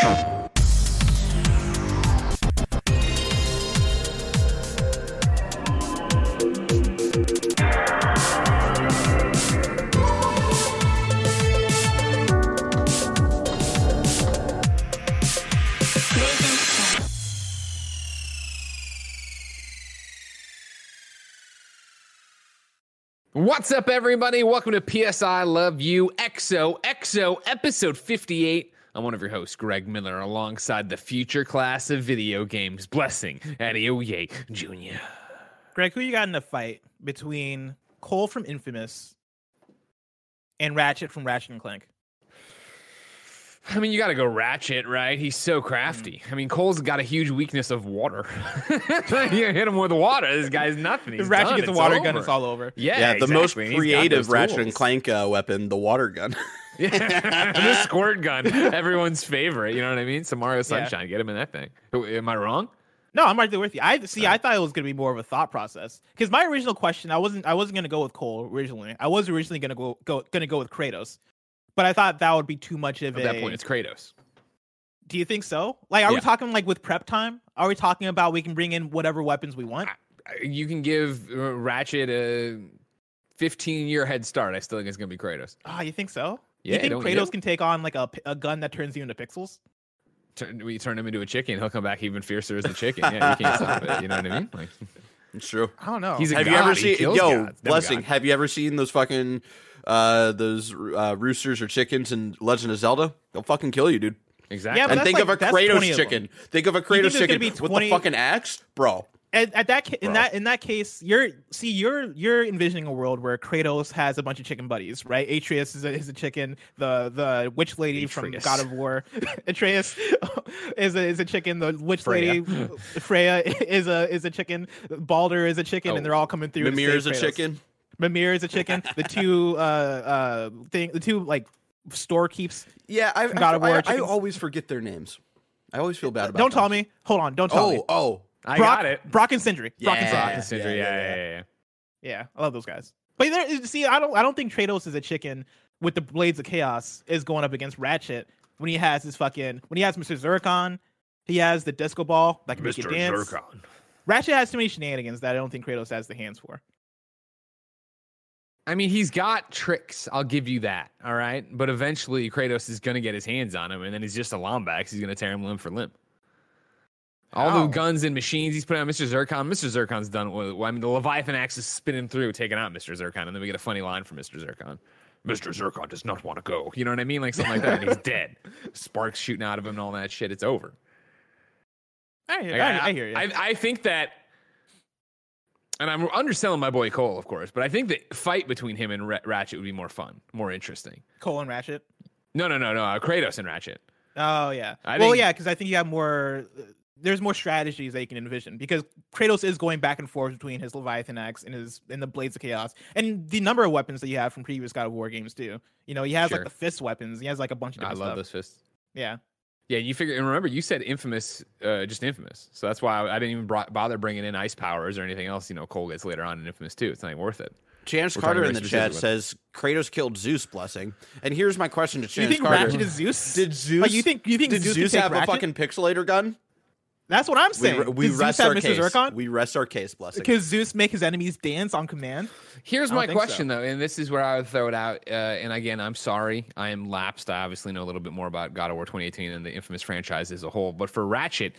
What's up, everybody? Welcome to PS I Love You XO XO episode 58. I'm one of your hosts, Greg Miller, alongside the future class of video games, Blessing Adeoye Jr. Greg, who you got in the fight between Cole from Infamous and Ratchet from Ratchet and Clank? I mean, you got to go Ratchet, right? He's so crafty. I mean, Cole's got a huge weakness of water. you hit him with water. This guy's nothing. He's Ratchet done. gets a water over. gun, it's all over. Yeah, Yeah, the most exactly. And creative those Ratchet and. Clank uh, weapon, the water gun. Yeah, the squirt gun, everyone's favorite. You know what I mean? Some Mario Sunshine, get him in that thing. Am I wrong? No, I'm right there with you. I see. I thought it was gonna be more of a thought process because my original question, I wasn't. I wasn't gonna go with Cole originally. I was originally gonna go go gonna go with Kratos, but I thought that would be too much of At a. that point, it's Kratos. Do you think so? Like, are Yeah. we talking like with prep time? Are we talking about we can bring in whatever weapons we want? You can give uh, Ratchet a 15 year head start. I still think it's going to be Kratos. Oh, you think so? Yeah, you think don't Kratos you? can take on like a, a gun that turns you into pixels? Turn, we turn him into a chicken. He'll come back even fiercer as the chicken. Yeah, you can't stop it. You know what I mean? Like, it's true. I don't know. He's a Have you ever He seen kills yo gods. Blessing? gods. Have you ever seen those fucking uh those uh, roosters or chickens in Legend of Zelda? They'll fucking kill you, dude. exactly. Yeah, and think like- of a that's 20 Kratos of chicken. Think of a Kratos chicken be with 20 the fucking axe, bro. At, at that ca- in Bro. that in that case, you're see you're you're envisioning a world where Kratos has a bunch of chicken buddies, right? Atreus is a, is a chicken. The the witch lady from God of War, Atreus is a is a chicken. The witch Freya. lady Freya is a is a chicken. Baldur is a chicken, Oh. and they're all coming through. to Mimir is a Kratos. chicken. Mimir is a chicken. The two uh uh thing the two like store keeps. Yeah, I, God of War I, I always forget their names. I always feel bad about. Don't tell me. Hold on. Don't tell me. Oh, oh, I Brok, got it. Brok and Sindri. Brok and Yeah. Sindri. Brok and Sindri. yeah, Yeah, yeah, yeah, yeah. yeah. Yeah, I love those guys. But there, see, I don't, I don't think Kratos is a chicken with the blades of chaos is going up against Ratchet when he has his fucking when he has Mr. Zurkon, he has the disco ball that can make you dance. Zurkon. Ratchet has too many shenanigans that I don't think Kratos has the hands for. I mean, he's got tricks. I'll give you that. All right. But eventually, Kratos is going to get his hands on him, and then he's just a Lombax. He's going to tear him limb for limb. All the guns and machines he's putting on Mr. Zurkon. Mr. Zurkon's done. Well, I mean, the Leviathan axe is spinning through, taking out Mr. Zurkon, and then we get a funny line from Mr. Zurkon. Mr. Zurkon does not want to go. You know what I mean? Like something like that. And he's dead. Sparks shooting out of him and all that shit. It's over. I hear, Like, I, I hear you. I, I think that, and I'm underselling my boy Cole, of course, but I think the fight between him and Ra- Ratchet would be more fun, more interesting. Cole and Ratchet. No, no, no, no. Uh, Kratos and Ratchet. Oh yeah. I well, think- yeah, because I think you have more. There's more strategies that you can envision because Kratos is going back and forth between his Leviathan axe and his and the Blades of Chaos and the number of weapons that you have from previous God of War games too. You know, he has Sure. like the fist weapons. He has like a bunch of Different I love stuff. those fists. Yeah. Yeah, you figure, and remember, you said infamous, uh, just infamous. So that's why I, I didn't even bro- bother bringing in ice powers or anything else. You know, Cole gets later on in infamous too. It's not even worth it. Chance We're Carter in the chat says Kratos killed Zeus. Blessing. And here's my question to Do you Chance think Carter: Ratchet is Zeus? Did Zeus? Like, you think you think did Zeus, Zeus, can have Ratchet? a fucking pixelator gun? That's what I'm saying. re- we Did Zeus rest have our Mr. case. Zurkon? We rest our case. Blessing. Because Zeus make his enemies dance on command. Here's my don't so. question, though, and this is where I would throw it out. Uh, and again, I'm sorry, I am lapsed. I obviously know a little bit more about God of War 2018 and the infamous franchise as a whole. But for Ratchet,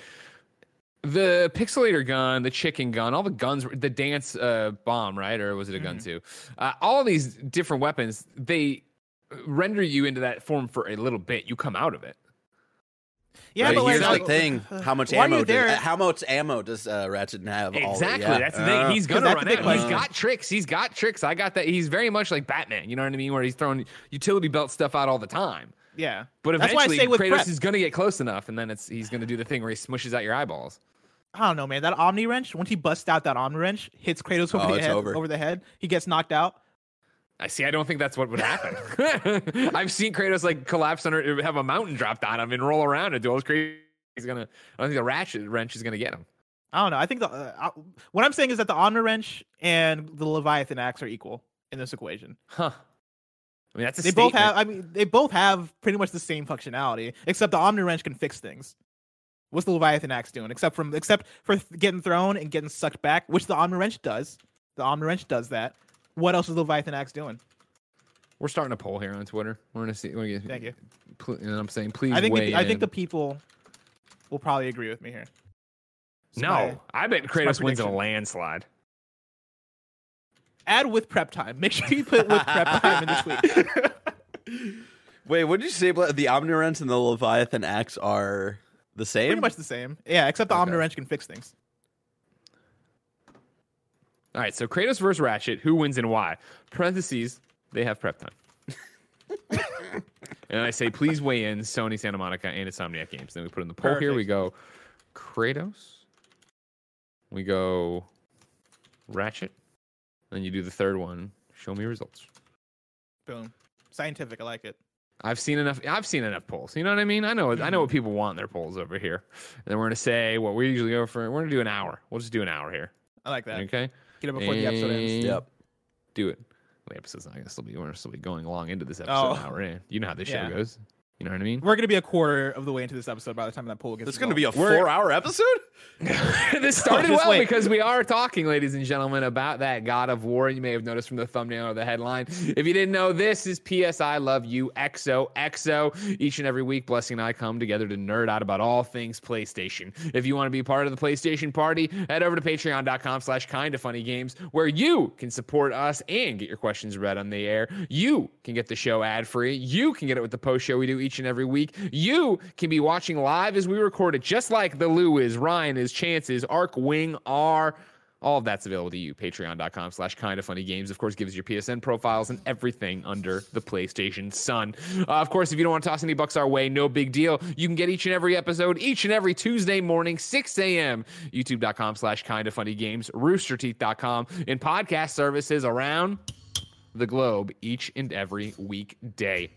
the pixelator gun, the chicken gun, all the guns, the dance uh, bomb, right, or was it a gun Mm-hmm. too? Uh, all these different weapons, they render you into that form for a little bit. You come out of it. Yeah, But but here's like, the thing: how much ammo? you Does, there? uh, how much ammo does uh, Ratchet have? all- Exactly. yeah. That's the thing. Uh, He's gonna run the big out. He's question. got tricks. He's got tricks. I got that. He's very much like Batman. You know what I mean? Where he's throwing utility belt stuff out all the time. yeah. But That's why I eventually, say with Kratos prep. is gonna get close enough, and then it's he's gonna do the thing where he smushes out your eyeballs. I don't know, man. That Omni wrench, once he busts out that Omni wrench, hits Kratos over Oh, the head, over. over the head. He gets knocked out. I see. I don't think that's what would happen. I've seen Kratos like collapse under, have a mountain dropped on him, and roll around and do all this crazy. He's gonna. I don't think the ratchet wrench is gonna get him. I don't know. I think the uh, I, what I'm saying is that the Omni wrench and the Leviathan axe are equal in this equation. Huh. I mean, that's a They both have. I mean, they both have pretty much the same functionality, except the Omni Wrench can fix things. What's the Leviathan Axe doing? Except from except for th- getting thrown and getting sucked back, which the Omni Wrench does. The Omni Wrench does that. What else is Leviathan Axe doing? We're starting a poll here on Twitter. We're gonna see. We're gonna Thank you. pl- you know what I'm saying, please. I think weigh the, I think the people will probably agree with me here. It's no. my- I bet my Kratos wins in a landslide. add with prep time. Make sure you put with prep time in this week. Wait, what did you say? The Omni wrench and the Leviathan axe are the same. Pretty much the same. Yeah, except the Okay. Omni can fix things. All right, so Kratos versus Ratchet, who wins and why? Parentheses, they have prep time. and I say, please weigh in Sony, Santa Monica, and Insomniac Games. Then we put in the poll here. We go Kratos. We go Ratchet. Then you do the third one. Show me results. Boom. Scientific. I like it. I've seen enough. I've seen enough polls. You know what I mean? I know. I know what people want in their polls over here. And then we're gonna say what we usually go for. We're gonna do an hour. We'll just do an hour here. I like that. Okay. Get it before the episode ends. Yep. Do it. The episode's not gonna still be. We're gonna still be going along into this episode Oh. an hour in. You know how this Yeah. show goes. You know what I mean? We're gonna be a quarter of the way into this episode by the time that poll gets. It's going to be a involved. four-hour episode. this started well wait. because we are talking, ladies and gentlemen, about that God of War. You may have noticed from the thumbnail or the headline. If you didn't know, this is PS I Love You XO XO. Each and every week, Blessing and I come together to nerd out about all things PlayStation. If you want to be part of the PlayStation party, head over to patreon.com slash kind of funny games, where you can support us and get your questions read on the air. You can get the show ad free. You can get it with the post show we do each and every week. You can be watching live as we record it, just like the Lou is, Ryan is, Chances, Arc Wing are. All of that's available to you. Patreon.com slash kind of funny games. Of course, gives your PSN profiles and everything under the PlayStation Sun. Uh, of course, if you don't want to toss any bucks our way, no big deal. You can get each and every episode each and every Tuesday morning, 6 a.m. YouTube.com slash kind of funny games, roosterteeth.com, and podcast services around the globe each and every weekday.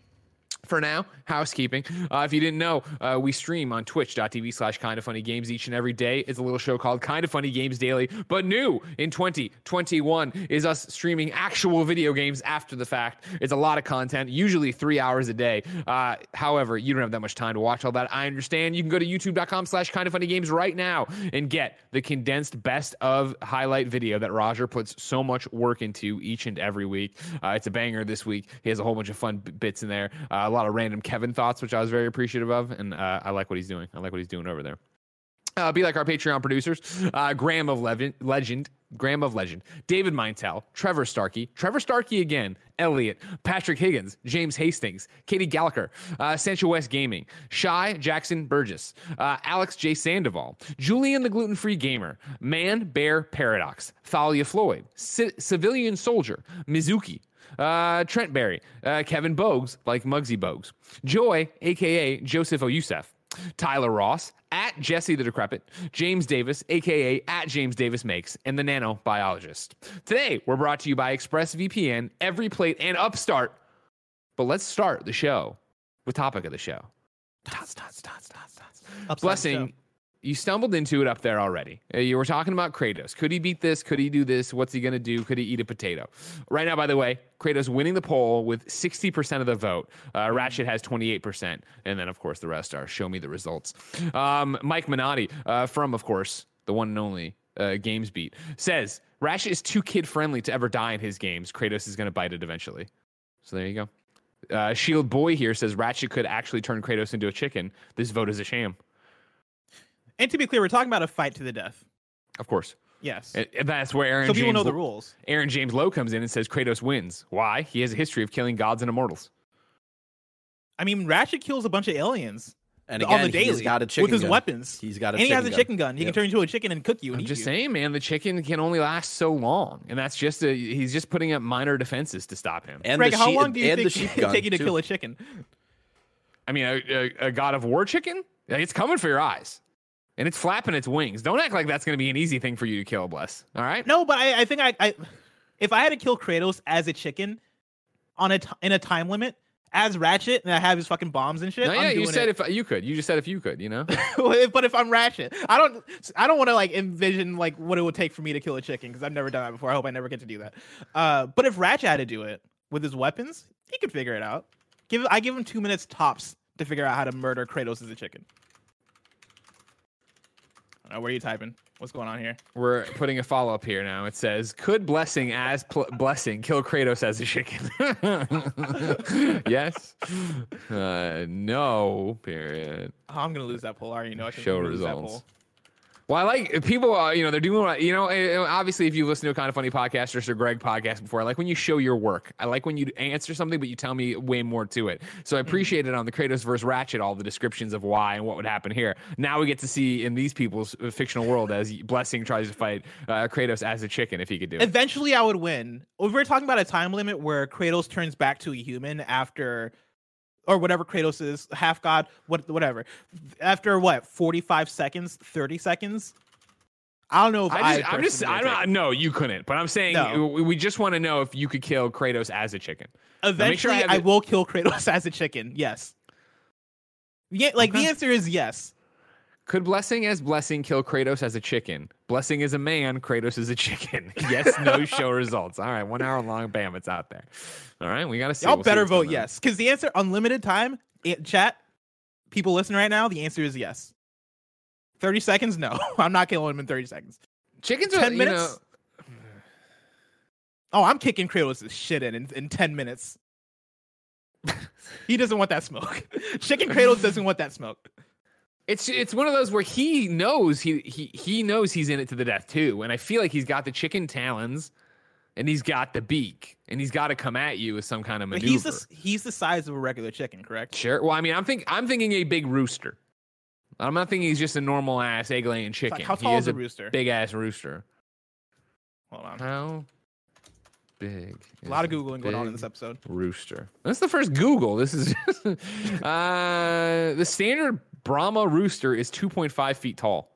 For now, housekeeping. Uh, if you didn't know, uh, we stream on twitch.tv slash kind of funny games each and every day. It's a little show called Kind of Funny Games Daily. But new in 2021 is us streaming actual video games after the fact. It's a lot of content, usually three hours a day. Uh, however, you don't have that much time to watch all that. I understand. You can go to youtube.com slash kind of funny games right now and get the condensed best of highlight video that Roger puts so much work into each and every week. Uh, it's a banger this week. He has a whole bunch of fun b- bits in there, uh, lot of random Kevin thoughts, which I was very appreciative of, and uh, I like what he's doing. I like what he's doing over there. Uh, be like our Patreon producers, uh, Graham of Legend, Legend, Graham of Legend, David Mintel, Trevor Starkey, Trevor Starkey again, Elliot, Patrick Higgins, James Hastings, Katie Gallagher, uh, Sancho West Gaming, Shy Jackson Burgess, uh, Alex J. Sandoval, Julian the Gluten Free Gamer, Man Bear Paradox, Thalia Floyd, C- Civilian Soldier, Mizuki, uh, Trent Berry, uh, Kevin Bogues, like Muggsy Bogues, Joy, aka Joseph O'Yusef, Tyler Ross, at Jesse the Decrepit, James Davis, aka at James Davis Makes, and the Nanobiologist. Today, we're brought to you by ExpressVPN, Every Plate, and Upstart. But let's start the show with topic of the show. Dots, dots, dots, dots, dots. Blessing. You stumbled into it up there already. Uh, You were talking about Kratos. Could he beat this? Could he do this? What's he going to do? Could he eat a potato? Right now, by the way, Kratos winning the poll with 60% of the vote. Uh, Ratchet has 28%. And then, of course, the rest are show me the results. Um, Mike Minotti, uh, from, of course, the one and only uh, GamesBeat, says Ratchet is too kid friendly to ever die in his games. Kratos is going to bite it eventually. So there you go. Uh, Shield Boy here says Ratchet could actually turn Kratos into a chicken. This vote is a sham. And to be clear, we're talking about a fight to the death. Of course. Yes. And and that's where Aaron so James people know the Lo- rules. Aaron James Lowe comes in and says Kratos wins. Why? He has a history of killing gods and immortals. I mean, Ratchet kills a bunch of aliens And on again, the daily he's got a chicken with his gun. weapons. He's got a and he chicken has a gun. chicken gun. He Yep. can turn into a chicken and cook you and I'm just you. saying, man, the chicken can only last so long, and that's just a he's just putting up minor defenses to stop him. And Greg, the how sheep, long do you think the sheep it gun take you to too. kill a chicken? I mean, a, a, a God of War chicken, Like, it's coming for your eyes, and it's flapping its wings. Don't act like that's going to be an easy thing for you to kill, bless. All right. No, but I, I think I, I, if I had to kill Kratos as a chicken on a t- in a time limit as Ratchet and I have his fucking bombs and shit. No, I'm yeah, you said it. if you could. You just said if you could. You know. but if I'm Ratchet, I don't, I don't want to like envision like what it would take for me to kill a chicken because I've never done that before. I hope I never get to do that. Uh, but if Ratchet had to do it with his weapons, he could figure it out. Give I give him two minutes tops to figure out how to murder Kratos as a chicken. Uh, where are you typing? What's going on here? We're putting a follow up here now. It says, "Could blessing as pl- blessing kill Kratos as a chicken?" yes. Uh, no. Period. I'm gonna lose that poll. I already know I can Show lose that results. poll. Well, I like people. Uh, you know, they're doing. You know, obviously, if you listen to a kind of funny podcast or Sir Greg podcast before, I like when you show your work. I like when you answer something, but you tell me way more to it. So I Mm-hmm. appreciate it on the Kratos versus Ratchet, all the descriptions of why and what would happen here. Now we get to see in these people's uh, fictional world as Blessing tries to fight uh, Kratos as a chicken if he could do it. Eventually, I would win. We We're talking about a time limit where Kratos turns back to a human after, or whatever Kratos is, half god, what, whatever. After what, 45 seconds, 30 seconds? I don't know if I. I just, I'm just, I'm not. No, you couldn't. But I'm saying No. we we just want to know if you could kill Kratos as a chicken. make sure I Eventually, I, will kill Kratos as a chicken. Yes. Yeah, like Okay. the answer is yes. Could Blessing as Blessing kill Kratos as a chicken? Blessing is a man, Kratos is a chicken. yes, no show results. All right, one hour long, bam, it's out there. All right, we got to see. Y'all We'll better what's vote yes, because the answer unlimited time. i- chat, people listening right now, the answer is yes. Thirty seconds? No, I'm not killing him in thirty seconds. Chickens are, 10 you minutes? know, Oh, I'm kicking Kratos' shit in, in in ten minutes. he doesn't want that smoke. Chicken Kratos doesn't want that smoke. It's it's one of those where he knows he he he knows he's in it to the death too, and I feel like he's got the chicken talons, and he's got the beak, and he's got to come at you with some kind of But maneuver. he's the he's the size of a regular chicken, correct? Sure. Well, I mean, I'm think I'm thinking a big rooster. I'm not thinking he's just a normal ass egg laying chicken. how he tall is is a rooster? Big ass rooster. Hold on. How big? A lot of googling going on in this episode. Rooster. That's the first Google. This is just, uh, the standard Brahma rooster is 2.5 feet tall.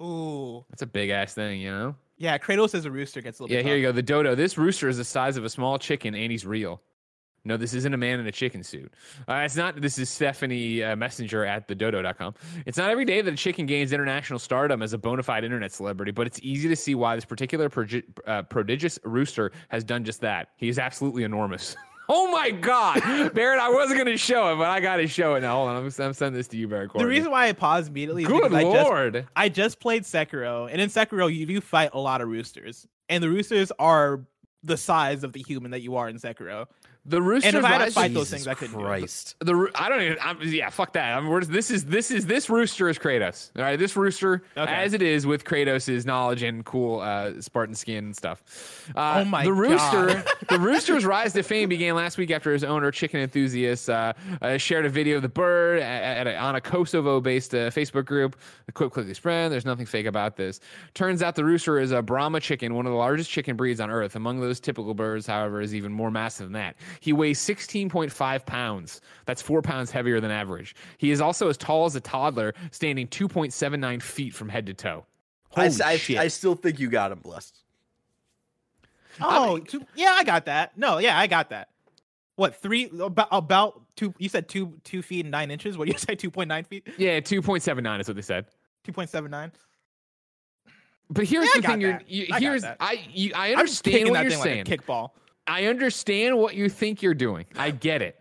Ooh, That's a big ass thing, you know. yeah. Kratos as a rooster gets a little. Yeah, here you go. The dodo. This rooster is the size of a small chicken, and he's real. No, this isn't a man in a chicken suit. Uh, it's not. This is Stephanie uh, Messenger at thedodo.com. It's not every day that a chicken gains international stardom as a bona fide internet celebrity, but it's easy to see why this particular uh, prodigious rooster has done just that. He is absolutely enormous. oh my God, Barrett! I wasn't going to show it, but I got to show it now. Hold on, I'm, I'm sending this to you, Barrett. The reason why I paused immediately is Good because I just lord. I just played Sekiro, and in Sekiro you do fight a lot of roosters, and the roosters are the size of the human that you are in Sekiro. The rooster. And if I had to fight those Jesus things, I couldn't do it. Christ. The roo- I don't even. I'm, yeah, fuck that. I'm, we're, this is this is this rooster is Kratos. All right, this rooster, Okay. as it is with Kratos' knowledge and cool uh, Spartan skin and stuff. Uh, Oh my the rooster, God. the rooster's rise to fame began last week after his owner, chicken enthusiast, uh, uh, shared a video of the bird at, at a, on a Kosovo-based uh, Facebook group. The clip quickly spread. There's nothing fake about this. Turns out the rooster is a Brahma chicken, one of the largest chicken breeds on Earth. Among those typical birds, however, is even more massive than that. He weighs 16.5 pounds. That's four pounds heavier than average. He is also as tall as a toddler, standing 2.79 feet from head to toe. I, Holy I, shit! I still think you got him blessed. Oh, two, yeah, I got that. No, yeah, I got that. What three about about two? You said two two feet and nine inches. What do you say? Two point nine feet? yeah, 2.79 is what they said. Two point seven nine. But here's Yeah, the got thing: you're, you, I here's. I you, I I'm just understand what that you're thing saying. like a kickball. I understand what you think you're doing. I get it.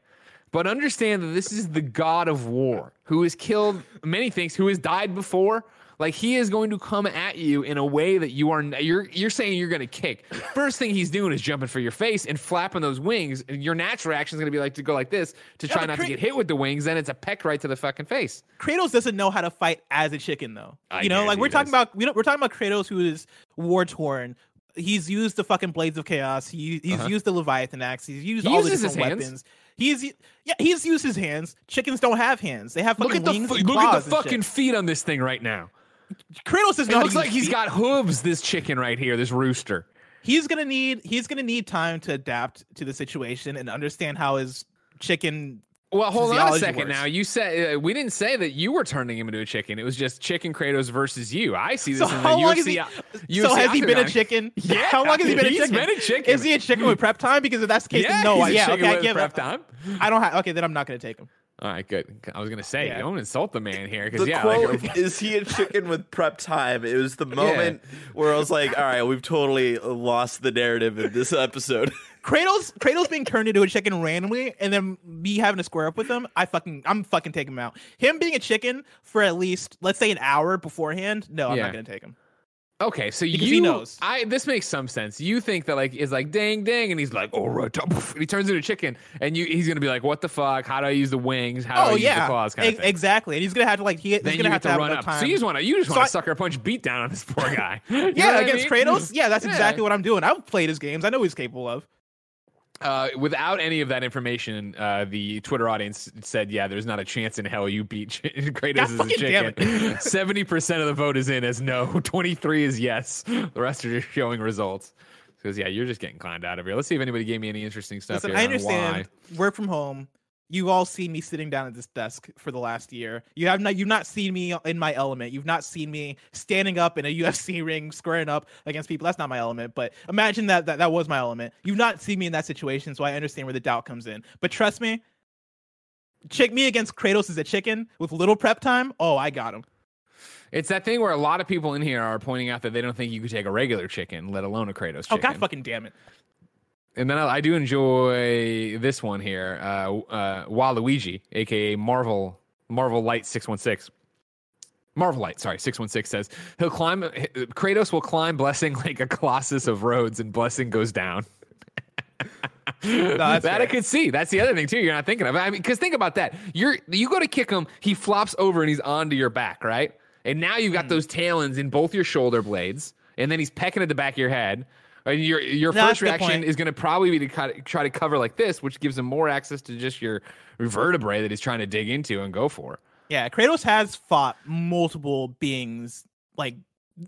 But understand that this is the god of war who has killed many things, who has died before. Like he is going to come at you in a way that you are you're you're saying you're going to kick. First thing he's doing is jumping for your face and flapping those wings. And your natural reaction is going to be like to go like this to try not to get hit with the wings. Then it's a peck right to the fucking face. Kratos doesn't know how to fight as a chicken, though. I you know, like we're he talking does. about, we don't, we're talking about Kratos who is war torn. He's used the fucking blades of chaos. He he's Uh-huh. used the Leviathan axe. He's used He all the his different hands. weapons. He's yeah, he's used his hands. Chickens don't have hands. They have Look fucking at the wings fu- and look at the fucking feet on this thing right now. Kratos is It not. looks like he's got hooves. This chicken right here, this rooster. He's gonna need. He's gonna need time to adapt to the situation and understand how his chicken. Well, hold on a second. works. Now you said uh, we didn't say that you were turning him into a chicken. It was just chicken Kratos versus you. I see this So in the how long UFC. has he? uh, so UFC has he been a chicken? Yeah, How long has he been a he's chicken? been a chicken. Is he a chicken with prep time? Because if that's the case, Yeah, then no. he's a yeah, chicken okay, I with give prep it. time. I don't have. Okay, then I'm not gonna take him. All right, good. I was gonna say Yeah. don't insult the man here because The yeah, quote like, is he a chicken with prep time? It was the moment where I was like, all right, we've totally lost the narrative in this episode. Kratos Cradle's being turned into a chicken randomly and then me having to square up with him, I fucking I'm fucking taking him out. Him being a chicken for at least let's say an hour beforehand, no, I'm Yeah. not gonna take him. Okay, so Because you he knows. I this makes some sense. You think that like is like dang dang, and he's like oh right, he turns into a chicken, and you he's gonna be like what the fuck? How do I use the wings? How do oh, I oh use the claws? Kind E- of thing. exactly. And he's gonna have to like he, he's then gonna have to, have run up. time. So you just want to you just So want to sucker punch beat down on this poor guy. Yeah, what I against mean? Kratos. Yeah, that's Yeah. exactly what I'm doing. I've played his games. I know he's capable of. Uh, without any of that information, uh, the Twitter audience said, "Yeah, there's not a chance in hell you beat Ch- Kratos God as a chicken." Seventy percent of the vote is in as no. Twenty-three is yes. The rest are just showing results. Because yeah, you're just getting clowned out of here. Let's see if anybody gave me any interesting stuff Listen, here. I understand work from home. You've all seen me sitting down at this desk for the last year. You have not you've not seen me in my element. You've not seen me standing up in a UFC ring, squaring up against people. That's not my element. But imagine that that, that was my element. You've not seen me in that situation, so I understand where the doubt comes in. But trust me, chick me against Kratos as a chicken with little prep time. Oh, I got him. It's that thing where a lot of people in here are pointing out that they don't think you could take a regular chicken, let alone a Kratos Oh god fucking damn it. And then I, I do enjoy this one here, uh, uh, Waluigi, aka Marvel Marvel Light six one six. Marvel Light, sorry, six one six says he'll climb. Kratos will climb Blessing like a colossus of Rhodes, and Blessing goes down. that's that I could see. That's the other thing too. You're not thinking of. I mean, because think about that. You're you go to kick him, he flops over and he's onto your back, right? And now you've got those talons in both your shoulder blades, and then he's pecking at the back of your head. And your your No, first reaction is going to probably be to cut, try to cover like this, which gives him more access to just your vertebrae that he's trying to dig into and go for. Yeah, Kratos has fought multiple beings, like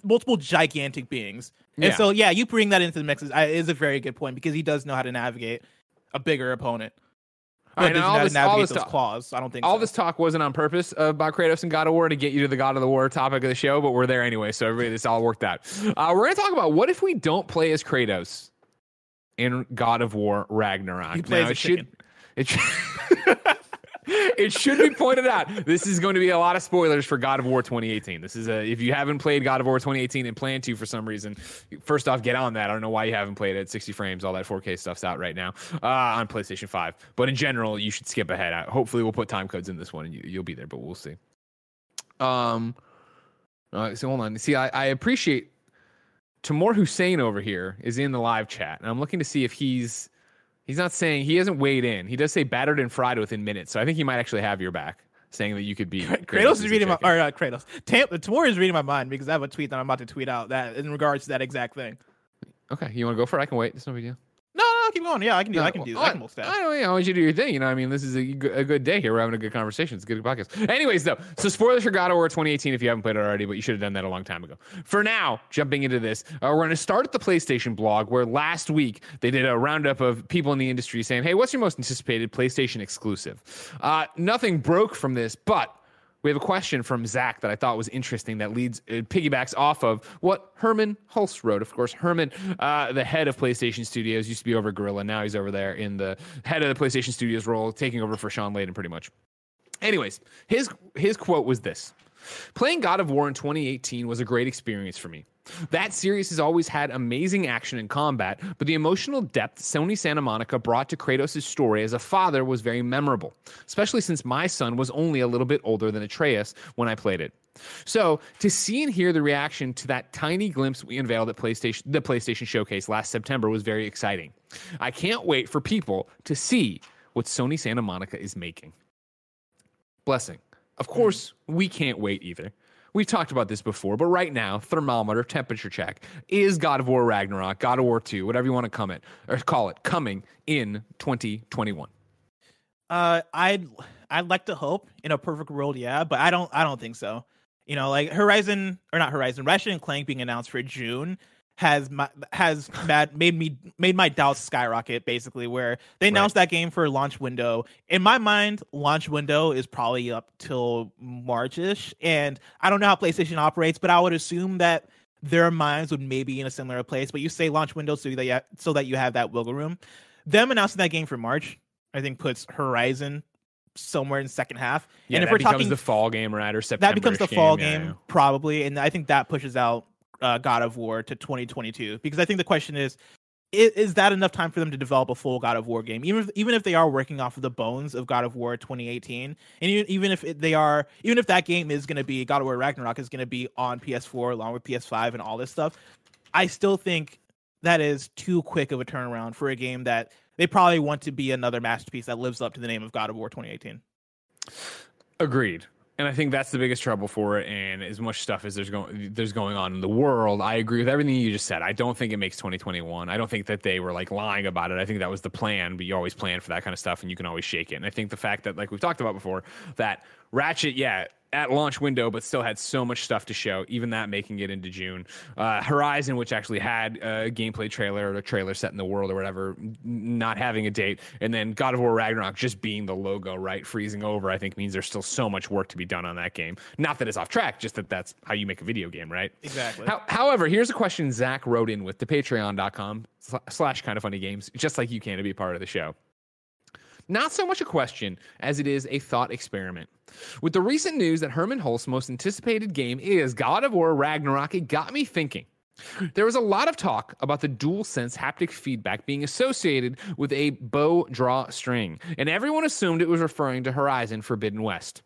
multiple gigantic beings. And Yeah. so, yeah, you bring that into the mix is, is a very good point because he does know how to navigate a bigger opponent. All But right, does all know how to this- all this talk- claws? I don't think All so. this talk wasn't on purpose uh, about Kratos and God of War to get you to the God of the War topic of the show, but we're there anyway. So everybody, this all worked out. Uh, we're going to talk about what if we don't play as Kratos in God of War Ragnarok. He plays Now, it should, it should, it should be pointed out. This is going to be a lot of spoilers for God of War 2018. This is a if you haven't played God of War 2018 and plan to for some reason, first off, get on that. I don't know why you haven't played it. 60 frames, all that 4K stuff's out right now uh, on PlayStation 5. But in general, you should skip ahead. Uh, Hopefully, we'll put time codes in this one and you, you'll be there. But we'll see. Um. Uh, so hold on. See, I, I appreciate Tamoor Hussain over here is in the live chat, and I'm looking to see if he's he's not saying he hasn't weighed in. He does say battered and fried within minutes, so I think he might actually have your back, saying that you could be Kratos is reading my, or not uh, Kratos. Tam, Tamora is reading my mind because I have a tweet that I'm about to tweet out that in regards to that exact thing. Okay, you want to go for it? I can wait. It's no big deal. No, keep going. Yeah, I can do. No, I can do. well, I can multitask. I don't know. I want you to do your thing. You know, I mean, this is a, a good day here. We're having a good conversation. It's a good podcast. Anyways, though, so spoilers for God of War 2018 if you haven't played it already, but you should have done that a long time ago. For now, jumping into this, uh, we're going to start at the PlayStation blog, where last week they did a roundup of people in the industry saying, "Hey, what's your most anticipated PlayStation exclusive?" Uh, nothing broke from this, but we have a question from Zach that I thought was interesting that leads uh, piggybacks off of what Hermen Hulst wrote. Of course, Hermen, uh, the head of PlayStation Studios, used to be over Guerrilla. Now he's over there in the head of the PlayStation Studios role, taking over for Shawn Layden pretty much. Anyways, his his quote was this. Playing God of War in 2018 was a great experience for me. That series has always had amazing action and combat, but the emotional depth Sony Santa Monica brought to Kratos' story as a father was very memorable, especially since my son was only a little bit older than Atreus when I played it. So, to see and hear the reaction to that tiny glimpse we unveiled at PlayStation the PlayStation Showcase last September was very exciting. I can't wait for people to see what Sony Santa Monica is making. Blessing. Of course, we can't wait either. We've talked about this before, but right now, thermometer, temperature check is God of War Ragnarok, God of War 2, whatever you want to come it or call it, coming in 2021. Uh, I'd I'd like to hope in a perfect world, yeah, but I don't I don't think so. You know, like Horizon or not Horizon, Ratchet and Clank being announced for June has my, has mad, made me made my doubts skyrocket. Basically, where they announced that game for launch window. In my mind, launch window is probably up till Marchish, and I don't know how PlayStation operates, but I would assume that their minds would maybe in a similar place. But you say launch window so that you have, so that you have that wiggle room. Them announcing that game for March, I think puts Horizon somewhere in the second half. Yeah, and if we're talking the fall game, right? Or September. that becomes the fall game yeah. probably, and I think that pushes out uh, God of War to 2022 because I think the question is, is, is that enough time for them to develop a full God of War game? Even if, even if they are working off of the bones of God of War 2018, and even, even if they are, even if that game is going to be God of War Ragnarok is going to be on PS4 along with PS5 and all this stuff, I still think that is too quick of a turnaround for a game that they probably want to be another masterpiece that lives up to the name of God of War 2018. Agreed. And I think that's the biggest trouble for it. And as much stuff as there's going there's going on in the world, I agree with everything you just said. I don't think it makes 2021. I don't think that they were like lying about it. I think that was the plan. But you always plan for that kind of stuff, and you can always shake it. And I think the fact that, like we've talked about before, that Ratchet, yeah, at launch window, but still had so much stuff to show. Even that making it into June. Uh, Horizon, which actually had a gameplay trailer or a trailer set in the world or whatever, not having a date, and then God of War Ragnarok just being the logo, right, freezing over. I think means there's still so much work to be done on that game. Not that it's off track, just that that's how you make a video game, right? Exactly. How, however, here's a question Zach wrote in with the Patreon.com slash kind of funny games, just like you can to be part of the show. Not so much a question as it is a thought experiment. With the recent news that Hermen Hulst's most anticipated game is God of War Ragnarok, it got me thinking. There was a lot of talk about the DualSense haptic feedback being associated with a bow draw string, and everyone assumed it was referring to Horizon Forbidden West.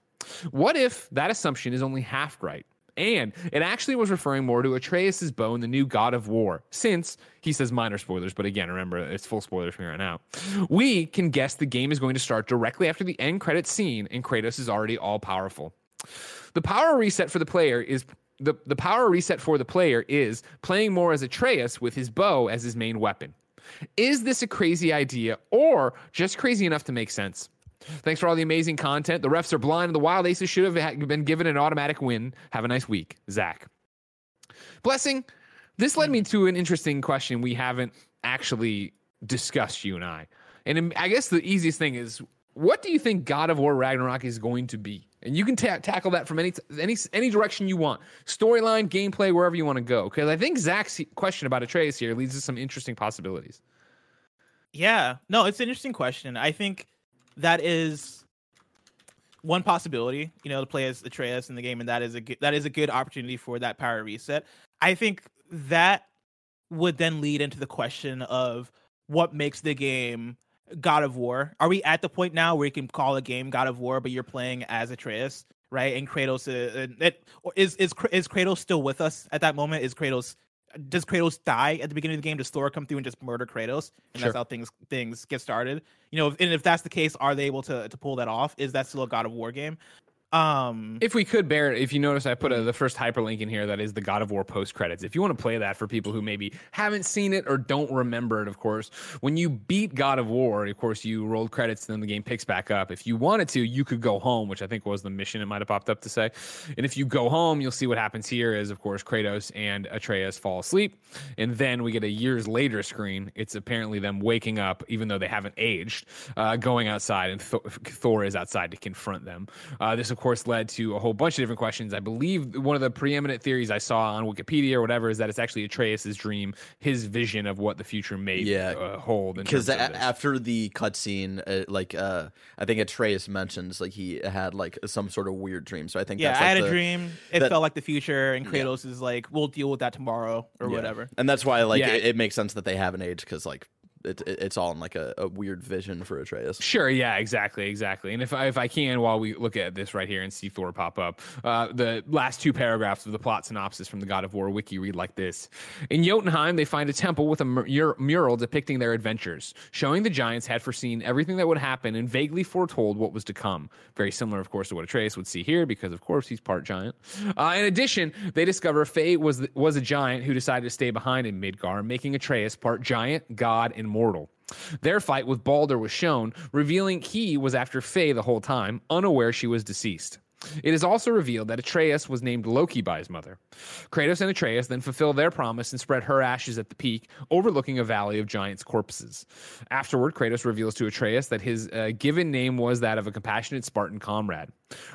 What if that assumption is only half right? And it actually was referring more to Atreus' bow in the new God of War, since he says minor spoilers, but again, remember it's full spoilers from here on out. We can guess the game is going to start directly after the end credit scene, and Kratos is already all powerful. The power reset for the player is the, the power reset for the player is playing more as Atreus with his bow as his main weapon. Is this a crazy idea or just crazy enough to make sense? Thanks for all the amazing content. The refs are blind, and the Wild Aces should have been given an automatic win. Have a nice week, Zach. Blessing, this led me to an interesting question we haven't actually discussed, you and I. And I guess the easiest thing is what do you think God of War Ragnarok is going to be? And you can ta- tackle that from any any any direction you want, storyline, gameplay, wherever you want to go. Because I think Zach's question about Atreus here leads to some interesting possibilities. Yeah, no, it's an interesting question. I think that is one possibility, you know, to play as Atreus in the game, and that is a good, that is a good opportunity for that power reset. I think that would then lead into the question of what makes the game God of War. Are we at the point now where you can call a game God of War, but you're playing as Atreus, right? And Kratos, uh, it, is is is Kratos still with us at that moment? Is Kratos does Kratos die at the beginning of the game? Does Thor come through and just murder Kratos? And sure. that's how things things get started. You know, and if that's the case, are they able to to pull that off? Is that still a God of War game? Um, if we could bear if you notice, I put a, the first hyperlink in here that is the God of War post credits. If you want to play that for people who maybe haven't seen it or don't remember it, of course, when you beat God of War, of course, you rolled credits and then the game picks back up. If you wanted to, you could go home, which I think was the mission it might have popped up to say. And if you go home, you'll see what happens here is, of course, Kratos and Atreus fall asleep. And then we get a years later screen. It's apparently them waking up, even though they haven't aged, uh, going outside, and Th- Thor is outside to confront them. Uh, this, of course, led to a whole bunch of different questions. I believe one of the preeminent theories I saw on Wikipedia or whatever is that it's actually Atreus's dream, his vision of what the future may yeah. uh, hold. Because a- after the cutscene, uh, like uh, I think Atreus mentions like he had like some sort of weird dream. So I think yeah, that's, like, I had the, a dream. It that, felt like the future, and Kratos yeah. is like, "We'll deal with that tomorrow" or yeah. whatever. And that's why like yeah. it, it makes sense that they have an age because like it, it, it's all in like a, a, weird vision for Atreus. Sure, yeah, exactly, exactly. And if I, if I can, while we look at this right here and see Thor pop up, uh, the last two paragraphs of the plot synopsis from the God of War wiki read like this: In Jotunheim, they find a temple with a mur- mural depicting their adventures, showing the giants had foreseen everything that would happen and vaguely foretold what was to come. Very similar, of course, to what Atreus would see here, because of course he's part giant. Uh, in addition, they discover Faye was the, was a giant who decided to stay behind in Midgard, making Atreus part giant, god, and mortal. Their fight with Baldur was shown, revealing he was after Faye the whole time, unaware she was deceased. It is also revealed that Atreus was named Loki by his mother. Kratos and Atreus then fulfill their promise and spread her ashes at the peak, overlooking a valley of giants' corpses. Afterward, Kratos reveals to Atreus that his uh, given name was that of a compassionate Spartan comrade.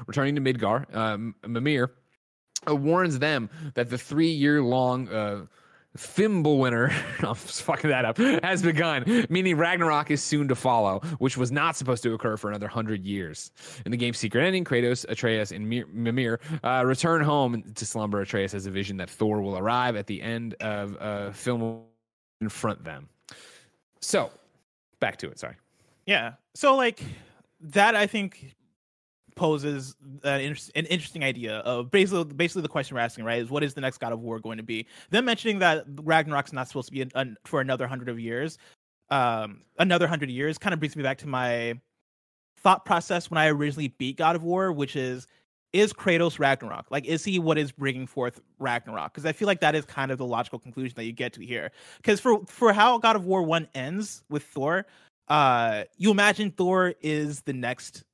Returning to Midgard, um, Mimir uh, warns them that the three year long uh, Thimble winter, I'm fucking that up, has begun, meaning Ragnarok is soon to follow, which was not supposed to occur for another hundred years. In the game's secret ending, Kratos, Atreus, and Mimir uh, return home to slumber. Atreus has a vision that Thor will arrive at the end of uh, film confront them. So, back to it. Sorry. Yeah. So like that, I think poses an, inter- an interesting idea of basically basically the question we're asking, right? Is what is the next God of War going to be? Them mentioning that Ragnarok's not supposed to be an, an, for another hundred of years, um, another hundred years, kind of brings me back to my thought process when I originally beat God of War, which is is Kratos Ragnarok? Like, is he what is bringing forth Ragnarok? Because I feel like that is kind of the logical conclusion that you get to here. Because for for how God of War one ends with Thor, uh, you imagine Thor is the next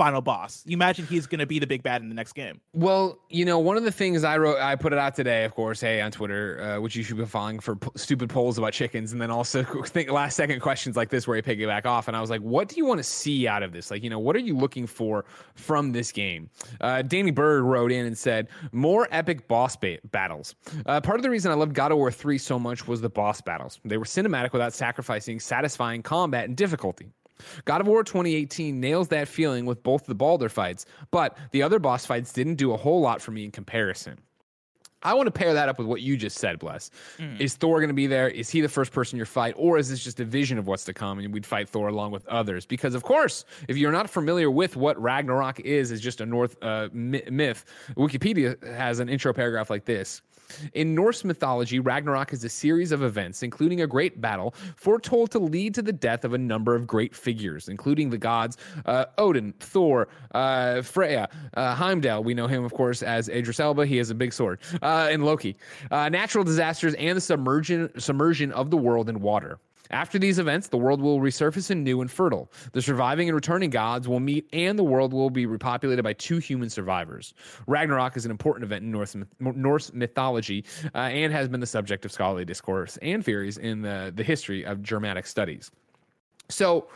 final boss. You imagine he's going to be the big bad in the next game. Well, you know, one of the things I wrote, I put it out today, of course, hey, on Twitter, uh, which you should be following for p- stupid polls about chickens, and then also think last second questions like this where you piggyback off. And I was like, what do you want to see out of this? Like, you know, what are you looking for from this game? Uh, Danny Bird wrote in and said, more epic boss ba- battles. Uh, part of the reason I loved God of War 3 so much was the boss battles. They were cinematic without sacrificing satisfying combat and difficulty. God of War 2018 nails that feeling with both the Baldur fights, but the other boss fights didn't do a whole lot for me in comparison. I want to pair that up with what you just said, Bless. Mm. Is Thor going to be there? Is he the first person you fight? Or is this just a vision of what's to come and we'd fight Thor along with others? Because, of course, if you're not familiar with what Ragnarok is, is just a North uh, myth, Wikipedia has an intro paragraph like this in Norse mythology, Ragnarok is a series of events, including a great battle, foretold to lead to the death of a number of great figures, including the gods uh, Odin, Thor, uh, Freya, uh, Heimdall. We know him, of course, as Idris Elba. He has a big sword. Uh, and Loki. Uh, natural disasters and the submersion, submersion of the world in water. After these events, the world will resurface anew and fertile. The surviving and returning gods will meet, and the world will be repopulated by two human survivors. Ragnarok is an important event in Norse, Norse mythology uh, and has been the subject of scholarly discourse and theories in the, the history of Germanic studies. So,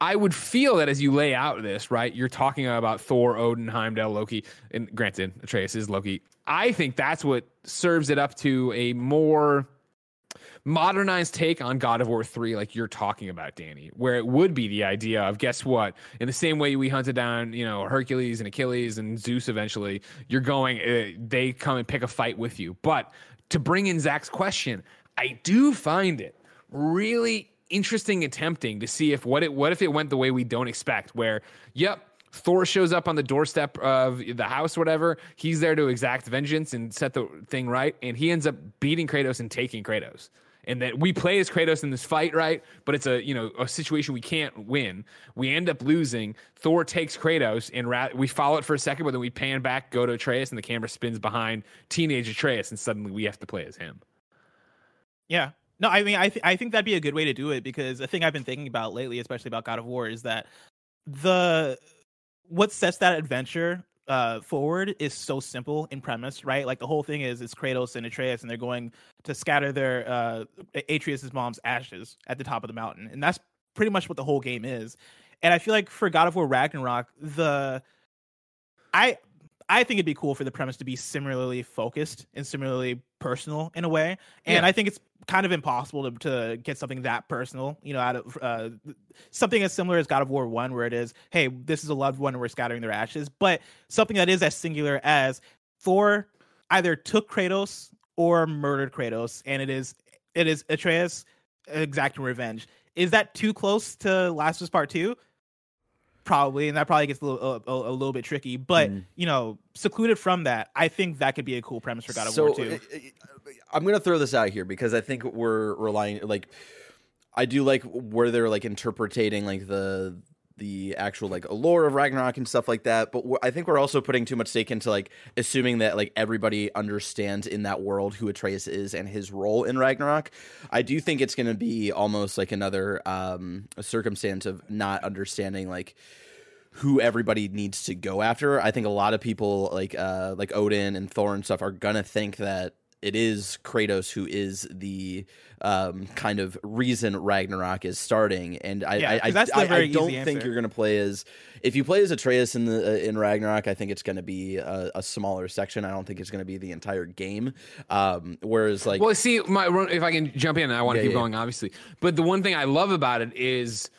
I would feel that as you lay out this, right, you're talking about Thor, Odin, Heimdall, Loki, and granted, Atreus is Loki. I think that's what serves it up to a more modernized take on God of War 3, like you're talking about, Danny, where it would be the idea of guess what? In the same way we hunted down, you know, Hercules and Achilles and Zeus eventually, you're going, uh, they come and pick a fight with you. But to bring in Zach's question, I do find it really interesting and tempting to see if what it what if it went the way we don't expect, where, yep, Thor shows up on the doorstep of the house, whatever. He's there to exact vengeance and set the thing right, and he ends up beating Kratos and taking Kratos and that we play as Kratos in this fight, right? But it's a you know a situation we can't win. We end up losing. Thor takes Kratos, and ra- we follow it for a second, but then we pan back, go to Atreus, and the camera spins behind teenage Atreus, and suddenly we have to play as him. Yeah. No, I mean, I th- I think that'd be a good way to do it because the thing I've been thinking about lately, especially about God of War, is that the what sets that adventure uh, forward is so simple in premise, right? Like the whole thing is it's Kratos and Atreus, and they're going to scatter their uh, Atreus's mom's ashes at the top of the mountain, and that's pretty much what the whole game is. And I feel like for God of War Ragnarok, the I I think it'd be cool for the premise to be similarly focused and similarly personal in a way. And yeah. I think it's kind of impossible to, to get something that personal, you know, out of uh, something as similar as God of War 1, where it is, hey, this is a loved one and we're scattering their ashes, but something that is as singular as Thor either took Kratos or murdered Kratos, and it is it is Atreus exacting revenge. Is that too close to Last of Us Part 2? Probably, and that probably gets a little a, a little bit tricky. But mm. you know, secluded from that, I think that could be a cool premise for God of so, War too. I'm gonna throw this out here because I think we're relying like I do like where they're like interpreting like the the actual like allure of Ragnarok and stuff like that. But I think we're also putting too much stake into like assuming that like everybody understands in that world who Atreus is and his role in Ragnarok. I do think it's going to be almost like another um, circumstance of not understanding like who everybody needs to go after. I think a lot of people like uh, like Odin and Thor and stuff are gonna think that it is Kratos who is the um, kind of reason Ragnarok is starting, and I yeah, I, I, I, I, don't think you're going to play as if you play as Atreus in the uh, in Ragnarok. I think it's going to be a, a, smaller section. I don't think it's going to be the entire game. Um, whereas like, well, see, my, if I can jump in, I want to yeah, keep yeah. going, obviously. But the one thing I love about it is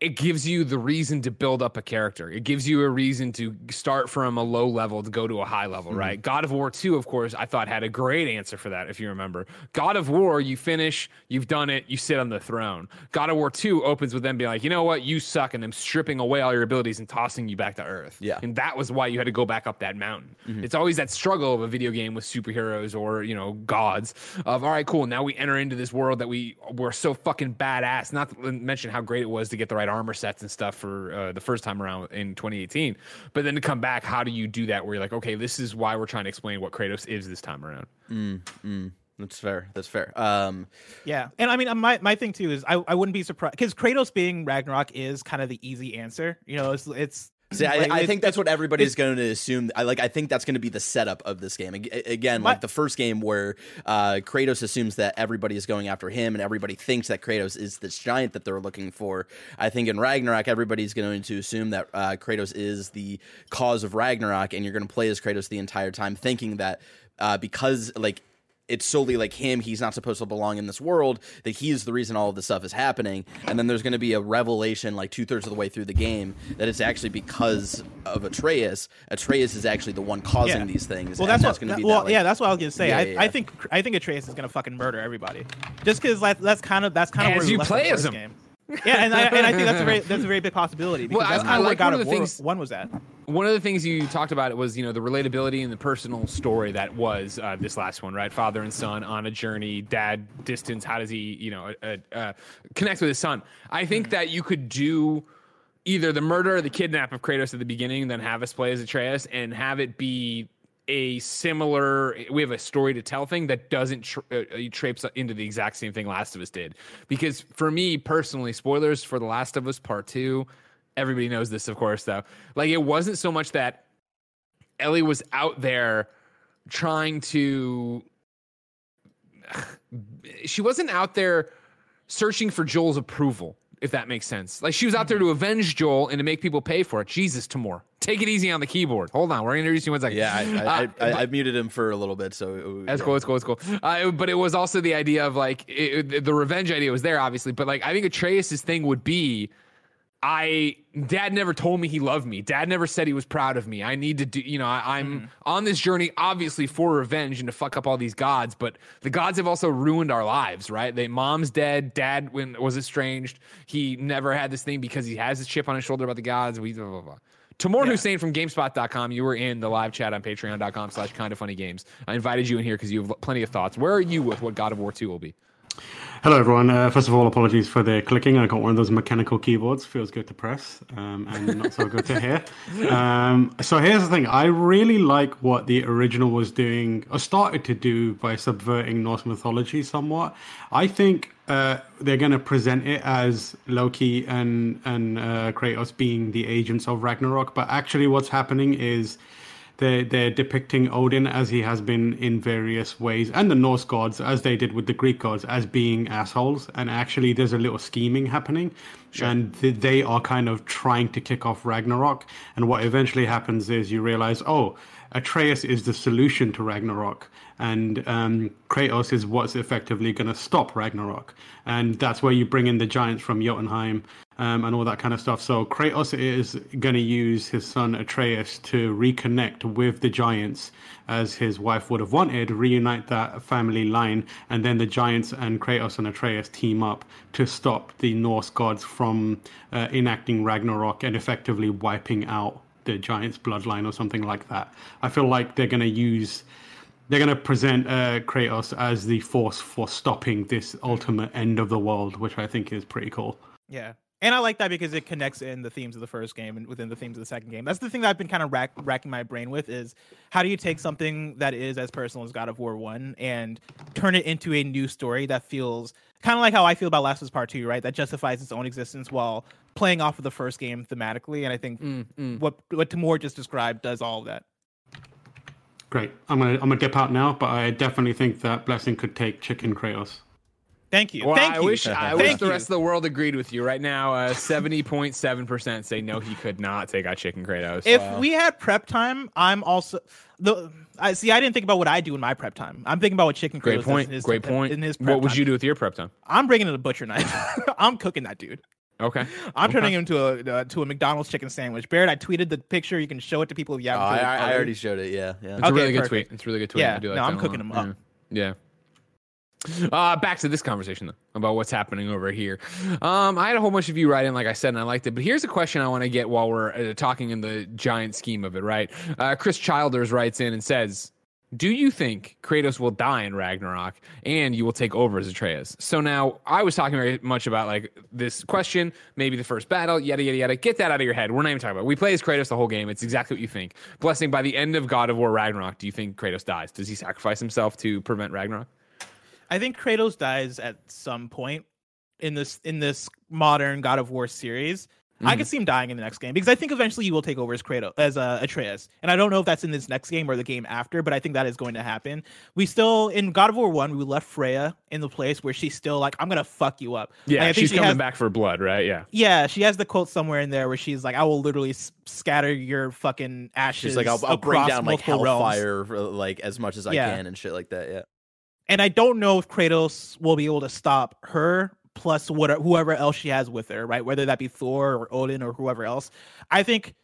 it gives you the reason to build up a character. It gives you a reason to start from a low level to go to a high level, Mm-hmm. right? God of War 2, of course, I thought had a great answer for that, if you remember. God of War, you finish, you've done it, you sit on the throne. God of War 2 opens with them being like, you know what, you suck, and them stripping away all your abilities and tossing you back to Earth. Yeah. And that was why you had to go back up that mountain. Mm-hmm. It's always that struggle of a video game with superheroes or, you know, gods of, all right, cool, now we enter into this world that we were so fucking badass. Not to mention how great it was to get the right armor sets and stuff for uh, the first time around in 2018. But then to come back, how do you do that where you're like, okay, this is why we're trying to explain what Kratos is this time around? That's fair. That's fair. Um, Yeah, and I mean, uh, my my thing too is I, I wouldn't be surprised because Kratos being Ragnarok is kind of the easy answer. You know, it's it's. See, I, like, I think that's what everybody's going to assume. I like. I think that's going to be the setup of this game. Ag- Again, My- like the first game where uh, Kratos assumes that everybody is going after him, and everybody thinks that Kratos is this giant that they're looking for. I think in Ragnarok, everybody's going to assume that uh, Kratos is the cause of Ragnarok, and you're going to play as Kratos the entire time, thinking that uh, because like it's solely like him he's not supposed to belong in this world that he is the reason all of this stuff is happening and then there's going to be a revelation like two-thirds of the way through the game that it's actually because of atreus atreus is actually the one causing Yeah. these things Well, and that's, what. going to be well, that, like- yeah, that's what I was gonna say. Yeah, I, yeah, I think I think Atreus is gonna fucking murder everybody, just because like, that's kind of that's kind of As where we you left play the as him. game. Yeah, and I, and I think that's a very that's a very big possibility because Well, I- that's I kind of like God one of the War things- one was that. one of the things you talked about was you know the relatability and the personal story that was uh, this last one right? Father and son on a journey dad distance how does he you know uh, uh, connect with his son? I think that you could do either the murder or the kidnap of kratos at the beginning then have us play as atreus and have it be a similar we have a story to tell thing that doesn't tra- uh, uh, traipse into the exact same thing last of us did. Because for me personally spoilers for the last of us part two everybody knows this of course though. Like it wasn't so much that ellie was out there trying to she wasn't out there searching for joel's approval if that makes sense like she was out there to avenge joel and to make people pay for it jesus Tamoor. take it easy on the keyboard hold on we're gonna you one second yeah I, I, Uh, I, I, I muted him for a little bit so that's yeah. cool. That's cool. That's cool. Uh, but it was also the idea of like it, it- the revenge idea was there, obviously. But like I think Atreus's thing would be, I dad never told me he loved me. Dad never said he was proud of me. I need to do. You know, I, I'm mm-hmm. on this journey, obviously for revenge and to fuck up all these gods. But the gods have also ruined our lives, right? They mom's dead. Dad when was estranged. He never had this thing because he has this chip on his shoulder about the gods. We blah blah blah. Tamoor Hussain from GameSpot.com. You were in the live chat on Patreon.com slash kind of funny games. I invited you in here because you have plenty of thoughts. Where are you with what God of War 2 will be? Hello, everyone. Uh, first of all, apologies for the clicking. I got one of those mechanical keyboards. Feels good to press um, and not so good to hear. Um, so here's the thing. I really like what the original was doing, or started to do, by subverting Norse mythology somewhat. I think uh, they're going to present it as Loki and and uh, Kratos being the agents of Ragnarok, but actually, what's happening is they're, they're depicting Odin as he has been in various ways, and the Norse gods, as they did with the Greek gods, as being assholes. And actually, there's a little scheming happening, and th- they are kind of trying to kick off Ragnarok. And what eventually happens is you realize, oh, Atreus is the solution to Ragnarok, and um, Kratos is what's effectively going to stop Ragnarok. And that's where you bring in the giants from Jotunheim um, and all that kind of stuff. So Kratos is going to use his son Atreus to reconnect with the giants as his wife would have wanted, reunite that family line, and then the giants and Kratos and Atreus team up to stop the Norse gods from uh, enacting Ragnarok and effectively wiping out the giants' bloodline or something like that. I feel like they're going to use they're going to present uh, Kratos as the force for stopping this ultimate end of the world, which I think is pretty cool. Yeah. And I like that because it connects in the themes of the first game and within the themes of the second game. That's the thing that I've been kind of rack, racking my brain with is how do you take something that is as personal as God of War 1 and turn it into a new story that feels kind of like how I feel about Last of Us Part 2, right? That justifies its own existence while playing off of the first game thematically. And I think Mm, what what Tamoor just described does all of that. Great. I'm gonna I'm gonna dip out now, but I definitely think that Blessing could take Chicken Kratos. Thank you. Well, Thank I you. wish I Thank wish the you. rest of the world agreed with you. Right now, uh, seventy point seven percent say no, he could not take out Chicken Kratos. If we had prep time, I'm also the. I see. I didn't think about what I do in my prep time. I'm thinking about what Chicken Kratos Great does point. In his, Great point. In his prep What would time. you do with your prep time? I'm bringing in a butcher knife. I'm cooking that dude. Okay. I'm Okay. turning him to a uh, to a McDonald's chicken sandwich. Barrett, I tweeted the picture. You can show it to people if you Oh, haven't. I, I, I already. already showed it. Yeah, yeah. It's a Okay, really good perfect. tweet. It's a really good tweet. Yeah, I do like no, I'm cooking lot. them up. Yeah. Yeah. Uh, back to this conversation though about what's happening over here. Um, I had a whole bunch of you write in, like I said, and I liked it. But here's a question I want to get while we're uh, talking in the giant scheme of it. Right? Uh, Chris Childers writes in and says, "Do you think Kratos will die in Ragnarok and you will take over as Atreus?" So now I was talking very much about like this question, maybe the first battle, yada yada yada. Get that out of your head. We're not even talking about. It. We play as Kratos the whole game. It's exactly what you think. Blessing by the end of God of War Ragnarok. Do you think Kratos dies? Does he sacrifice himself to prevent Ragnarok? I think Kratos dies at some point in this in this modern God of War series. I Mhm. could see him dying in the next game because I think eventually you will take over as Kratos as uh, Atreus, and I don't know if that's in this next game or the game after, but I think that is going to happen. We still in God of War One, we left Freya in the place where she's still like, "I'm gonna fuck you up." Yeah, Like, I think she's she coming has- back for blood, right? Yeah. Yeah, she has the quote somewhere in there where she's like, "I will literally s- scatter your fucking ashes." She's like, I'll, I'll bring across down like multiple realms." hellfire for, like as much as I Yeah. can and shit like that. Yeah. and I don't know if Kratos will be able to stop her plus what whoever else she has with her, right? Whether that be Thor or Odin or whoever else. I think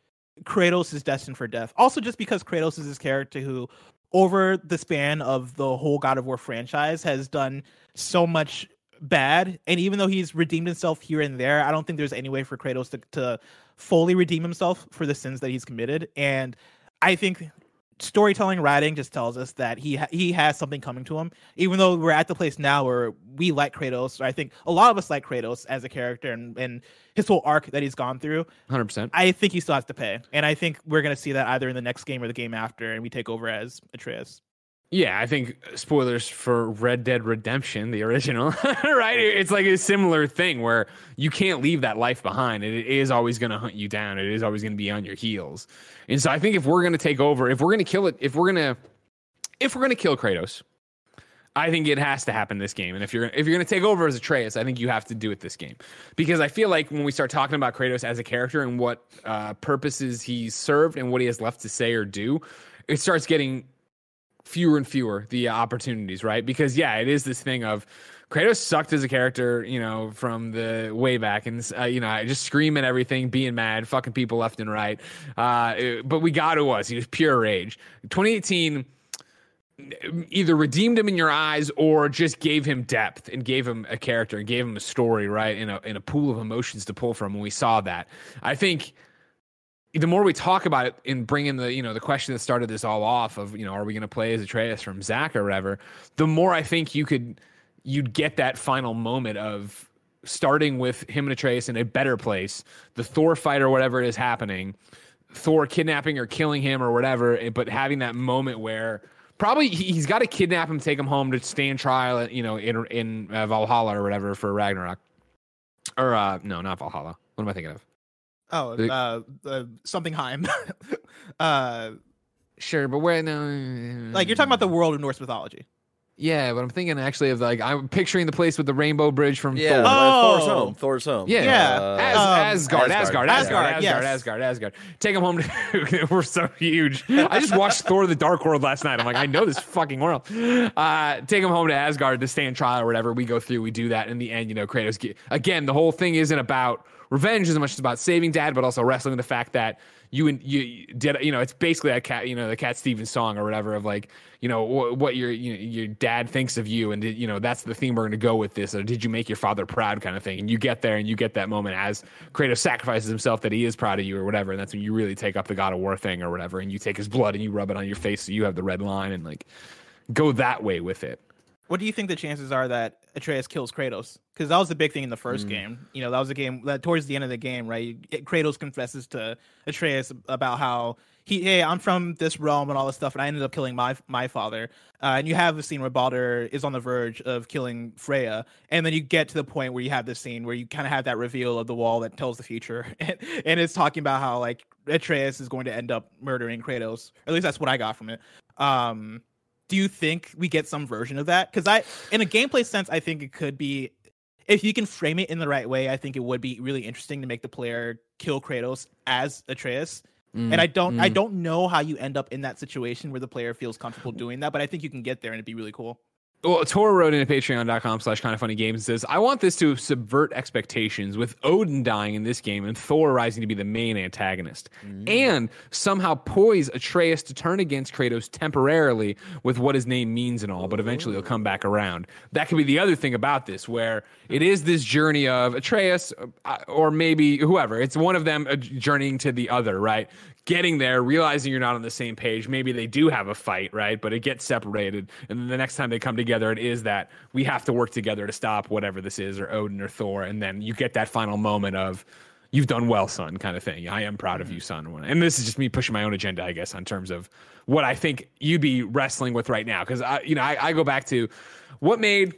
Kratos is destined for death. Also, just because Kratos is this character who, over the span of the whole God of War franchise, has done so much bad, and even though he's redeemed himself here and there, I don't think there's any way for Kratos to, to fully redeem himself for the sins that he's committed. And I think storytelling writing just tells us that he ha- he has something coming to him. Even though we're at the place now where we like Kratos I think a lot of us like Kratos as a character and and his whole arc that he's gone through 100%. I think he still has to pay. And I think we're going to see that either in the next game or the game after and we take over as Atreus Yeah, I think spoilers for Red Dead Redemption, the original, right? It's like a similar thing where you can't leave that life behind. It is always going to hunt you down. It is always going to be on your heels. And so I think if we're going to take over, if we're going to kill it, if we're going to, if we're going to kill Kratos, I think it has to happen this game. And if you're if you're going to take over as Atreus, I think you have to do it this game because I feel like when we start talking about Kratos as a character and what uh, purposes he's served and what he has left to say or do, it starts getting fewer and fewer the opportunities, right? Because yeah, it is this thing of Kratos sucked as a character, you know, from the way back, and uh, you know, I just screaming everything, being mad, fucking people left and right. Uh, it- but we got who was he was pure rage. 2018 either redeemed him in your eyes or just gave him depth and gave him a character and gave him a story, right? In a in a pool of emotions to pull from. And we saw that. I think the more we talk about it and bring in the you know the question that started this all off of you know are we going to play as Atreus from Zach or whatever, the more I think you could you'd get that final moment of starting with him and Atreus in a better place, the Thor fight or whatever is happening, Thor kidnapping or killing him or whatever, eh, but having that moment where probably he- he's got to kidnap him, take him home to stand trial, you know, in in uh, Valhalla or whatever for Ragnarok, or uh, no, not Valhalla. What am I thinking of? Oh The- uh, uh something Heim uh Sure, but where no? like you're talking about the world of Norse mythology Yeah, but I'm thinking actually of like I'm picturing the place with the rainbow bridge from Yeah. Thor. uh, Thor's Oh. home. Thor's home. Yeah, Yeah. Uh, As, Um, Asgard, Asgard, Asgard, Asgard, Asgard, Asgard, yes. Asgard, Asgard, Take them home. To, we're so huge. I just watched Thor: The Dark World last night. I'm like, I know this fucking world. Uh, take them home to Asgard to stand trial or whatever. We go through. We do that. In the end, you know, Kratos. Get, again, the whole thing isn't about revenge as much as about saving Dad, but also wrestling the fact that you and you did. You know, it's basically that cat. You know, the Cat Stevens song or whatever of like, you know, what, what your you know, your dad thinks of you, and did, you know that's the theme we're going to go with this. Or did you make your father proud, kind of thing? And you get there and you get that moment as Kratos sacrifices himself that he is proud of you or whatever, and that's when you really take up the God of War thing or whatever, and you take his blood and you rub it on your face so you have the red line and like go that way with it. What do you think the chances are that Atreus kills Kratos? Because that was the big thing in the Mm. first game. You know, that was a game that towards the end of the game, right? Kratos confesses to Atreus about how he, hey, I'm from this realm and all this stuff, and I ended up killing my my father. Uh, and you have a scene where Baldur is on the verge of killing Freya, and then you get to the point where you have this scene where you kind of have that reveal of the wall that tells the future, and, and it's talking about how like Atreus is going to end up murdering Kratos. At least that's what I got from it. Um, do you think we get some version of that? Because I, in a gameplay sense, I think it could be, if you can frame it in the right way, I think it would be really interesting to make the player kill Kratos as Atreus. And I don't, I Mm. don't know how you end up in that situation where the player feels comfortable doing that, but I think you can get there and it'd be really cool. Well, Tora wrote in at patreon.com slash kind of funny games and says, I want this to subvert expectations with Odin dying in this game and Thor rising to be the main antagonist. And somehow poise Atreus to turn against Kratos temporarily with what his name means and all, but eventually he'll come back around. That could be the other thing about this, where it is this journey of Atreus uh, or maybe whoever. It's one of them uh, journeying to the other, right? getting there, realizing you're not on the same page. Maybe they do have a fight, right? But it gets separated. And then the next time they come together, it is that we have to work together to stop whatever this is, or Odin or Thor. And then you get that final moment of, you've done well, son, kind of thing. I am proud of mm-hmm. you, son. And this is just me pushing my own agenda, I guess, on terms of what I think you'd be wrestling with right now. Because I, you know, I, I go back to what made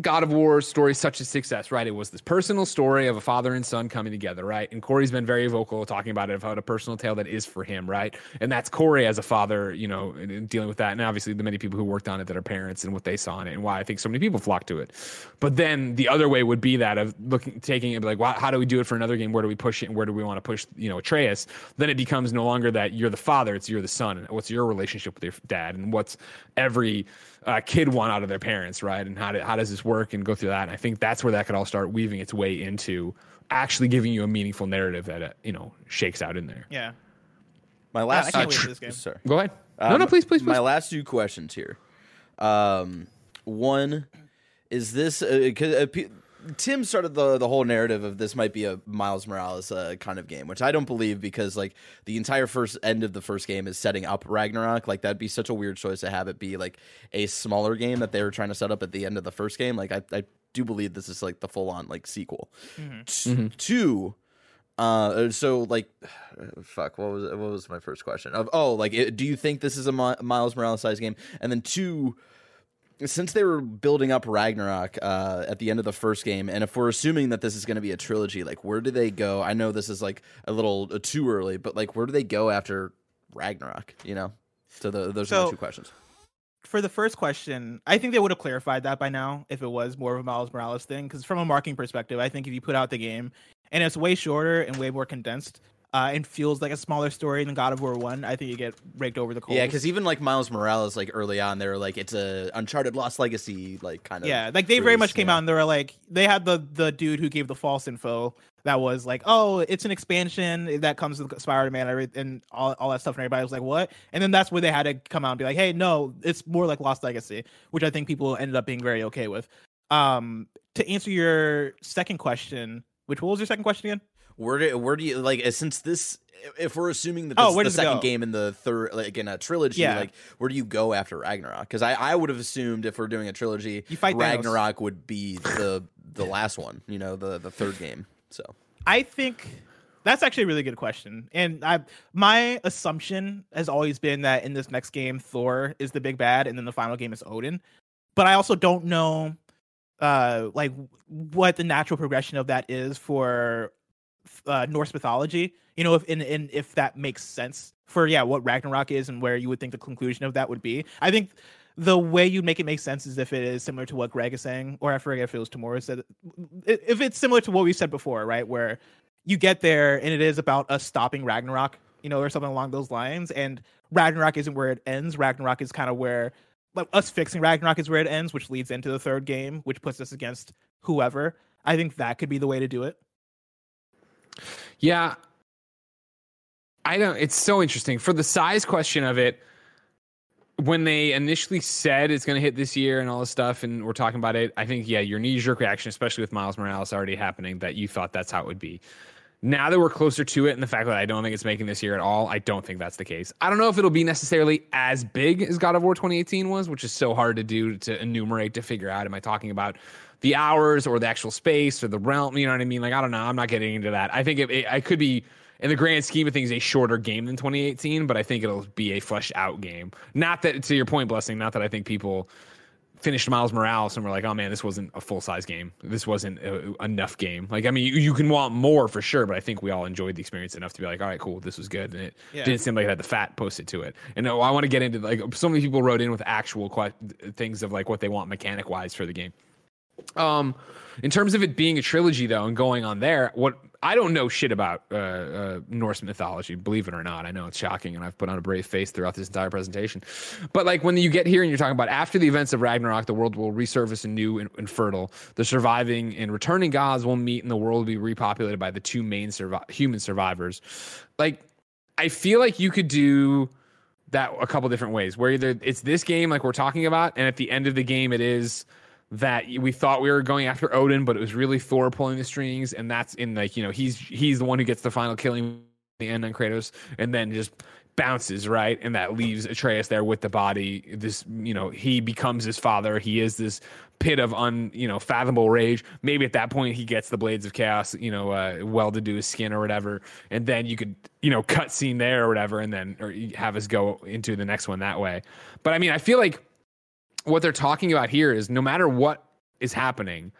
God of War story such a success, right? It was this personal story of a father and son coming together, right? And Corey's been very vocal talking about it about a personal tale that is for him, right? And that's Corey as a father, you know, dealing with that. And obviously the many people who worked on it that are parents and what they saw in it and why I think so many people flocked to it. But then the other way would be that of looking, taking it like, well, how do we do it for another game? Where do we push it? And where do we want to push, you know, Atreus? Then it becomes no longer that you're the father, it's you're the son. And what's your relationship with your dad? And what's every uh, kid want out of their parents, right? And how, do, how does this work and go through that? And I think that's where that could all start weaving its way into actually giving you a meaningful narrative that, uh, you know, shakes out in there. Yeah. My last. I can't uh, wait for tr- this game. Sorry. Go ahead. no, Um, no, please, please, please. My last two questions here. Um, one is this uh, 'cause, uh, P- Tim started the the whole narrative of this might be a Miles Morales uh, kind of game, which I don't believe because like the entire first end of the first game is setting up Ragnarok. Like that'd be such a weird choice to have it be like a smaller game that they were trying to set up at the end of the first game. Like I, I do believe this is like the full on like sequel. T- Two. Uh, so like, fuck. What was what was my first question? Of oh, like, it, do you think this is a Mi- Miles Morales size game? And then two, since they were building up Ragnarok uh, at the end of the first game, and if we're assuming that this is going to be a trilogy, like, where do they go? I know this is like a little uh, too early, but like, where do they go after Ragnarok? You know, so the, those are my two questions. For the first question, I think they would have clarified that by now if it was more of a Miles Morales thing. Because from a marketing perspective, I think if you put out the game and it's way shorter and way more condensed, uh, and feels like a smaller story than God of War One, I think you get raked over the coals. Yeah, because even like Miles Morales, like early on, they were like, it's a Uncharted Lost Legacy, like kind of. Yeah, like they very much came yeah. out and they were like they had the the dude who gave the false info that was like, oh, it's an expansion that comes with Spider-Man and and all, all that stuff, and everybody was like, what? And then that's where they had to come out and be like, hey, no, it's more like Lost Legacy, which I think people ended up being very okay with. Um, to answer your second question, which what was your second question again? Where do where do you like uh, since this? If we're assuming that Oh, this where is the second game in the third, like in a trilogy, Yeah. like where do you go after Ragnarok? Because I, I would have assumed if we're doing a trilogy, You fight Thanos. Ragnarok would be the the last one, you know, the the third game. So I think that's actually a really good question. And I my assumption has always been that in this next game Thor is the big bad and then the final game is Odin. But I also don't know uh like what the natural progression of that is for uh Norse mythology. You know if in, in if that makes sense for yeah what Ragnarok is and where you would think the conclusion of that would be. I think the way you'd make it make sense is if it is similar to what Greg is saying, or I forget if it was Tamoor said if it's similar to what we said before, right? Where you get there and it is about us stopping Ragnarok, you know, or something along those lines. And Ragnarok isn't where it ends. Ragnarok is kind of where like us fixing Ragnarok is where it ends, which leads into the third game, which puts us against whoever. I think that could be the way to do it. Yeah. I don't it's so interesting. For the size question of it, when they initially said it's going to hit this year and all this stuff, and we're talking about it, I think, yeah, your knee jerk reaction, especially with Miles Morales already happening, that you thought that's how it would be. Now that we're closer to it, and the fact that I don't think it's making this year at all, I don't think that's the case. I don't know if it'll be necessarily as big as God of War 2018 was, which is so hard to do to enumerate to figure out. Am I talking about the hours or the actual space or the realm? You know what I mean? Like, I don't know. I'm not getting into that. I think it, it, I could be in the grand scheme of things, a shorter game than 2018, but I think it'll be a fleshed out game. Not that, to your point, Blessing, not that I think people finished Miles Morales and were like, oh man, this wasn't a full size game. This wasn't a, enough game. Like, I mean, you, you can want more for sure, but I think we all enjoyed the experience enough to be like, all right, cool, this was good. And it Yeah. didn't seem like it had the fat posted to it. And oh, I want to get into like, so many people wrote in with actual things of like what they want mechanic wise for the game. Um, in terms of it being a trilogy though, and going on there, what I don't know shit about uh, uh, Norse mythology, believe it or not. I know it's shocking, and I've put on a brave face throughout this entire presentation. But like when you get here and you're talking about after the events of Ragnarok, the world will resurface anew and, and fertile. The surviving and returning gods will meet, and the world will be repopulated by the two main survi- human survivors. Like I feel like you could do that a couple different ways. Where either it's this game like we're talking about, and at the end of the game it is that we thought we were going after Odin, but it was really Thor pulling the strings, and that's in like you know he's he's the one who gets the final killing the end on Kratos, and then just bounces right, and that leaves Atreus there with the body. This you know he becomes his father. He is this pit of un you know fathomable rage. Maybe at that point he gets the blades of chaos you know uh, welded to do his skin or whatever, and then you could you know cut scene there or whatever, and then or have us go into the next one that way. But I mean I feel like what they're talking about here is no matter what is happening,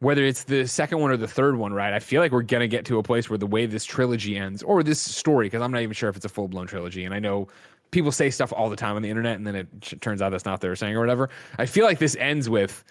whether it's the second one or the third one, right? I feel like we're gonna get to a place where the way this trilogy ends, or this story, because I'm not even sure if it's a full blown trilogy, and I know people say stuff all the time on the internet, and then it turns out that's not what they were saying or whatever. I feel like this ends with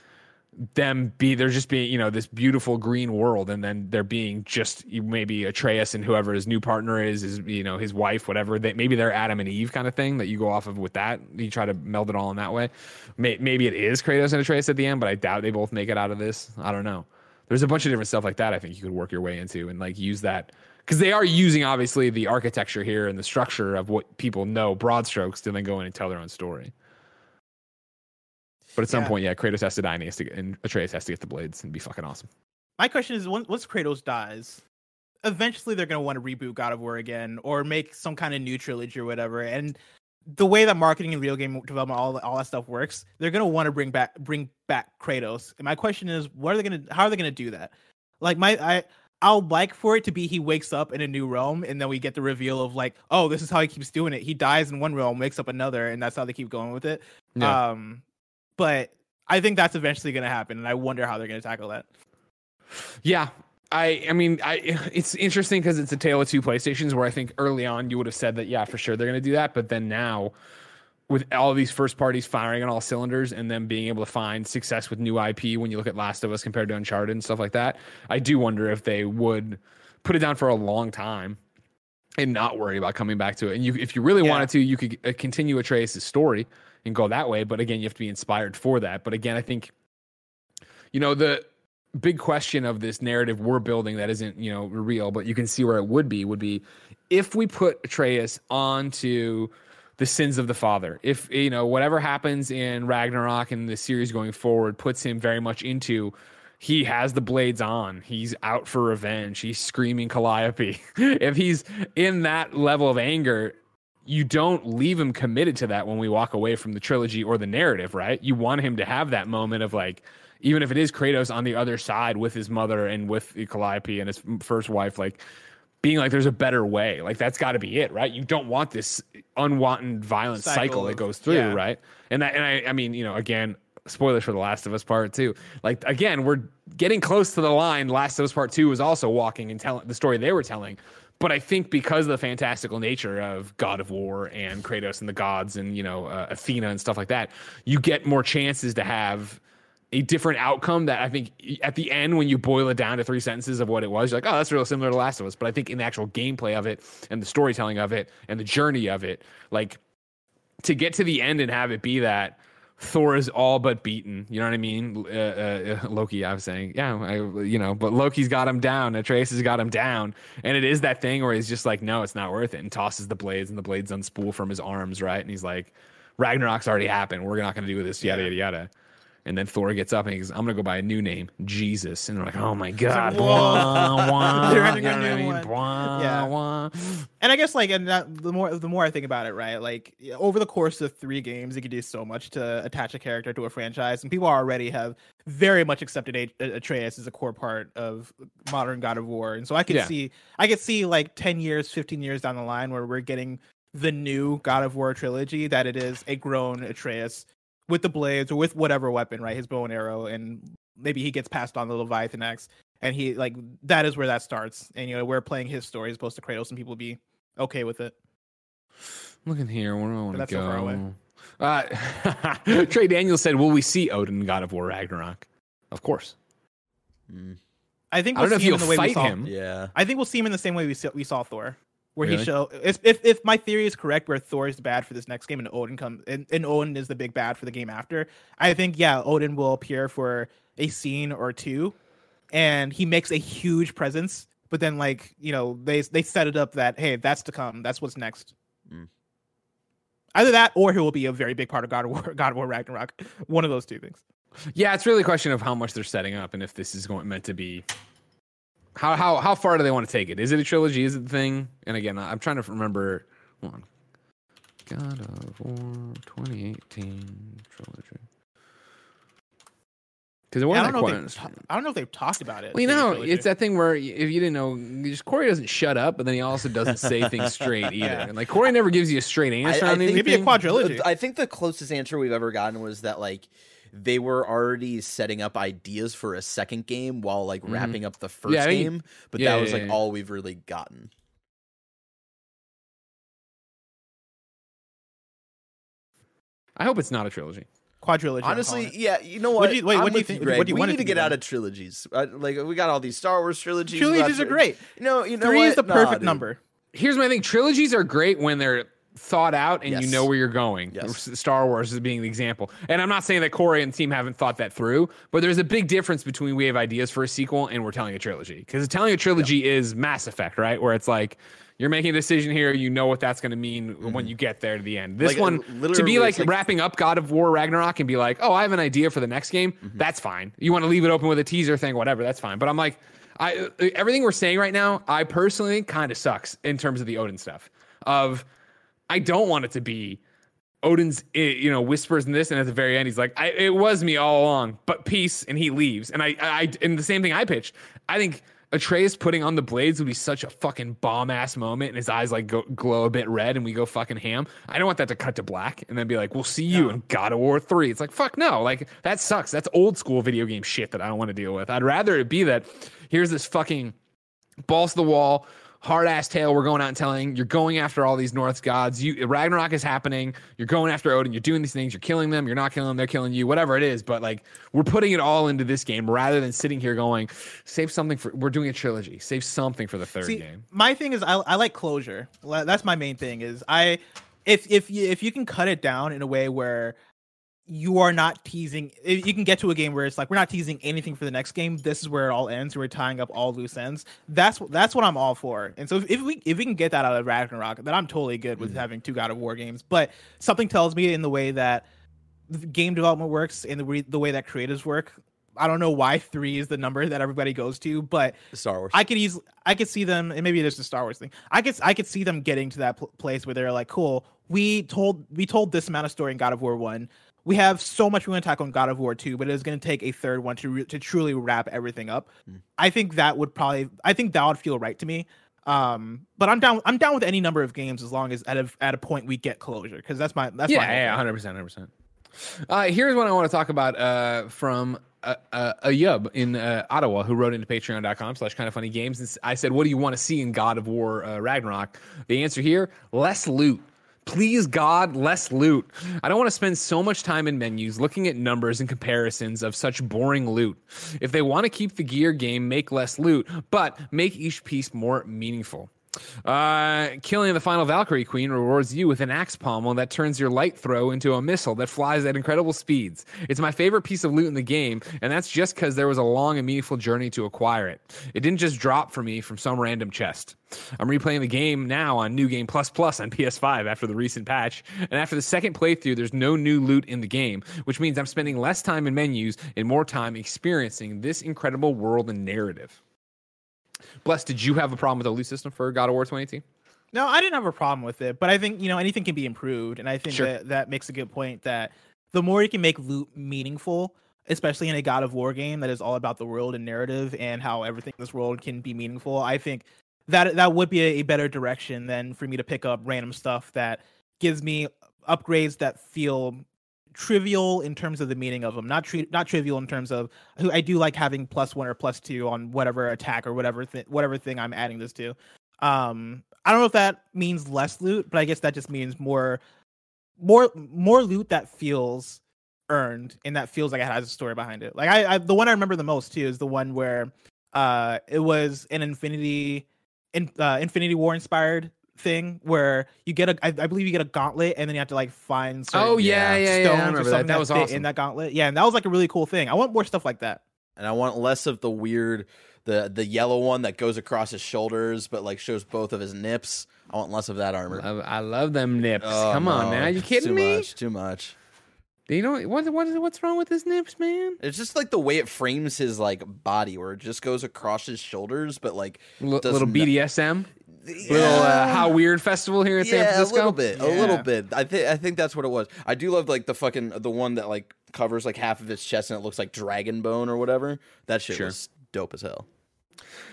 them be they're just being you know this beautiful green world and then they're being just maybe Atreus and whoever his new partner is is you know his wife whatever. They, maybe they're Adam and Eve kind of thing that you go off of with that. You try to meld it all in that way. Maybe it is Kratos and Atreus at the end but I doubt they both make it out of this. I don't know. There's a bunch of different stuff like that I think you could work your way into and like use that. Because they are using obviously the architecture here and the structure of what people know broad strokes to then go in and tell their own story but at some Yeah. point, yeah, Kratos has to die and, he has to get, and Atreus has to get the blades and be fucking awesome. My question is, once Kratos dies, eventually they're gonna want to reboot God of War again, or make some kind of new trilogy or whatever. And the way that marketing and real game development, all all that stuff works, they're gonna want to bring back bring back Kratos. And my question is, what are they gonna? How are they gonna do that? Like my I. I'll like for it to be he wakes up in a new realm and then we get the reveal of like, oh, this is how he keeps doing it. He dies in one realm, wakes up another, and that's how they keep going with it. Yeah. Um, but I think that's eventually going to happen, and I wonder how they're going to tackle that. Yeah. I I mean I it's interesting because it's a tale of two PlayStations where I think early on you would have said that yeah for sure they're gonna do that but then now with all these first parties firing on all cylinders and then being able to find success with new IP when you look at Last of Us compared to Uncharted and stuff like that I do wonder if they would put it down for a long time and not worry about coming back to it and you if you really Yeah. wanted to you could uh, continue Atreus' story and go that way but again you have to be inspired for that. But again I think you know the big question of this narrative we're building that isn't you know real but you can see where it would be would be if we put Atreus onto the sins of the father if you know whatever happens in Ragnarok and the series going forward puts him very much into he has the blades on he's out for revenge he's screaming calliope. If he's in that level of anger you don't leave him committed to that when we walk away from the trilogy or the narrative, right? You want him to have that moment of like, even if it is Kratos on the other side with his mother and with Calliope and his first wife, like being like, there's a better way. Like that's got to be it, right? You don't want this unwanted violent cycle, Cycle that goes through, yeah. right? And that, and I, I mean, you know, again, spoilers for The Last of Us Part Two. Like again, we're getting close to the line. Last of Us Part Two was also walking and telling the story they were telling. But I think because of the fantastical nature of God of War and Kratos and the gods and you know uh, Athena and stuff like that, you get more chances to have a different outcome. That I think at the end, when you boil it down to three sentences of what it was, you're like, oh, that's real similar to Last of Us. But I think in the actual gameplay of it and the storytelling of it and the journey of it, like to get to the end and have it be that Thor is all but beaten. You know what I mean? Uh, uh, Loki, I was saying, yeah, I, you know, but Loki's got him down. Atreus has got him down, and it is that thing where he's just like, no, it's not worth it, and tosses the blades, and the blades unspool from his arms, right? And he's like, Ragnarok's already happened. We're not going to do this. Yada yada yada. And then Thor gets up and he goes, I'm going to go by a new name, Jesus. And they're like, oh my God. whoa. Blah, blah, They're you know what I mean? Blah, Yeah. blah. And I guess like, and that the more the more I think about it, right? Like over the course of three games, you can do so much to attach a character to a franchise, and people already have very much accepted A- Atreus as a core part of modern God of War. And so I could Yeah. see, I could see like ten years, fifteen years down the line where we're getting the new God of War trilogy that it is a grown Atreus with the blades or with whatever weapon, right? His bow and arrow, and maybe he gets passed on the Leviathan Axe, and he like that is where that starts. And you know, we're playing his story as opposed to Kratos, and people be okay with it. Looking here, where do I want to that's go? so far away. Uh, Trey Daniels said, "Will we see Odin God of War Ragnarok?" Of course. Mm. I think I we'll don't know if see him you'll in the way we fight saw. him. Yeah. I think we'll see him in the same way we saw, we saw Thor, where Really? he show if, if if my theory is correct, where Thor is bad for this next game and Odin comes and, and Odin is the big bad for the game after. I think yeah, Odin will appear for a scene or two, and he makes a huge presence. But then like you know they they set it up that hey that's to come that's what's next. Mm. Either that or he will be a very big part of God of War God of War Ragnarok. One of those two things. Yeah, it's really a question of how much they're setting up and if this is going meant to be. How how how far do they want to take it? Is it a trilogy? Is it the thing? And again, I'm trying to remember. Hold on. God of War 2018 trilogy. Because it Yeah, I wasn't don't quite. If ta- I don't know if they've talked about it. well, you know, it's that thing where if you didn't know, just Corey doesn't shut up, but then he also doesn't say things straight either. And like Corey never gives you a straight answer I on think- anything. maybe a quadrilogy. I think the closest answer we've ever gotten was that like they were already setting up ideas for a second game while like wrapping up the first Mm-hmm. Yeah, I think- game, but yeah, that yeah, was like yeah. all we've really gotten. I hope it's not a trilogy. quadrilogy. Honestly, yeah, you know what? What do you- wait, I'm what do you think- Greg. what do you we want need to to get out of trilogies. Uh, like we got all these Star Wars trilogies. trilogies are great. No, you know Three what? is the perfect dude. number. here's my thing trilogies are great when they're thought out and you know where you're going. Yes. Star wars is being the example. And i'm not saying that corey and team haven't thought that through but there's a big difference between we have ideas for a sequel and we're telling a trilogy. Because telling a trilogy is mass effect right? Where it's like you're making a decision here you know what that's going to mean when you get there to the end. This Like, uh, one to be like, like- wrapping up god of war ragnarok and be like oh i have an idea for the next game Mm-hmm. that's fine. You want to leave it open with a teaser thing whatever that's fine. But i'm like I everything we're saying right now, I personally kind of sucks in terms of the Odin stuff. Of I don't want it to be Odin's, you know, whispers in this, and at the very end, he's like, I, "It was me all along," but peace, and he leaves. And I, I, and the same thing I pitched. I think Atreus putting on the blades would be such a fucking bomb ass moment, and his eyes like go, glow a bit red, and we go fucking ham. I don't want that to cut to black and then be like, "We'll see you in God of War 3. It's like, fuck no, like that sucks. That's old school video game shit that I don't want to deal with. I'd rather it be that here's this fucking balls to the wall, hard ass tale. We're going out and telling you're going after all these Norse gods. You Ragnarok is happening. You're going after Odin. You're doing these things. You're killing them. You're not killing them. They're killing you. Whatever it is, but like we're putting it all into this game rather than sitting here going, save something for. We're doing a trilogy. Save something for the third See, game. my thing is I, I like closure. That's my main thing. Is I if if you if you can cut it down in a way where you are not teasing you can get to a game where it's like we're not teasing anything for the next game this is where it all ends we're tying up all loose ends that's that's what i'm all for and so if we if we can get that out of ragnarok then i'm totally good with mm-hmm. having two god of war games but something tells me in the way that game development works and the, re- the way that creatives work i don't know why three is the number that everybody goes to but Star Wars. I could easily, I could see them, and maybe it is a Star Wars thing. I could, I could see them getting to that pl- place where they're like, "Cool, we told, we told this amount of story in God of War one. We have so much we want to tackle in God of War two, but it is going to take a third one to re- to truly wrap everything up. I think that would probably, I think that would feel right to me. Um, but I'm down, I'm down with any number of games as long as at a at a point we get closure because that's my that's yeah, my whole yeah, hundred percent, hundred percent. Uh, here's what I want to talk about uh, from a, a, a Yub in uh, Ottawa who wrote into patreon.com slash kind of funny games. And s- I said, What do you want to see in God of War uh, Ragnarok? The answer here less loot. Please, God, less loot. I don't want to spend so much time in menus looking at numbers and comparisons of such boring loot. If they want to keep the gear game, make less loot, but make each piece more meaningful. Uh, killing the final Valkyrie Queen rewards you with an axe pommel that turns your light throw into a missile that flies at incredible speeds. It's my favorite piece of loot in the game, and that's just because there was a long and meaningful journey to acquire it. It didn't just drop for me from some random chest. I'm replaying the game now on New Game Plus Plus on PS5 after the recent patch, and after the second playthrough, there's no new loot in the game, which means I'm spending less time in menus and more time experiencing this incredible world and narrative. Bless, did you have a problem with the loot system for God of War 2018? No, I didn't have a problem with it, but I think you know anything can be improved, and I think Sure. that that makes a good point. That the more you can make loot meaningful, especially in a God of War game that is all about the world and narrative and how everything in this world can be meaningful, I think that that would be a better direction than for me to pick up random stuff that gives me upgrades that feel trivial in terms of the meaning of them not tri- not trivial in terms of who I do like having plus 1 or plus 2 on whatever attack or whatever th- whatever thing I'm adding this to. Um I don't know if that means less loot but I guess that just means more more more loot that feels earned and that feels like it has a story behind it. Like I, I the one I remember the most too is the one where uh, it was an Infinity, in, uh, Infinity War inspired thing where you get a, I, I believe you get a gauntlet and then you have to like find. certain Oh yeah, Yeah, yeah, yeah. stones I or remember that. That was fit awesome. in that gauntlet. Yeah, and that was like a really cool thing. I want more stuff like that. and I want less of the weird the the yellow one that goes across his shoulders but like shows both of his nips. I want less of that armor. Love- I love them nips. Oh, Come on, no, man. Are you it's kidding too me? Much, too much. You know what? What? What's wrong with his nips, man? It's just like the way it frames his like body, where it just goes across his shoulders, but like L- little not- BDSM, little uh, How Weird festival here in San yeah, Francisco. a little bit, a little bit. I think I think that's what it was. I do love like the fucking the one that like covers like half of his chest and it looks like dragon bone or whatever. That shit Sure. was dope as hell.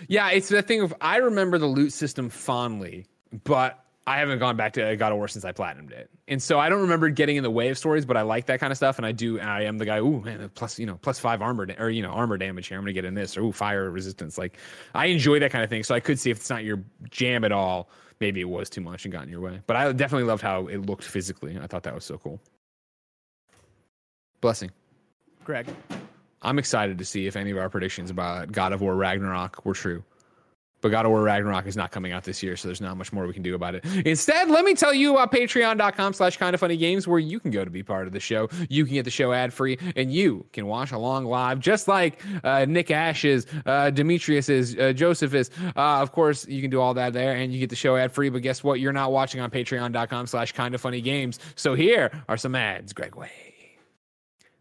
Yeah, it's the thing of I remember the loot system fondly, but I haven't gone back to God of War since I platinumed it, and so I don't remember getting in the way of stories. But I like that kind of stuff, and I do. I am the guy. Ooh, man, plus you know, plus five armor da- or you know armor damage here. I'm gonna get in this or ooh, fire resistance. Like I enjoy that kind of thing. So I could see if it's not your jam at all, maybe it was too much and got in your way. But I definitely loved how it looked physically. I thought that was so cool. Blessing. Greg, I'm excited to see if any of our predictions about God of War Ragnarok were true. But God of War Ragnarok is not coming out this year, so there's not much more we can do about it. Instead, let me tell you about patreon.com slash kind of funny games where you can go to be part of the show. You can get the show ad free and you can watch along live, just like uh, Nick Ash is, uh, Demetrius is, uh, Joseph is. Uh, of course, you can do all that there and you get the show ad free. But guess what? You're not watching on patreon.com slash kind of funny games. So here are some ads, Greg Way.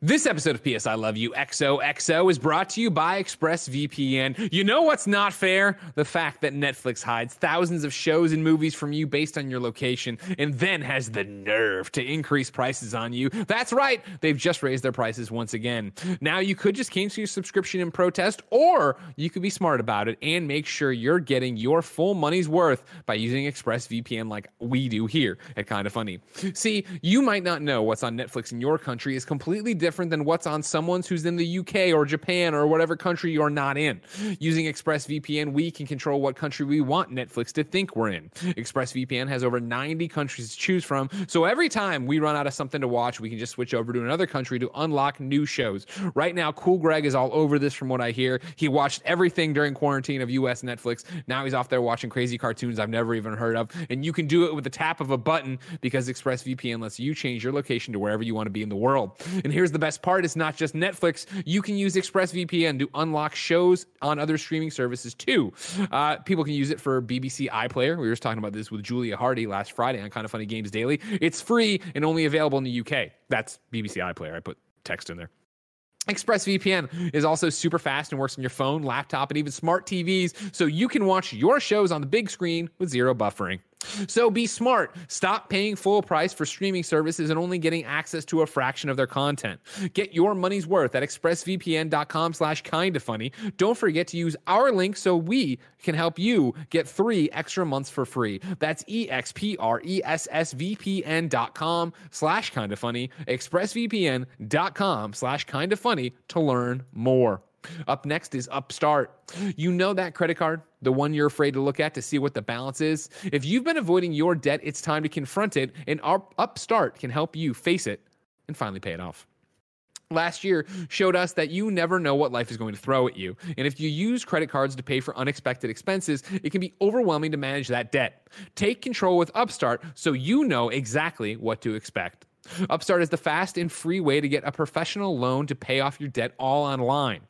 This episode of PS I Love You XOXO is brought to you by ExpressVPN. You know what's not fair? The fact that Netflix hides thousands of shows and movies from you based on your location and then has the nerve to increase prices on you. That's right, they've just raised their prices once again. Now you could just cancel your subscription in protest, or you could be smart about it and make sure you're getting your full money's worth by using ExpressVPN like we do here at Kinda Funny. See, you might not know what's on Netflix in your country is completely different than what's on someone's who's in the UK or Japan or whatever country you're not in. Using ExpressVPN, we can control what country we want Netflix to think we're in. ExpressVPN has over 90 countries to choose from, so every time we run out of something to watch, we can just switch over to another country to unlock new shows. Right now, Cool Greg is all over this from what I hear. He watched everything during quarantine of US Netflix. Now he's off there watching crazy cartoons I've never even heard of. And you can do it with the tap of a button because ExpressVPN lets you change your location to wherever you want to be in the world. And here's the best part it's not just Netflix. You can use ExpressVPN to unlock shows on other streaming services too. Uh, people can use it for BBC iPlayer. We were just talking about this with Julia Hardy last Friday on Kind of Funny Games Daily. It's free and only available in the UK. That's BBC iPlayer. I put text in there. ExpressVPN is also super fast and works on your phone, laptop, and even smart TVs, so you can watch your shows on the big screen with zero buffering. So be smart. Stop paying full price for streaming services and only getting access to a fraction of their content. Get your money's worth at expressvpn.com slash kinda funny. Don't forget to use our link so we can help you get three extra months for free. That's E E-X-P-R-E-S-S-V-P-N dot com slash kinda funny, expressvpn.com slash kinda funny to learn more. Up next is Upstart. You know that credit card, the one you're afraid to look at to see what the balance is? If you've been avoiding your debt, it's time to confront it, and Up- Upstart can help you face it and finally pay it off. Last year showed us that you never know what life is going to throw at you. And if you use credit cards to pay for unexpected expenses, it can be overwhelming to manage that debt. Take control with Upstart so you know exactly what to expect. Upstart is the fast and free way to get a professional loan to pay off your debt all online.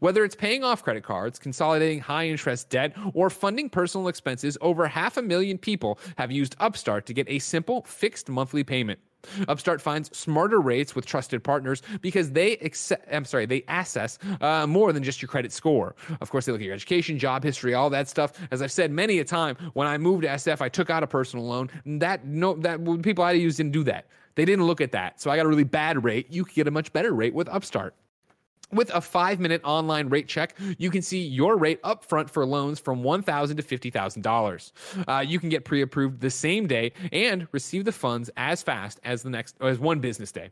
Whether it's paying off credit cards, consolidating high interest debt, or funding personal expenses, over half a million people have used Upstart to get a simple fixed monthly payment. Upstart finds smarter rates with trusted partners because they accept, I'm sorry, they assess uh, more than just your credit score. Of course, they look at your education, job history, all that stuff. As I've said many a time, when I moved to SF, I took out a personal loan. That no, that people I used didn't do that. They didn't look at that, so I got a really bad rate. You could get a much better rate with Upstart. With a five minute online rate check, you can see your rate upfront for loans from 1,000 to $50,000. Uh, you can get pre approved the same day and receive the funds as fast as the next as one business day.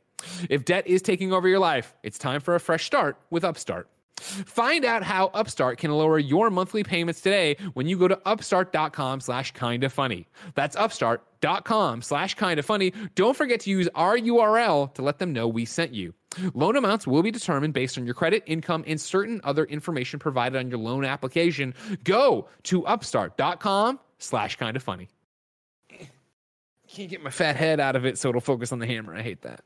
If debt is taking over your life, it's time for a fresh start with Upstart. Find out how Upstart can lower your monthly payments today when you go to upstart.com slash kinda funny. That's upstart.com slash kinda funny. Don't forget to use our URL to let them know we sent you. Loan amounts will be determined based on your credit, income, and certain other information provided on your loan application. Go to upstart.com slash kinda funny. Can't get my fat head out of it so it'll focus on the hammer. I hate that.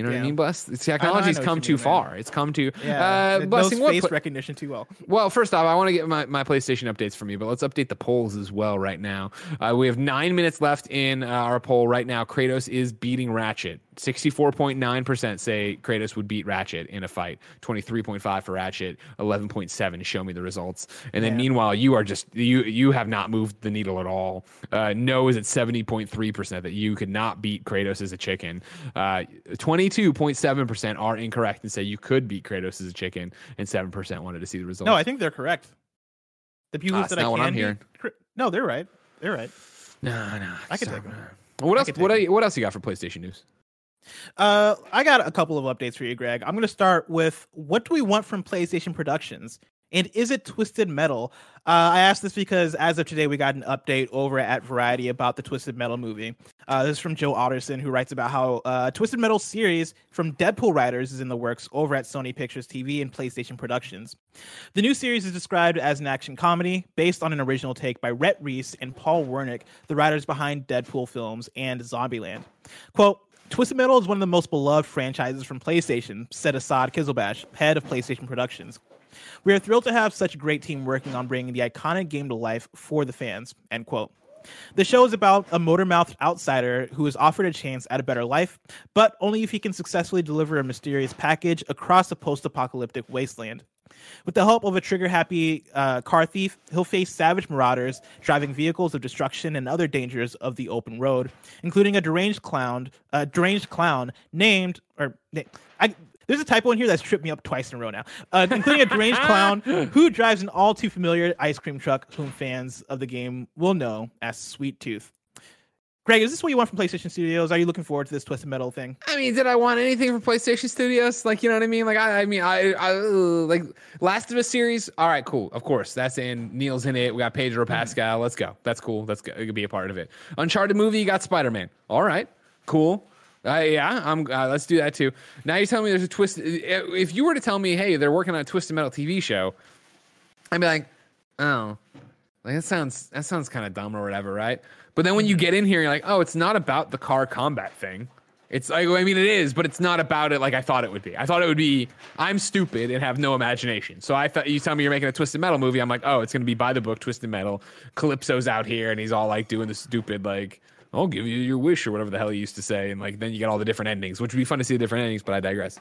You know what I mean, Bless? The I technology's know come too mean, man. far. It's come too. Yeah, uh, Blessing, what face recognition too well. well, first off, I want to get my, my PlayStation updates from you, but let's update the polls as well right now. Uh, we have nine minutes left in uh, our poll right now. Kratos is beating Ratchet. 64.9% say Kratos would beat Ratchet in a fight. 23.5 for Ratchet. 11.7 show me the results. And then Yeah. meanwhile, you are just you you have not moved the needle at all. Uh, no is at 70.3% that you could not beat Kratos as a chicken. Uh, 22.7% are incorrect and say you could beat Kratos as a chicken, and 7% wanted to see the results. No, I think they're correct. The people Ah, said I can I'm beat hearing. Cr- No, they're right. They're right. No, no. I could stop. take 'em. What else? What, I- what else you got for PlayStation news? Uh, I got a couple of updates for you, Greg. I'm going to start with what do we want from PlayStation Productions? And is it Twisted Metal? Uh, I asked this because as of today, we got an update over at Variety about the Twisted Metal movie. Uh, this is from Joe Otterson, who writes about how uh, Twisted Metal series from Deadpool writers is in the works over at Sony Pictures TV and PlayStation Productions. The new series is described as an action comedy based on an original take by Rhett Reese and Paul Wernick, the writers behind Deadpool films and Zombieland. Quote, Twisted Metal is one of the most beloved franchises from PlayStation, said Asad Qizilbash, head of PlayStation Productions. We are thrilled to have such a great team working on bringing the iconic game to life for the fans. End quote. The show is about a motor-mouthed outsider who is offered a chance at a better life, but only if he can successfully deliver a mysterious package across a post-apocalyptic wasteland. With the help of a trigger-happy uh, car thief, he'll face savage marauders driving vehicles of destruction and other dangers of the open road, including a deranged clown, a deranged clown named or I. There's a typo in here that's tripped me up twice in a row now, uh, including a deranged clown who drives an all too familiar ice cream truck, whom fans of the game will know as Sweet Tooth. Greg, is this what you want from PlayStation Studios? Are you looking forward to this Twisted Metal thing? I mean, did I want anything from PlayStation Studios? Like, you know what I mean? Like, I, I mean, I, I like Last of Us series. All right, cool. Of course, that's in. Neil's in it. We got Pedro Pascal. Let's go. That's cool. That's go. It could be a part of it. Uncharted movie. You got Spider Man. All right, cool. Uh, yeah, I'm. Uh, let's do that too. Now you're telling me there's a twist. If you were to tell me, hey, they're working on a Twisted Metal TV show, I'd be like, oh, like that sounds that sounds kind of dumb or whatever, right? But then when you get in here, you're like, oh, it's not about the car combat thing. It's like I mean, it is, but it's not about it like I thought it would be. I thought it would be I'm stupid and have no imagination. So I thought you tell me you're making a Twisted Metal movie. I'm like, oh, it's gonna be by the book Twisted Metal. Calypso's out here and he's all like doing the stupid like. I'll give you your wish or whatever the hell he used to say, and like then you get all the different endings, which would be fun to see the different endings. But I digress.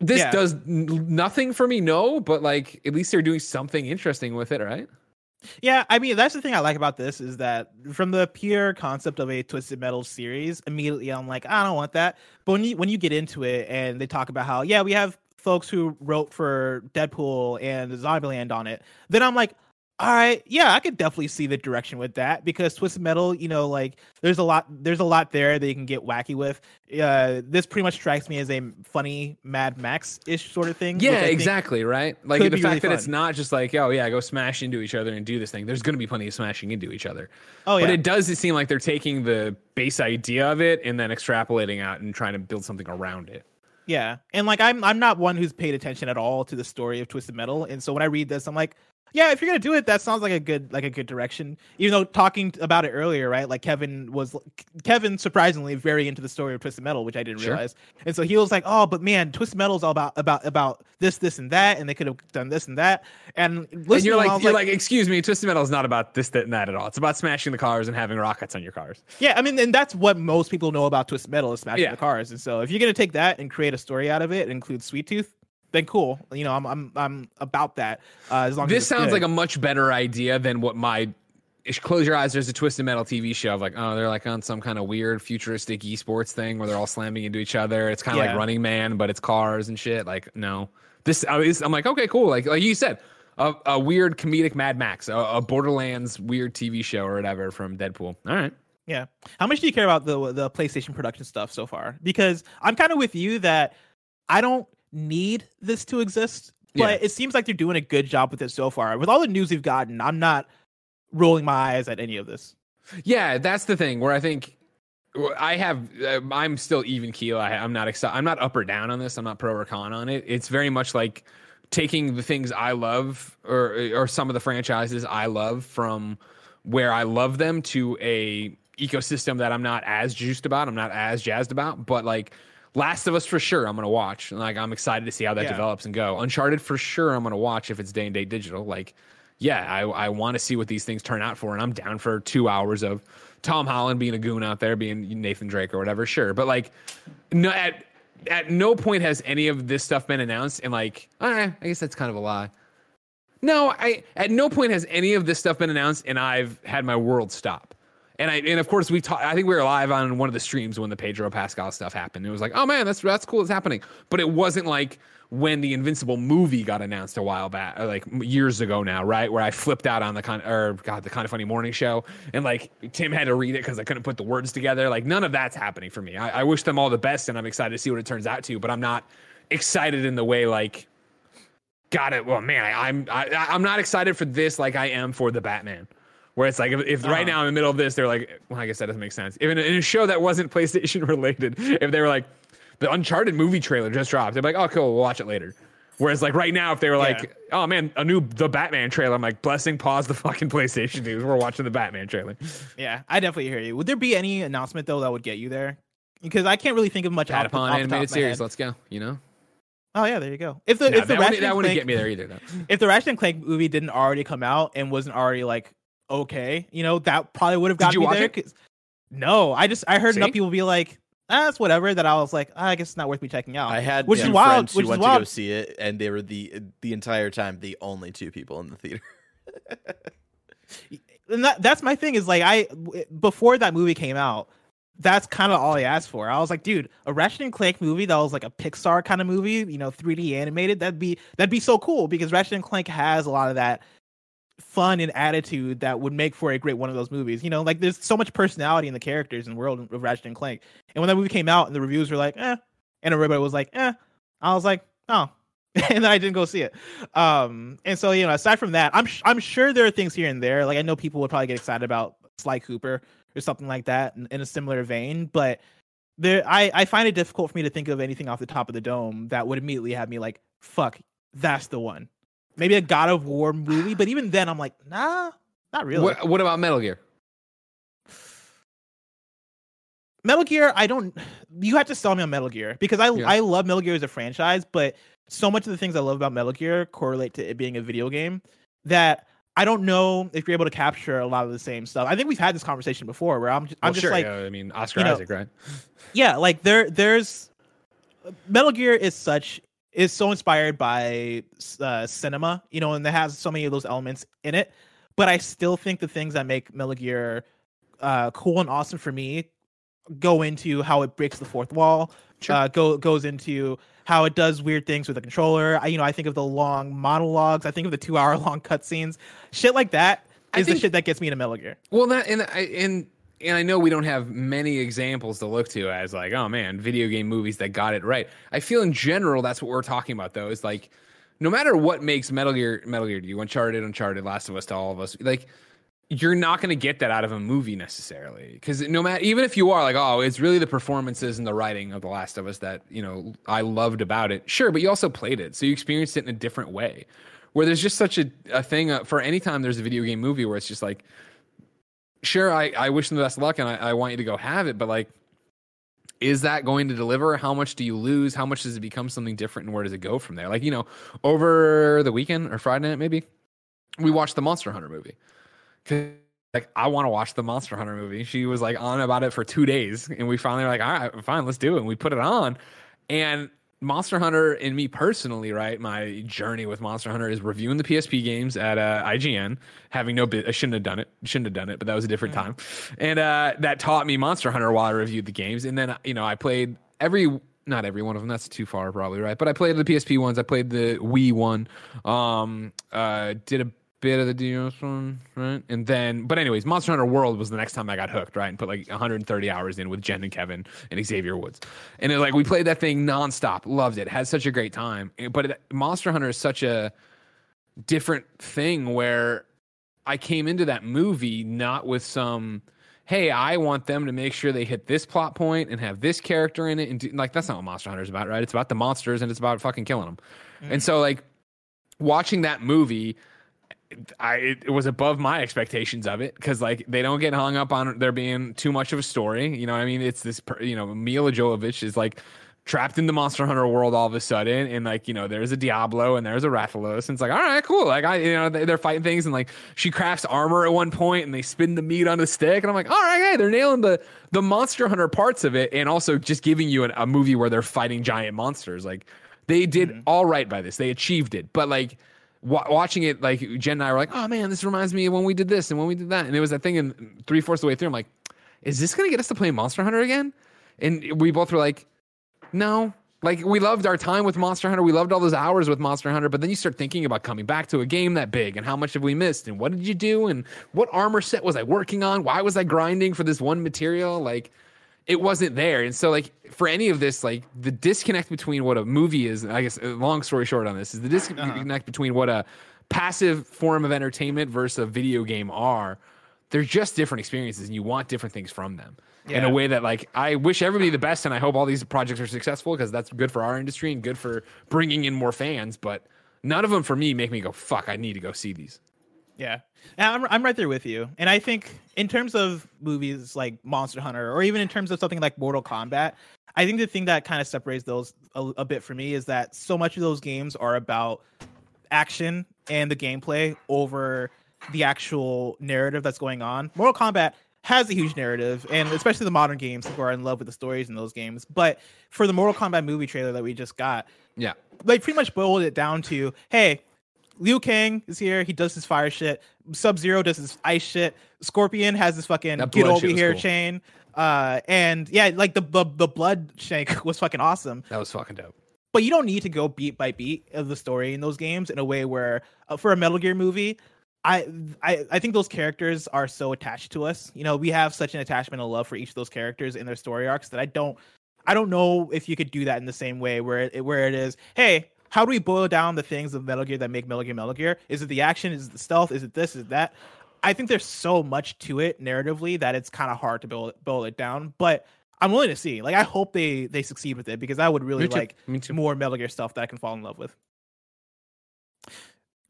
This Yeah. does n- nothing for me, no, but like at least they're doing something interesting with it, right? Yeah, I mean that's the thing I like about this is that from the pure concept of a Twisted Metal series, immediately I'm like, I don't want that. But when you when you get into it and they talk about how yeah we have folks who wrote for Deadpool and Zombieland on it, then I'm like, all right, yeah, I could definitely see the direction with that because Twisted Metal, you know, like there's a lot there's a lot there that you can get wacky with. Uh, this pretty much strikes me as a funny Mad Max ish sort of thing. Yeah, exactly, right? Like the fact really that it's not just like, oh yeah, go smash into each other and do this thing. There's going to be plenty of smashing into each other. Oh yeah, But it does seem like they're taking the base idea of it and then extrapolating out and trying to build something around it. Yeah, and like I'm I'm not one who's paid attention at all to the story of Twisted Metal, and so when I read this, I'm like, yeah, if you're gonna do it, that sounds like a good like a good direction. Even though talking about it earlier, right? Like Kevin was Kevin surprisingly very into the story of Twisted Metal, which I didn't Sure. realize, and so he was like, oh, but man, Twisted Metal is all about about about this this and that, and they could have done this and that, and And you're like, you're like, excuse me, Twisted Metal is not about this, that, and that at all. It's about smashing the cars and having rockets on your cars. Yeah, I mean, and that's what most people know about Twisted Metal is smashing Yeah. the cars. And so, if you're gonna take that and create a story out of it, and include Sweet Tooth, then cool. You know, I'm I'm I'm about that. Uh, as long as This it's sounds good. like a much better idea than what my. Close your eyes. There's a Twisted Metal TV show of like, oh, they're like on some kind of weird futuristic esports thing where they're all slamming into each other. It's kind of Yeah. like Running Man, but it's cars and shit. Like, no, this. I I'm like, okay, cool. Like, like you said, a, a weird comedic Mad Max, a, a Borderlands weird TV show or whatever from Deadpool. All right. Yeah. How much do you care about the the PlayStation production stuff so far? Because I'm kind of with you that I don't need this to exist, but Yeah. it seems like they're doing a good job with it so far. With all the news we've gotten, I'm not rolling my eyes at any of this. Yeah, that's the thing where I think I have. Uh, I'm still even keel. I, I'm not excited. I'm not up or down on this. I'm not pro or con on it. It's very much like taking the things I love or or some of the franchises I love from where I love them to a ecosystem that I'm not as juiced about. I'm not as jazzed about. But like Last of Us for sure, I'm gonna watch. Like I'm excited to see how that Yeah. develops and go. Uncharted for sure, I'm gonna watch if it's day and day digital. Like yeah, I, I want to see what these things turn out for, and I'm down for two hours of Tom Holland being a goon out there, being Nathan Drake or whatever. Sure, but like, no, at at no point has any of this stuff been announced, and like, eh, I guess that's kind of a lie. No, I at no point has any of this stuff been announced, and I've had my world stop. And I and of course we talked. I think we were live on one of the streams when the Pedro Pascal stuff happened. It was like, oh man, that's that's cool. It's happening. But it wasn't like when the Invincible movie got announced a while back, or like years ago now, right? Where I flipped out on the kind or God, the kind of funny morning show, and like Tim had to read it because I couldn't put the words together. Like none of that's happening for me. I, I wish them all the best, and I'm excited to see what it turns out to. But I'm not excited in the way like got it. Well, man, I, I'm I, I'm not excited for this like I am for the Batman. Where it's like if, if right uh-huh. now in the middle of this, they're like, well, I guess that doesn't make sense. If in a, in a show that wasn't PlayStation related, if they were like, the Uncharted movie trailer just dropped, they're like, oh, cool, we'll watch it later. Whereas like right now, if they were like, oh man, a new the Batman trailer, I'm like, blessing, pause the fucking PlayStation news. We're watching the Batman trailer. Yeah, I definitely hear you. Would there be any announcement though that would get you there? Because I can't really think of much. off the- Patapon off the top animated of my series, head. let's go. You know, Oh yeah, there you go. If the No, if the that, Ratchet wouldn't, that wouldn't Clank- get me there either. Though. if the Ratchet and Clank movie didn't already come out and wasn't already like okay, you know, that probably would have got me there. No, I just I heard enough people be like, ah, that's whatever. That I was like, ah, I guess it's not worth me checking out. I had which is wild. friends who Which is went to go wild. see it, and they were the the entire time the only two people in the theater. and that, that's my thing is like I before that movie came out, that's kind of all I asked for. I was like, dude, a Ratchet and Clank movie that was like a Pixar kind of movie, you know, 3D animated, that'd be that'd be so cool because Ratchet and Clank has a lot of that fun and attitude that would make for a great one of those movies. You know, like there's so much personality in the characters and world of Ratchet and Clank. And when that movie came out and the reviews were like, eh, and everybody was like, eh, I was like, oh. and I didn't go see it. Um, and so you know, aside from that, I'm sh- I'm sure there are things here and there. Like I know people would probably get excited about Sly Cooper or something like that in, in a similar vein, but there, I I find it difficult for me to think of anything off the top of the dome that would immediately have me like, fuck, that's the one. Maybe a God of War movie, but even then, I'm like, nah, not really. What, what about Metal Gear? Metal Gear, I don't. You have to sell me on Metal Gear because I Yeah. I love Metal Gear as a franchise, but so much of the things I love about Metal Gear correlate to it being a video game that I don't know if you're able to capture a lot of the same stuff. I think we've had this conversation before where I'm just, I'm just sure. like, yeah, I mean, Oscar you know, Isaac, right? yeah, like there there's Metal Gear is such is so inspired by uh, cinema, you know, and it has so many of those elements in it. But I still think the things that make Metal Gear uh, cool and awesome for me go into how it breaks the fourth wall. Sure. Uh, go goes into how it does weird things with the controller. I, you know, I think of the long monologues. I think of the two hour long cutscenes. Shit like that is is the shit that gets me into Metal Gear. Well, that and I and and I know we don't have many examples to look to as like, oh man, video game movies that got it right. I feel in general that's what we're talking about though. Is like, no matter what makes Metal Gear Metal Gear you, Uncharted, Uncharted, Last of Us to all of us, like you're not going to get that out of a movie necessarily because no matter even if you are like oh it's really the performances and the writing of the last of us that you know i loved about it sure but you also played it so you experienced it in a different way where there's just such a, a thing uh, for any time there's a video game movie where it's just like sure i, I wish them the best of luck and I, I want you to go have it but like is that going to deliver how much do you lose how much does it become something different and where does it go from there like you know over the weekend or friday night maybe we watched the monster hunter movie like I want to watch the Monster Hunter movie. She was like on about it for two days, and we finally were like, all right, fine, let's do it. And we put it on, and Monster Hunter and me personally, right? My journey with Monster Hunter is reviewing the PSP games at uh, IGN, having no bit. I shouldn't have done it. Shouldn't have done it, but that was a different time, and uh, that taught me Monster Hunter while I reviewed the games. And then you know I played every. Not every one of them. That's too far, probably right. But I played the PSP ones. I played the Wii one. Um, uh, did a bit of the DS one, right? And then, but anyways, Monster Hunter World was the next time I got hooked, right? And put like 130 hours in with Jen and Kevin and Xavier Woods, and it, like we played that thing nonstop, loved it, had such a great time. But it, Monster Hunter is such a different thing where I came into that movie not with some. Hey, I want them to make sure they hit this plot point and have this character in it, and do, like that's not what Monster Hunter is about, right? It's about the monsters and it's about fucking killing them. And mm. so, like, watching that movie, I it, it was above my expectations of it because like they don't get hung up on there being too much of a story. You know, what I mean, it's this you know Milla Jovovich is like trapped in the Monster Hunter world all of a sudden, and like you know there's a Diablo and there's a Rathalos, and it's like all right, cool. Like I you know they, they're fighting things, and like she crafts armor at one point, and they spin the meat on a stick, and I'm like all right, hey, they're nailing the the Monster Hunter parts of it, and also just giving you an, a movie where they're fighting giant monsters. Like they did mm-hmm. all right by this, they achieved it, but like wa- watching it, like Jen and I were like, oh man, this reminds me of when we did this and when we did that. And it was that thing in three fourths of the way through. I'm like, is this going to get us to play Monster Hunter again? And we both were like, no. Like we loved our time with Monster Hunter. We loved all those hours with Monster Hunter. But then you start thinking about coming back to a game that big and how much have we missed and what did you do and what armor set was I working on? Why was I grinding for this one material? Like it wasn't there. And so, like, for any of this, like, the disconnect between what a movie is, I guess, uh, long story short on this, is the disconnect between what a passive form of entertainment versus a video game are. They're just different experiences, and you want different things from them in a way that, like, I wish everybody the best, and I hope all these projects are successful because that's good for our industry and good for bringing in more fans. But none of them, for me, make me go, fuck, I need to go see these. Yeah, I'm I'm right there with you. And I think in terms of movies like Monster Hunter, or even in terms of something like Mortal Kombat, I think the thing that kind of separates those a, a bit for me is that so much of those games are about action and the gameplay over the actual narrative that's going on. Mortal Kombat has a huge narrative, and especially the modern games, people are in love with the stories in those games. But for the Mortal Kombat movie trailer that we just got, Yeah. they pretty much boiled it down to hey Liu Kang is here. He does his fire shit. Sub Zero does his ice shit. Scorpion has this fucking That get over here cool. chain. Uh, and yeah, like the, the the blood shank was fucking awesome. That was fucking dope. But you don't need to go beat by beat of the story in those games in a way where uh, for a Metal Gear movie, I, I I think those characters are so attached to us. You know, we have such an attachment and love for each of those characters in their story arcs that I don't I don't know if you could do that in the same way where it, where it is, hey, how do we boil down the things of Metal Gear that make Metal Gear Metal Gear? Is it the action? Is it the stealth? Is it this? Is it that? I think there's so much to it narratively that it's kind of hard to boil, boil it down. But I'm willing to see. Like, I hope they they succeed with it because I would really like more Metal Gear stuff that I can fall in love with.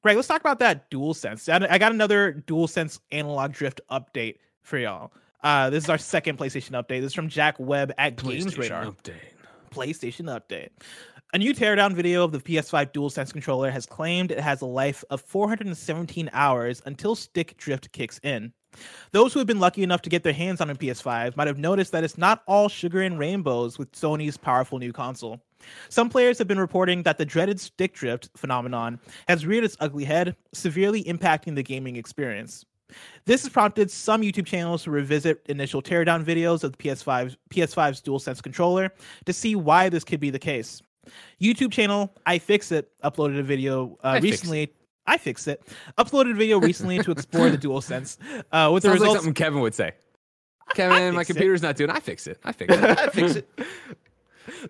Greg, let's talk about that dual sense. I got another dual sense analog drift update for y'all. Uh, this is our second PlayStation update. This is from Jack Webb at Games Radar. update. PlayStation update. A new teardown video of the PS5 DualSense controller has claimed it has a life of 417 hours until stick drift kicks in. Those who have been lucky enough to get their hands on a PS5 might have noticed that it's not all sugar and rainbows with Sony's powerful new console. Some players have been reporting that the dreaded stick drift phenomenon has reared its ugly head, severely impacting the gaming experience. This has prompted some YouTube channels to revisit initial teardown videos of the PS5's, PS5's DualSense controller to see why this could be the case. YouTube channel I Fix It, uploaded a video uh, iFixit. recently. I fix it. Uploaded a video recently to explore the DualSense. Uh, with the Sounds like something Kevin would say. Kevin, my fix it. computer's not doing. I fix it. I fix it. I fix it.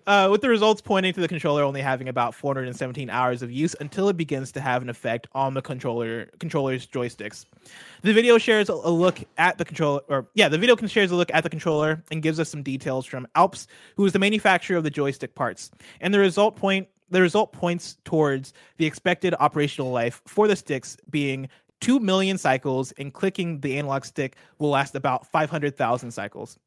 uh, with the results pointing to the controller only having about 417 hours of use until it begins to have an effect on the controller controller's joysticks. The video shares a, look at the controller, or yeah, the video shares a look at the controller and gives us some details from Alps, who is the manufacturer of the joystick parts. And the result point, the result points towards the expected operational life for the sticks being 2 million cycles, and clicking the analog stick will last about 500,000 cycles.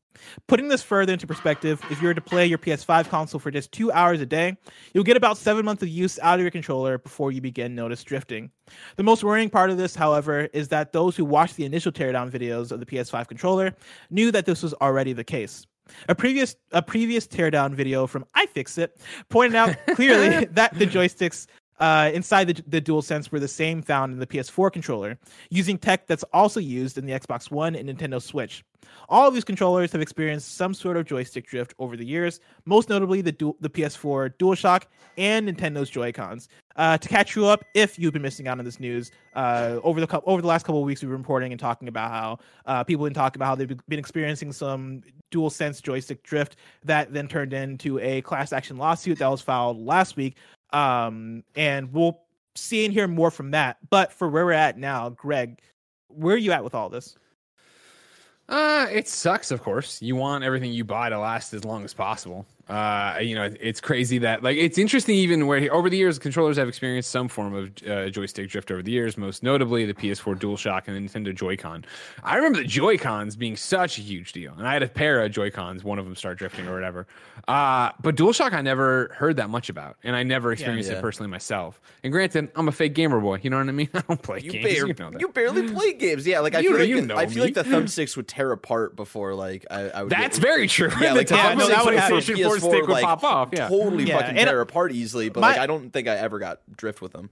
Putting this further into perspective, if you were to play your PS5 console for just two hours a day, you'll get about seven months of use out of your controller before you begin notice drifting. The most worrying part of this, however, is that those who watched the initial teardown videos of the PS5 controller knew that this was already the case. A previous a previous teardown video from iFixit pointed out clearly that the joysticks uh, inside the, the DualSense were the same found in the PS4 controller, using tech that's also used in the Xbox One and Nintendo Switch. All of these controllers have experienced some sort of joystick drift over the years, most notably the du- the PS4 DualShock and Nintendo's Joy-Cons. uh, to catch you up if you've been missing out on this news. Uh, over the cou- over the last couple of weeks, we've been reporting and talking about how uh, people have been talking about how they've been experiencing some dual sense joystick drift that then turned into a class action lawsuit that was filed last week. Um, and we'll see and hear more from that. But for where we're at now, Greg, where are you at with all this? Uh, it sucks, of course. You want everything you buy to last as long as possible. Uh, you know, it's crazy that like it's interesting even where over the years controllers have experienced some form of uh, joystick drift over the years, most notably the PS4 DualShock and the Nintendo Joy-Con. I remember the Joy-Cons being such a huge deal, and I had a pair of Joy-Cons. One of them start drifting or whatever. Uh, but DualShock I never heard that much about, and I never experienced Yeah. it personally myself. And granted, I'm a fake gamer boy. You know what I mean? I don't play You, games. bar- you know that. you barely play games. Yeah, like I You- feel like you it- know I feel like the thumbsticks would tear apart before like I, I would. That's get, very true. Yeah, The like the top no, of that would happen. PlayStation 4 stick would like, pop off. Yeah. totally Yeah, fucking and- tear apart easily. But My- like I don't think I ever got drift with them.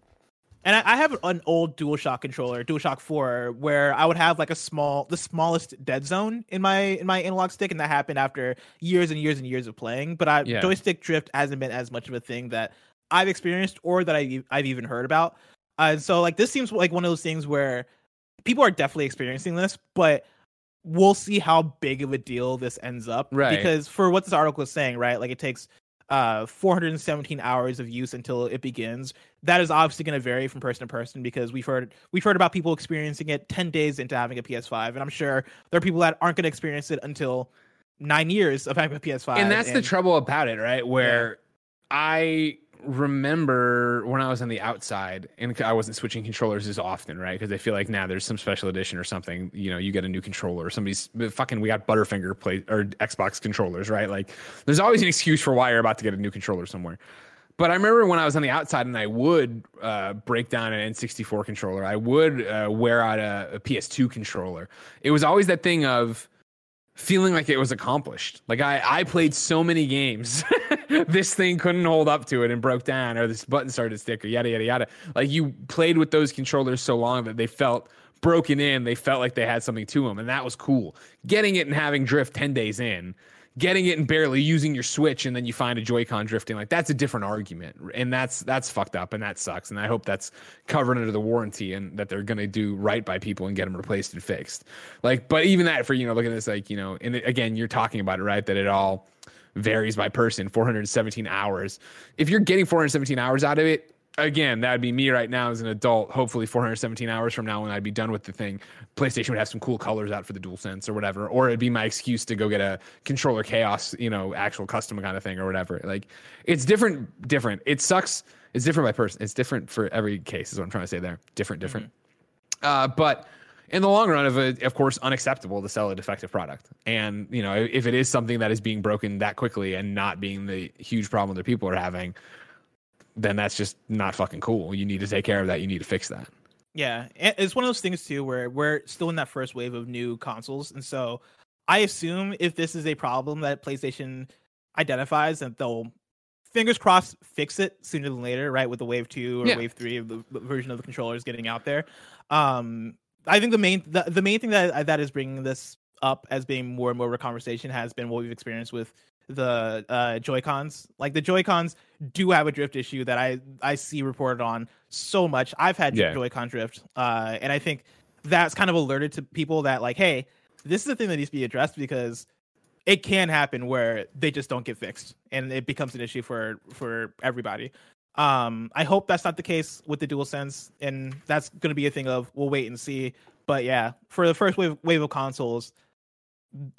And I, I have an old DualShock controller, DualShock 4, where I would have like a small, the smallest dead zone in my in my analog stick, and that happened after years and years and years of playing. But I, Yeah. joystick drift hasn't been as much of a thing that I've experienced or that I, I've even heard about. Uh, and so like this seems like one of those things where people are definitely experiencing this, but we'll see how big of a deal this ends up. Right. Because for what this article is saying, right, like it takes uh 417 hours of use until it begins that is obviously going to vary from person to person because we've heard we've heard about people experiencing it 10 days into having a ps5 and i'm sure there are people that aren't going to experience it until nine years of having a ps5 and that's the trouble about it, right? Where I remember when I was on the outside and I wasn't switching controllers as often, right? Because I feel like now there's some special edition or something. You know, you get a new controller or somebody's fucking. We got Butterfinger play or Xbox controllers, right? Like, there's always an excuse for why you're about to get a new controller somewhere. But I remember when I was on the outside and I would uh, break down an N64 controller, I would uh, wear out a, a PS2 controller. It was always that thing of feeling like it was accomplished. Like I, I played so many games, this thing couldn't hold up to it and broke down, or this button started to stick, or yada yada yada. Like you played with those controllers so long that they felt broken in. They felt like they had something to them, and that was cool. Getting it and having drift ten days in, getting it and barely using your Switch, and then you find a Joy-Con drifting. Like that's a different argument, and that's that's fucked up, and that sucks. And I hope that's covered under the warranty, and that they're gonna do right by people and get them replaced and fixed. Like, but even that for you know, look at this, like you know, and again, you're talking about it, right? That it all varies by person. 417 hours. If you're getting 417 hours out of it. Again, that would be me right now as an adult. Hopefully, 417 hours from now, when I'd be done with the thing, PlayStation would have some cool colors out for the DualSense or whatever, or it'd be my excuse to go get a controller chaos, you know, actual custom kind of thing or whatever. Like, it's different, different. It sucks. It's different by person. It's different for every case. Is what I'm trying to say there. Different, different. Uh, but in the long run, of it, of course, unacceptable to sell a defective product. And you know, if it is something that is being broken that quickly and not being the huge problem that people are having, then that's just not fucking cool. You need to take care of that. You need to fix that. Yeah, it's one of those things too where we're still in that first wave of new consoles, and so I assume if this is a problem that PlayStation identifies, that they'll fingers crossed fix it sooner than later, right? With the wave two or Yeah. wave three of the the version of the controllers getting out there. Um, I think the main the, the main thing that that is bringing this up as being more and more of a conversation has been what we've experienced with the uh joy cons like the joy cons do have a drift issue that i i see reported on so much. I've had Yeah. joy-con drift uh and i think that's kind of alerted to people that like hey this is a thing that needs to be addressed because it can happen where they just don't get fixed and it becomes an issue for for everybody. Um i hope that's not the case with the dual sense and that's going to be a thing of we'll wait and see. But yeah for the first wave wave of consoles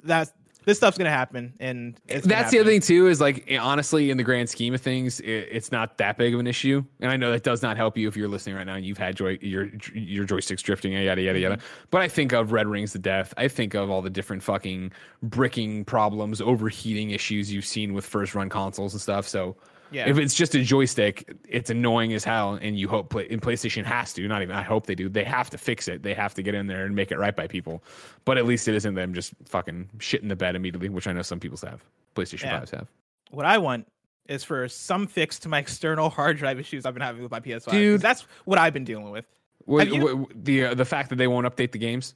that's this stuff's gonna happen and That's the other thing too. Is like eh, honestly, in the grand scheme of things, it, it's not that big of an issue. And I know that does not help you if you're listening right now and you've had joy your your joysticks drifting, yada yada yada. Mm-hmm. But I think of Red Rings to death. I think of all the different fucking bricking problems, overheating issues you've seen with first run consoles and stuff. So. Yeah. If it's just a joystick, it's annoying as hell, and you hope play, and PlayStation has to. Not even I hope they do. They have to fix it. They have to get in there and make it right by people. But at least it isn't them just fucking shit in the bed immediately, which I know some people have. PlayStation Yeah. 5s have. what I want is for some fix to my external hard drive issues I've been having with my PS5. Dude. that's what I've been dealing with. What, you- what- the uh, the fact that they won't update the games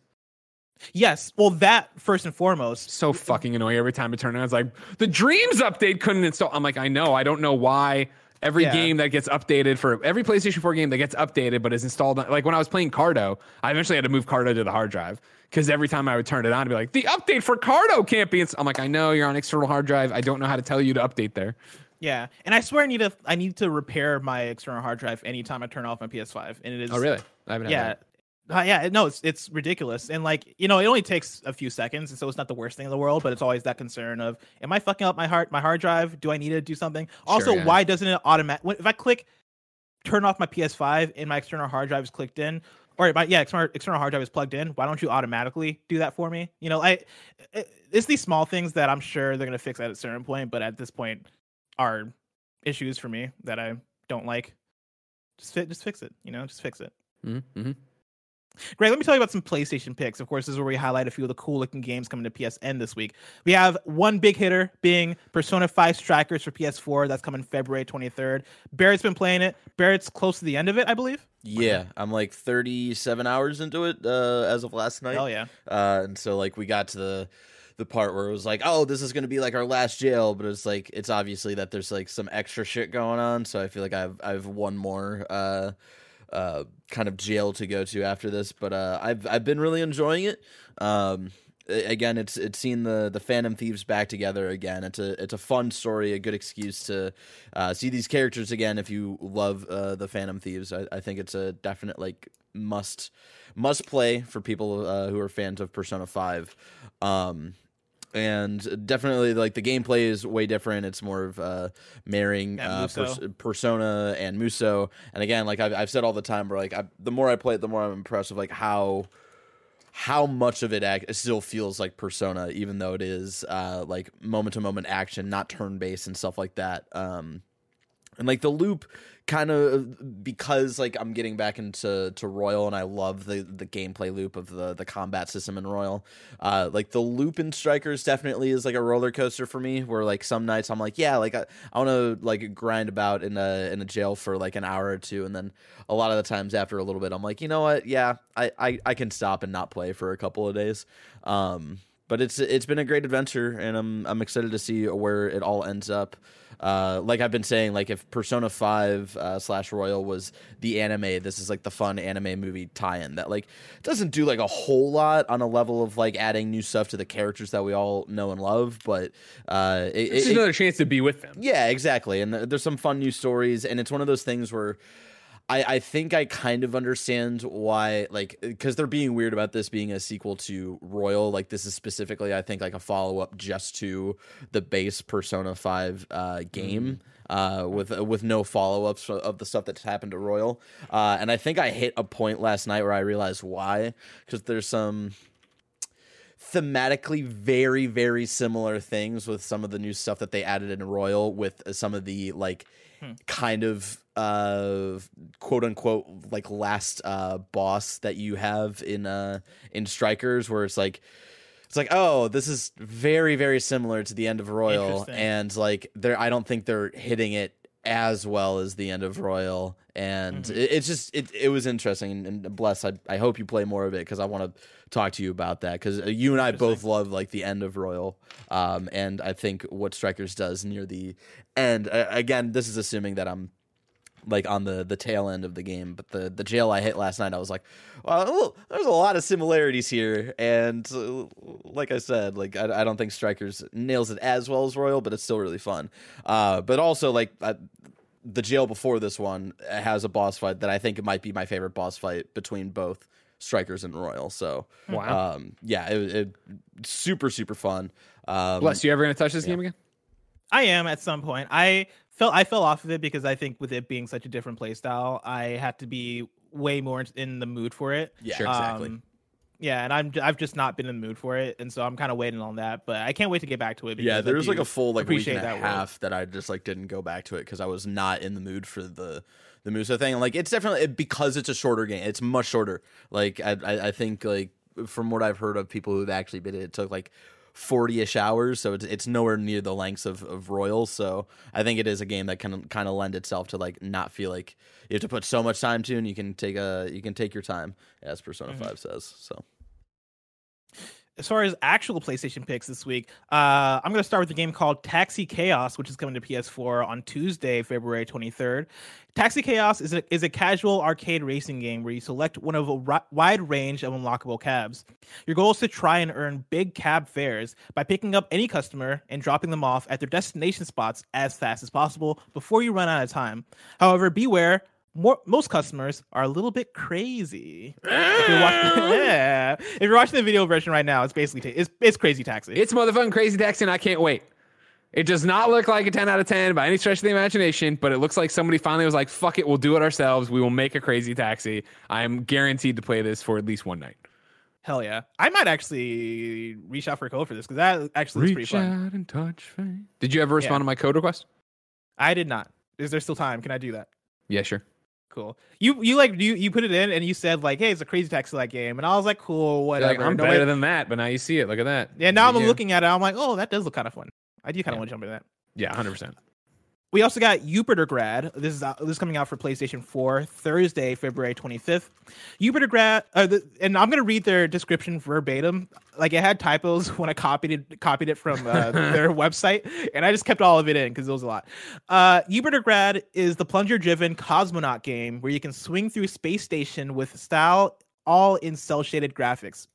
Yes, well, that first and foremost. so fucking annoying every time I turn on. It's like the Dreams update couldn't install. I'm like, I know. I don't know why Every Yeah. game that gets updated for every PlayStation 4 game that gets updated but is installed on, like when I was playing Cardo, I eventually had to move Cardo to the hard drive because every time I would turn it on, to be like, the update for Cardo can't be. ins-" I'm like, I know you're on external hard drive. I don't know how to tell you to update there. Yeah, and I swear I need to I need to repair my external hard drive anytime I turn off my PS5, and it is Oh, really? I haven't. had yeah. Uh, yeah, no, it's it's ridiculous, and like you know, it only takes a few seconds, and so it's not the worst thing in the world. But it's always that concern of, am I fucking up my hard my hard drive? Do I need to do something? Also, yeah. why doesn't it automatic? If I click turn off my PS5 and my external hard drive is clicked in, or my yeah external external hard drive is plugged in, why don't you automatically do that for me? You know, I it- it's these small things that I'm sure they're gonna fix at a certain point, but at this point are issues for me that I don't like. Just fi- just fix it, you know, just fix it. Mm-hmm. Greg, let me tell you about some PlayStation picks. Of course, this is where we highlight a few of the cool looking games coming to PSN this week. We have one big hitter being Persona 5 Strikers for PS4. That's coming February 23rd. Barrett's been playing it. Barrett's close to the end of it, I believe. Yeah, I'm like 37 hours into it uh, as of last night. Oh, yeah. Uh, and so like we got to the the part where it was like, oh, this is gonna be like our last jail, but it's like it's obviously that there's like some extra shit going on. So I feel like I've I've one more uh uh kind of jail to go to after this, but uh I've I've been really enjoying it. Um again it's it's seeing the the phantom thieves back together again. It's a it's a fun story a good excuse to uh, see these characters again if you love uh, the phantom thieves. I, I think it's a definite like must must play for people uh, who are fans of persona 5 um and definitely like the gameplay is way different. It's more of uh marrying uh, pers- persona and muso and again like i've, I've said all the time where like I, the more i play it the more i'm impressed with like how how much of it ac- still feels like persona even though it is uh like moment to moment action not turn based and stuff like that. Um and like the loop kind of because like i'm getting back into to royal and i love the the gameplay loop of the the combat system in royal uh like the loop in strikers definitely is like a roller coaster for me where like some nights i'm like yeah like i, I want to like grind about in a in a jail for like an hour or two. And then a lot of the times after a little bit i'm like you know what? Yeah i i, I can stop and not play for a couple of days. Um but it's it's been a great adventure and i'm i'm excited to see where it all ends up uh, like I've been saying, like if Persona Five uh, slash Royal was the anime, this is like the fun anime movie tie-in that like doesn't do like a whole lot on a level of like adding new stuff to the characters that we all know and love, but uh, it, It's it- another chance to be with them. yeah, exactly. And th- there's some fun new stories, and it's one of those things where I, I think I kind of understand why, like, because they're being weird about this being a sequel to Royal. Like, this is specifically, I think, like a follow up just to the base Persona Five uh, game. Uh, with with no follow ups of the stuff that's happened to Royal, uh, and I think I hit a point last night where I realized why, because there's some thematically very very similar things with some of the new stuff that they added in royal with some of the like kind of uh quote unquote like last uh boss that you have in uh in strikers where it's like it's like oh this is very very similar to the end of royal. And like they're i don't think they're hitting it as well as the end of royal. And Mm-hmm. it, it's just it, it was interesting. And, bless I, I hope you play more of it because i want to talk to you about that. Because you and i both love like the end of royal. Um and i think what strikers does near the end uh, again this is assuming that i'm like on the the tail end of the game but the the jail i hit last night i was like well there's a lot of similarities here and uh, like i said like I, I don't think strikers nails it as well as royal but it's still really fun uh but also like I, the jail before this one has a boss fight that i think it might be my favorite boss fight between both strikers and royal so Wow. um yeah it, it super super fun um Bless, you ever gonna touch this game again? I am at some point. I fell I fell off of it because I think with it being such a different play style, I had to be way more in the mood for it. yeah exactly Um, yeah, and I'm I've just not been in the mood for it, and so I'm kind of waiting on that. But I can't wait to get back to it. Yeah, because I there was like a full like week and a that world. half that I just like didn't go back to it because I was not in the mood for the the Musou thing. Like it's definitely it, because it's a shorter game. It's much shorter. Like I I, I think like from what I've heard of people who've actually been it, it took like. 40ish hours so it's, it's nowhere near the lengths of, of royal. So i think it is a game that can kind of lend itself to like not feel like you have to put so much time to and you can take a you can take your time as persona mm-hmm. 5 says so as far as actual PlayStation picks this week, uh, I'm going to start with a game called Taxi Chaos, which is coming to PS4 on Tuesday, February 23rd. Taxi Chaos is a, is a casual arcade racing game where you select one of a wide range of unlockable cabs. Your goal is to try and earn big cab fares by picking up any customer and dropping them off at their destination spots as fast as possible before you run out of time. However, beware more, most customers are a little bit crazy. if you're watching, ah. yeah, if you're watching the video version right now, it's basically ta- it's it's crazy taxi. It's motherfucking crazy taxi, and I can't wait. It does not look like a 10 out of 10 by any stretch of the imagination, but it looks like somebody finally was like, fuck it, we'll do it ourselves. We will make a crazy taxi. I am guaranteed to play this for at least one night. Hell yeah! I might actually reach out for a code for this because that actually is pretty Reach fun. out and touch fate. Did you ever respond Yeah. to my code request? I did not. Is there still time? Can I do that? Yeah, sure. Cool. You you like you you put it in and you said like, hey, it's a crazy taxi like game, and I was like, cool, whatever. like, I'm No, better wait. than that, but now you see it. Look at that. yeah, now I'm Yeah. looking at it. I'm like, oh, that does look kind of fun. I do kind of Yeah. want to jump into that. Yeah, 100%. We also got Jupiter Grad. This is out, this is coming out for PlayStation 4 Thursday, February 25th. Jupiter Grad, uh, the, and I'm gonna read their description verbatim. Like it had typos when I copied it copied it from uh, their website, and I just kept all of it in because it was a lot. Uh, Jupiter Grad is the plunger-driven cosmonaut game where you can swing through space station with style. All in cel shaded graphics.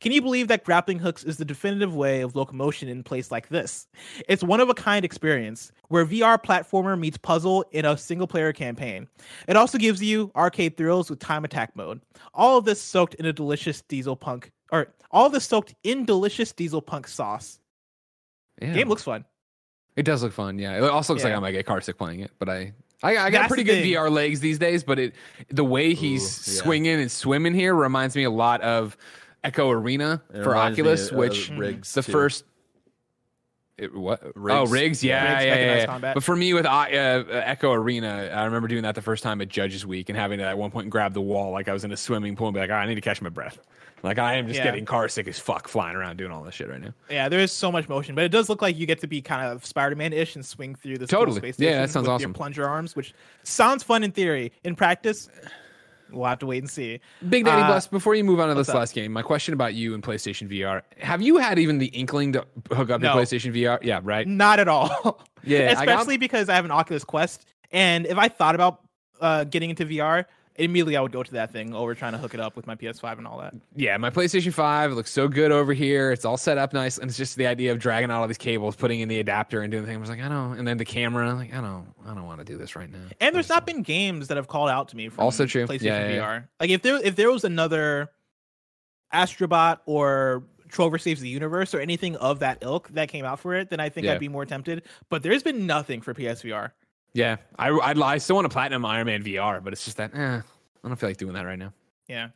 Can you believe that grappling hooks is the definitive way of locomotion in a place like this? It's one of a kind experience where VR platformer meets puzzle in a single player campaign. It also gives you arcade thrills with time attack mode. All of this soaked in a delicious diesel punk or all of this soaked in delicious diesel punk sauce. Yeah. Game looks fun. It does look fun. Yeah. It also looks like Yeah. I might get car sick playing it, but I. I, I got That's pretty good thing. VR legs these days, but it the way he's Ooh, yeah. swinging and swimming here reminds me a lot of Echo Arena It for Oculus, of, uh, which RIGS, the too. first. It, what? Oh, RIGS. RIGS. Yeah, RIGS, yeah, yeah, mechanized yeah. But for me, with uh, uh, Echo Arena, I remember doing that the first time at Judges Week and having to at one point grab the wall like I was in a swimming pool and be like, "All right, I need to catch my breath. Like I am just Yeah. getting car sick as fuck flying around doing all this shit right now. Yeah, there is so much motion, but it does look like you get to be kind of Spider-Man ish and swing through this Totally. space Yeah, station that sounds with awesome. Your plunger arms, which sounds fun in theory. In practice, we'll have to wait and see. Big Daddy Uh, Bless, before you move on to this up? last game, my question about you and PlayStation VR. Have you had even the inkling to hook up No. your PlayStation VR? Yeah, right. Not at all. Yeah, I got- especially because I have an Oculus Quest, and if I thought about uh, getting into VR, immediately I would go to that thing over trying to hook it up with my PS5 and all that. Yeah, my PlayStation 5 looks so good over here. It's all set up nice. And it's just the idea of dragging out all these cables, putting in the adapter and doing the thing. I was like, I don't. And then the camera, like, I don't, I don't want to do this right now. And there's not been games that have called out to me from Also true. PlayStation Yeah, yeah, VR. Like if there if there was another Astrobot or Trover Saves the Universe or anything of that ilk that came out for it, then I think. I'd be more tempted. But there's been nothing for PSVR. Yeah, I, I, I still want a platinum Iron Man VR, but it's just that, eh, I don't feel like doing that right now. Yeah.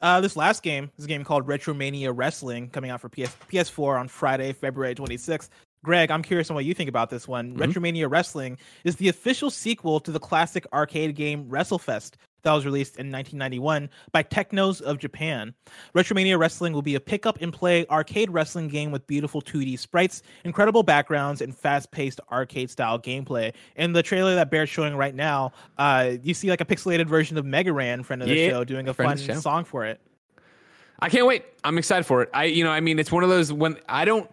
Uh, this last game is a game called Retromania Wrestling coming out for PS- PS4 on Friday, February 26th. Greg, I'm curious on what you think about this one. Mm-hmm. Retromania Wrestling is the official sequel to the classic arcade game WrestleFest that was released in 1991 by Technos of Japan. Retromania Wrestling will be a pick up and play arcade wrestling game with beautiful 2D sprites, incredible backgrounds, and fast paced arcade style gameplay. In the trailer that Bear's showing right now, uh, you see like a pixelated version of Mega Ran, friend of the Yeah, show, doing a fun of the show. song for it. I can't wait. I'm excited for it. I, you know, I mean, it's one of those when I don't.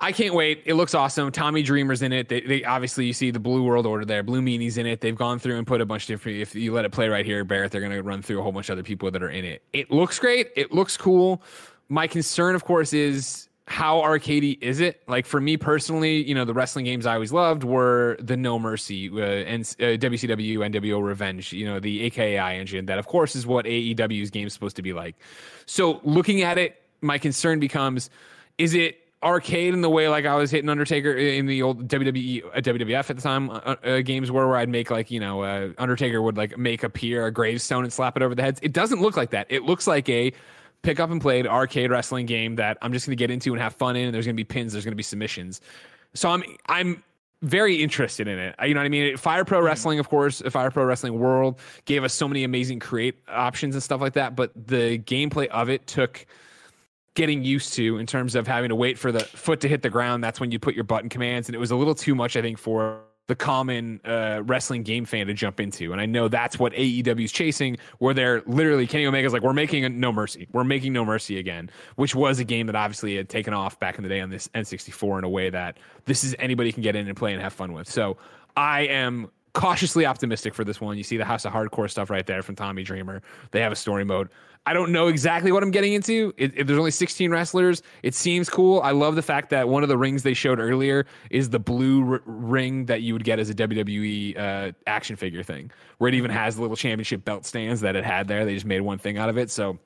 I can't wait. It looks awesome. Tommy Dreamer's in it. They, they obviously you see the Blue World Order there. Blue Meanie's in it. They've gone through and put a bunch of different. If you let it play right here, Barrett, they're going to run through a whole bunch of other people that are in it. It looks great. It looks cool. My concern, of course, is how arcadey is it? Like for me personally, you know, the wrestling games I always loved were the No Mercy uh, and uh, WCW NWO Revenge. You know, the AKI engine. That of course is what AEW's game is supposed to be like. So looking at it, my concern becomes: is it arcade in the way like I was hitting Undertaker in the old WWE uh, WWF at the time uh, uh, games were, where I'd make like you know uh, Undertaker would like make appear a gravestone and slap it over the heads. It doesn't look like that. It looks like a pick up and played arcade wrestling game that I'm just going to get into and have fun in. And there's going to be pins. There's going to be submissions. So I'm I'm very interested in it. You know what I mean? Fire Pro Wrestling, of course, Fire Pro Wrestling World gave us so many amazing create options and stuff like that. But the gameplay of it took getting used to in terms of having to wait for the foot to hit the ground. That's when you put your button commands, and it was a little too much, I think, for the common uh, wrestling game fan to jump into. And I know that's what AEW is chasing, where they're literally Kenny Omega's like, we're making a No Mercy. We're making No Mercy again, which was a game that obviously had taken off back in the day on this N64 in a way that this is anybody can get in and play and have fun with. So I am cautiously optimistic for this one. You see the House of Hardcore stuff right there from Tommy Dreamer. They have a story mode. I don't know exactly what I'm getting into. It, it, there's only 16 wrestlers. It seems cool. I love the fact that one of the rings they showed earlier is the blue r- ring that you would get as a WWE uh, action figure thing, where it even has the little championship belt stands that it had there. They just made one thing out of it. So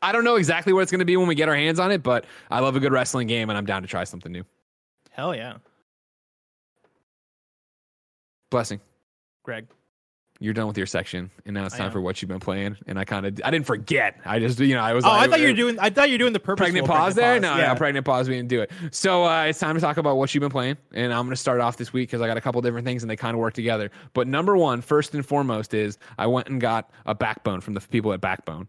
I don't know exactly what it's going to be when we get our hands on it, but I love a good wrestling game and I'm down to try something new. Hell yeah, Blessing. Greg. You're done with your section, and now it's time for what you've been playing. And I kind of, I didn't forget. I just, you know, I was. Like, Oh, I thought you were doing. I thought you were doing the purpose. pregnant pause there. No, yeah. no, pregnant pause. We didn't do it. So uh, it's time to talk about what you've been playing, and I'm going to start off this week because I got a couple different things and they kind of work together. But number one, first and foremost, is I went and got a Backbone from the people at Backbone.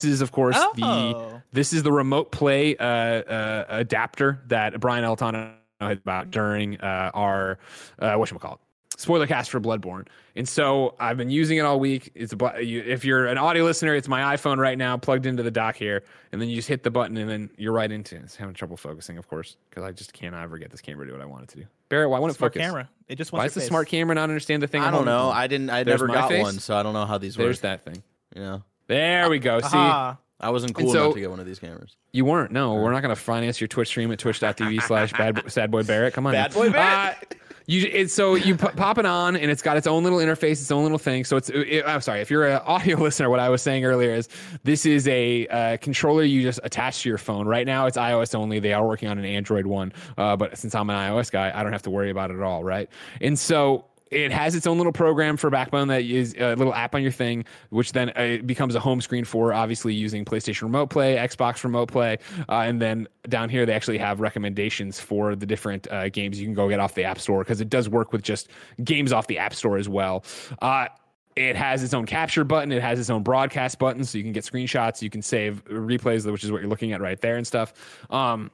This is, of course, the Oh. this is the remote play uh, uh, adapter that Brian Altano had about during uh, our uh, what should we call it spoiler cast for Bloodborne. And so I've been using it all week. It's a if you're an audio listener, it's my iPhone right now plugged into the dock here, and then you just hit the button, and then you're right into it. It's having trouble focusing, of course, because I just can't ever get this camera to do what I want it to do. Barrett, why won't it Smart focus? camera. It just wants Why wants does the your smart camera not understand the thing? I don't know. on? I didn't. I There's never got face. one, so I don't know how these work. There's that thing. You know, There we go. See, Aha. I wasn't And cool so- enough to get one of these cameras. You weren't. No, we're not going to finance your Twitch stream at twitch.tv slash bad sad boy Barrett. Come on. Bad. Boy Barrett. Uh, you, it's so you p- pop it on and it's got its own little interface, its own little thing. So it's. It, I'm sorry if you're an audio listener. What I was saying earlier is this is a uh, controller you just attach to your phone. Right now it's iOS only. They are working on an Android one, uh, but since I'm an iOS guy, I don't have to worry about it at all. Right. And so it has its own little program for Backbone that is a little app on your thing, which then uh, becomes a home screen for obviously using PlayStation Remote Play, Xbox Remote Play, uh, and then down here they actually have recommendations for the different uh, games you can go get off the App Store because it does work with just games off the App Store as well. Uh, it has its own capture button. It has its own broadcast button, so you can get screenshots, you can save replays, which is what you're looking at right there and stuff. Um,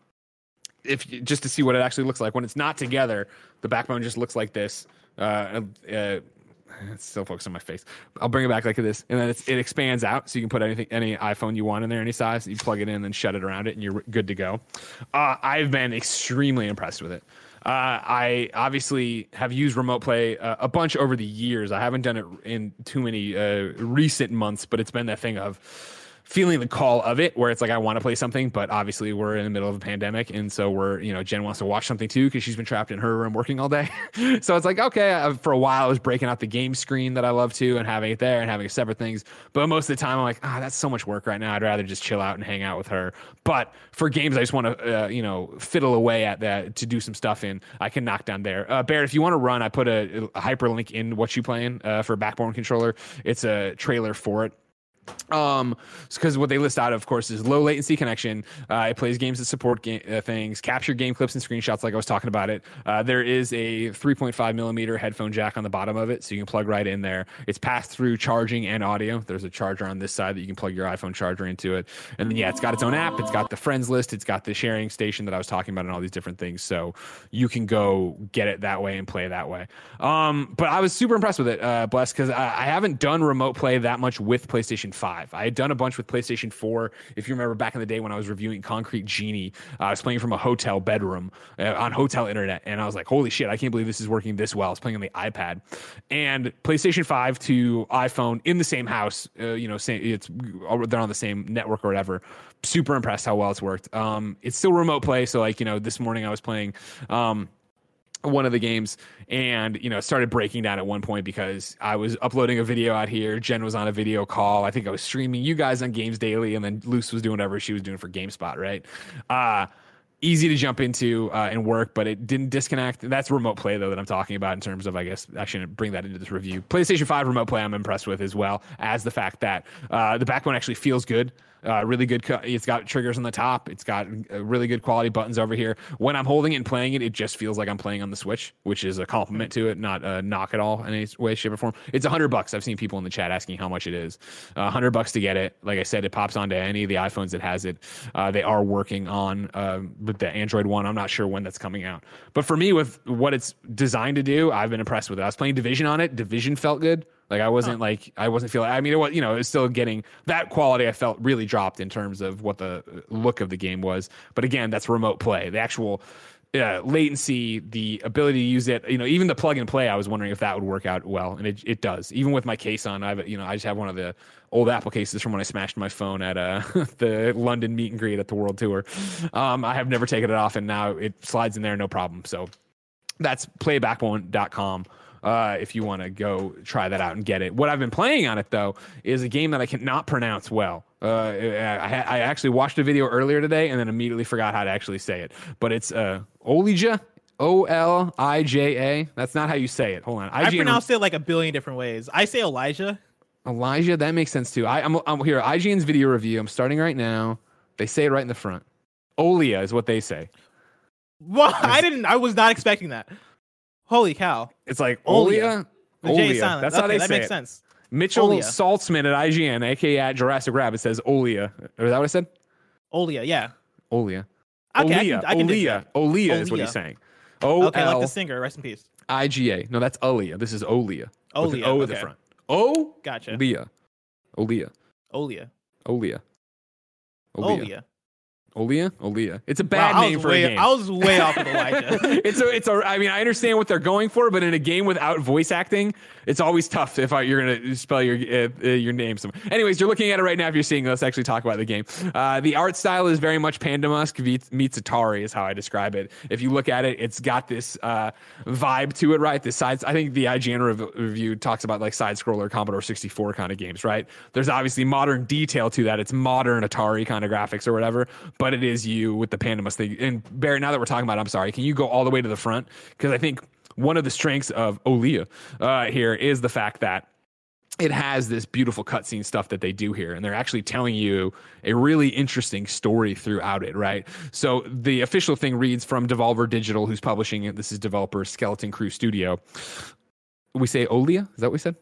if just to see what it actually looks like when it's not together, the backbone just looks like this. Uh, uh, it's still focused on my face. I'll bring it back like this, and then it expands out, so you can put anything, any iPhone you want in there, any size. You plug it in, and shut it around it, and you're good to go. Uh, I've been extremely impressed with it. Uh, I obviously have used remote play uh, a bunch over the years. I haven't done it in too many uh, recent months, but it's been that thing of feeling the call of it where it's like I want to play something, but obviously we're in the middle of a pandemic, and so we're you know Jen wants to watch something too because she's been trapped in her room working all day. so it's like okay, uh, for a while I was breaking out the game screen that I love to and having it there and having separate things, but most of the time I'm like ah that's so much work right now. I'd rather just chill out and hang out with her. But for games I just want to uh, you know fiddle away at that to do some stuff in, I can knock down there. Uh, Barrett, if you want to run, I put a, a hyperlink in what you playing uh, for Backbone controller. It's a trailer for it um because what they list out of course is low latency connection. Uh, it plays games that support game, uh, things capture game clips and screenshots like i was talking about it. Uh, there is a 3.5 millimeter headphone jack on the bottom of it so you can plug right in there. It's passed through charging and audio. There's a charger on this side that you can plug your iphone charger into it. And then yeah it's got its own app. It's got the friends list. It's got the sharing station that i was talking about and all these different things. So you can go get it that way and play that way. Um but i was super impressed with it uh bless because I, I haven't done remote play that much with playstation 5 i had done a bunch with playstation 4 if you remember back in the day when i was reviewing concrete genie uh, i was playing from a hotel bedroom uh, on hotel internet and i was like holy shit i can't believe this is working this well. I was playing on the ipad. And playstation 5 to iphone in the same house uh, you know same, it's they're on the same network or whatever. Super impressed how well it's worked. Um it's still remote play so like you know this morning i was playing um one of the games and you know started breaking down at one point because i was uploading a video out here. Jen was on a video call. I think i was streaming you guys on games daily and then luce was doing whatever she was doing for gamespot right? Uh easy to jump into uh, and work but it didn't disconnect. That's remote play though that i'm talking about in terms of i guess i shouldn't bring that into this review. Playstation 5 remote play i'm impressed with as well as the fact that uh, the backbone actually feels good Uh, really good. Co- it's got triggers on the top. It's got uh, really good quality buttons over here. When I'm holding it and playing it, it just feels like I'm playing on the Switch, which is a compliment to it, not a knock at all in any way, shape, or form. It's a hundred bucks. I've seen people in the chat asking how much it is. A hundred bucks to get it. Like I said, it pops onto any of the iPhones that has it. Uh, they are working on uh, the Android one. I'm not sure when that's coming out, but for me, with what it's designed to do, I've been impressed with it. I was playing Division on it. Division felt good. Like I wasn't like I wasn't feeling. I mean, it was you know it was still getting that quality. I felt really dropped in terms of what the look of the game was. But again, that's remote play. The actual uh, latency, the ability to use it. You know, even the plug and play. I was wondering if that would work out well, and it it does. Even with my case on, I've you know I just have one of the old Apple cases from when I smashed my phone at uh, the London meet and greet at the World Tour. Um, I have never taken it off, and now it slides in there no problem. So that's playbackbone.com uh, if you want to go try that out and get it. What I've been playing on it though is a game that I cannot pronounce well. Uh, I, I, actually watched a video earlier today and then immediately forgot how to actually say it. But it's uh, Olija, O L I J A. That's not how you say it. Hold on. I pronounced it like a billion different ways. I say Elijah. Elijah, that makes sense too. I, am I'm, I'm here. IGN's video review. I'm starting right now. They say it right in the front. Olia is what they say. Well, I didn't. I was not expecting that. Holy cow! It's like Olia. Olia. That's okay, how they that say makes it. sense. Mitchell Olia. Saltzman at IGN, aka at Jurassic Rabbit, says Olia. Is that what I said? Olia, yeah. Olia. Okay, Olia. I can, I Olia. Olia. Olia is what he's saying. O okay, like the singer. Rest in peace. I G A. No, that's Olia. This is Olia. Olia. With an o okay. at the front. O. Gotcha. Olia. Olia. Olia. Olia. Olia. Olia, Olia. It's a bad wow, name for way, a game. I was way off with Elijah. it's a, it's a. I mean, I understand what they're going for, but in a game without voice acting, it's always tough if I, you're gonna spell your uh, uh your name. Somewhere. Anyways, you're looking at it right now. If you're seeing, let's actually talk about the game. Uh, the art style is very much Panda Musk meets Atari, is how I describe it. If you look at it, it's got this uh, vibe to it, right? This sides. I think the IGN rev- review talks about like side scroller Commodore 64 kind of games, right? There's obviously modern detail to that. It's modern Atari kind of graphics or whatever, but it is you with the Pandamus thing. And Barry, now that we're talking about, it, I'm sorry, can you go all the way to the front? Because I think one of the strengths of Olia uh, here is the fact that it has this beautiful cutscene stuff that they do here, and they're actually telling you a really interesting story throughout it, right? So the official thing reads from Devolver Digital, who's publishing it. This is developer Skeleton Crew Studio. We say Olia? Is that what we said?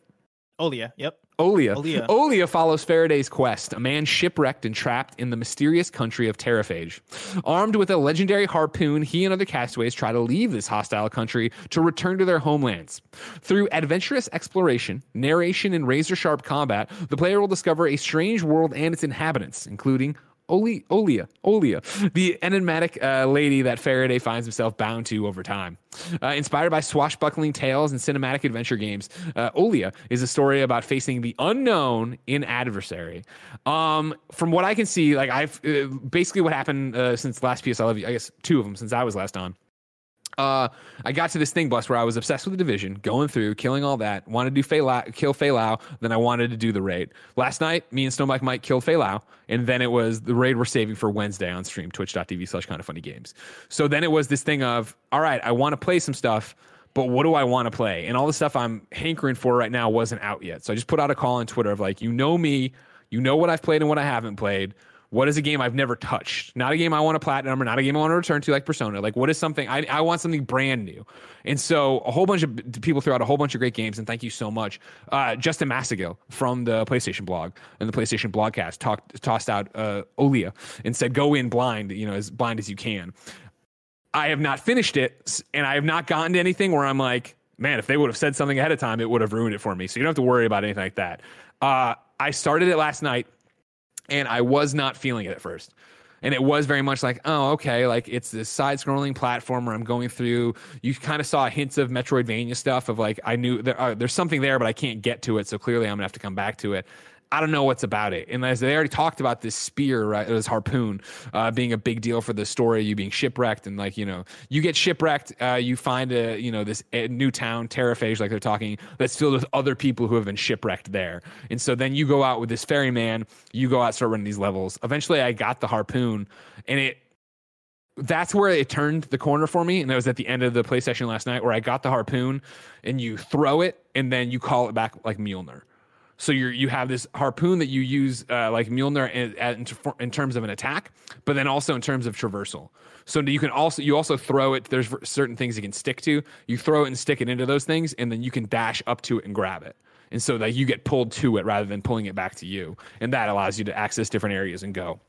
Olia, yep. Olia. Olia. Olia follows Faraday's quest, a man shipwrecked and trapped in the mysterious country of Terraphage. Armed with a legendary harpoon, he and other castaways try to leave this hostile country to return to their homelands. Through adventurous exploration, narration, and razor sharp combat, the player will discover a strange world and its inhabitants, including Oli, Olia, Olia, the enigmatic uh, lady that Faraday finds himself bound to over time. Uh, inspired by swashbuckling tales and cinematic adventure games, uh, Olia is a story about facing the unknown in adversary. Um, from what I can see, like I've uh, basically what happened uh, since last PS I Love You, I guess two of them since I was last on uh, I got to this thing bus where I was obsessed with the division, going through, killing all that. Wanted to do Faye kill Faye then I wanted to do the raid. Last night, me and Snow Bike Mike killed Faye Lau, and then it was the raid we're saving for Wednesday on stream, twitch.tv slash kind of funny games. So then it was this thing of, all right, I want to play some stuff, but what do I want to play? And all the stuff I'm hankering for right now wasn't out yet. So I just put out a call on Twitter of like, you know me, you know what I've played and what I haven't played what is a game I've never touched? Not a game I want to platinum or not a game I want to return to like Persona. Like, what is something I, I want something brand new? And so a whole bunch of people threw out a whole bunch of great games, and thank you so much. Uh, Justin Massongill from the PlayStation blog and the PlayStation blogcast talked tossed out uh, Olia and said, go in blind, you know, as blind as you can. I have not finished it, and I have not gotten to anything where I'm like, man, if they would have said something ahead of time, it would have ruined it for me. So you don't have to worry about anything like that. Uh, I started it last night and I was not feeling it at first. And it was very much like, oh, okay, like it's this side scrolling platform where I'm going through. You kind of saw hints of Metroidvania stuff of like, I knew there, uh, there's something there, but I can't get to it. So clearly I'm going to have to come back to it. I don't know what's about it. And as they already talked about this spear, right, this harpoon uh, being a big deal for the story, you being shipwrecked, and like you know, you get shipwrecked, uh, you find a you know this new town, Terraphage, like they're talking, that's filled with other people who have been shipwrecked there. And so then you go out with this ferryman, you go out start running these levels. Eventually, I got the harpoon, and it that's where it turned the corner for me. And that was at the end of the play session last night where I got the harpoon and you throw it and then you call it back like Mjolnir. So you you have this harpoon that you use uh, like Mjolnir in, in, in terms of an attack, but then also in terms of traversal. So you can also you also throw it. There's certain things you can stick to. You throw it and stick it into those things, and then you can dash up to it and grab it. And so that you get pulled to it rather than pulling it back to you, and that allows you to access different areas and go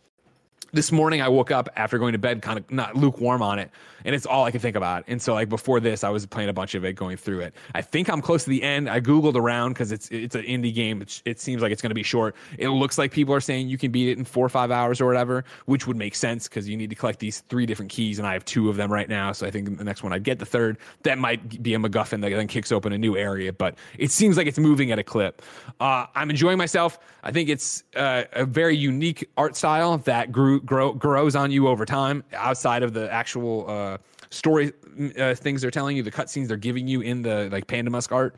this morning I woke up after going to bed kind of not lukewarm on it and it's all I could think about. And so like before this I was playing a bunch of it going through it. I think I'm close to the end. I googled around cuz it's it's an indie game. It, it seems like it's going to be short. It looks like people are saying you can beat it in 4 or 5 hours or whatever, which would make sense cuz you need to collect these three different keys and I have two of them right now. So I think the next one I'd get the third. That might be a MacGuffin that then kicks open a new area, but it seems like it's moving at a clip. Uh, I'm enjoying myself. I think it's uh, a very unique art style that grew grow, grows on you over time outside of the actual uh, story uh, things they're telling you, the cutscenes they're giving you in the like Panda Musk art.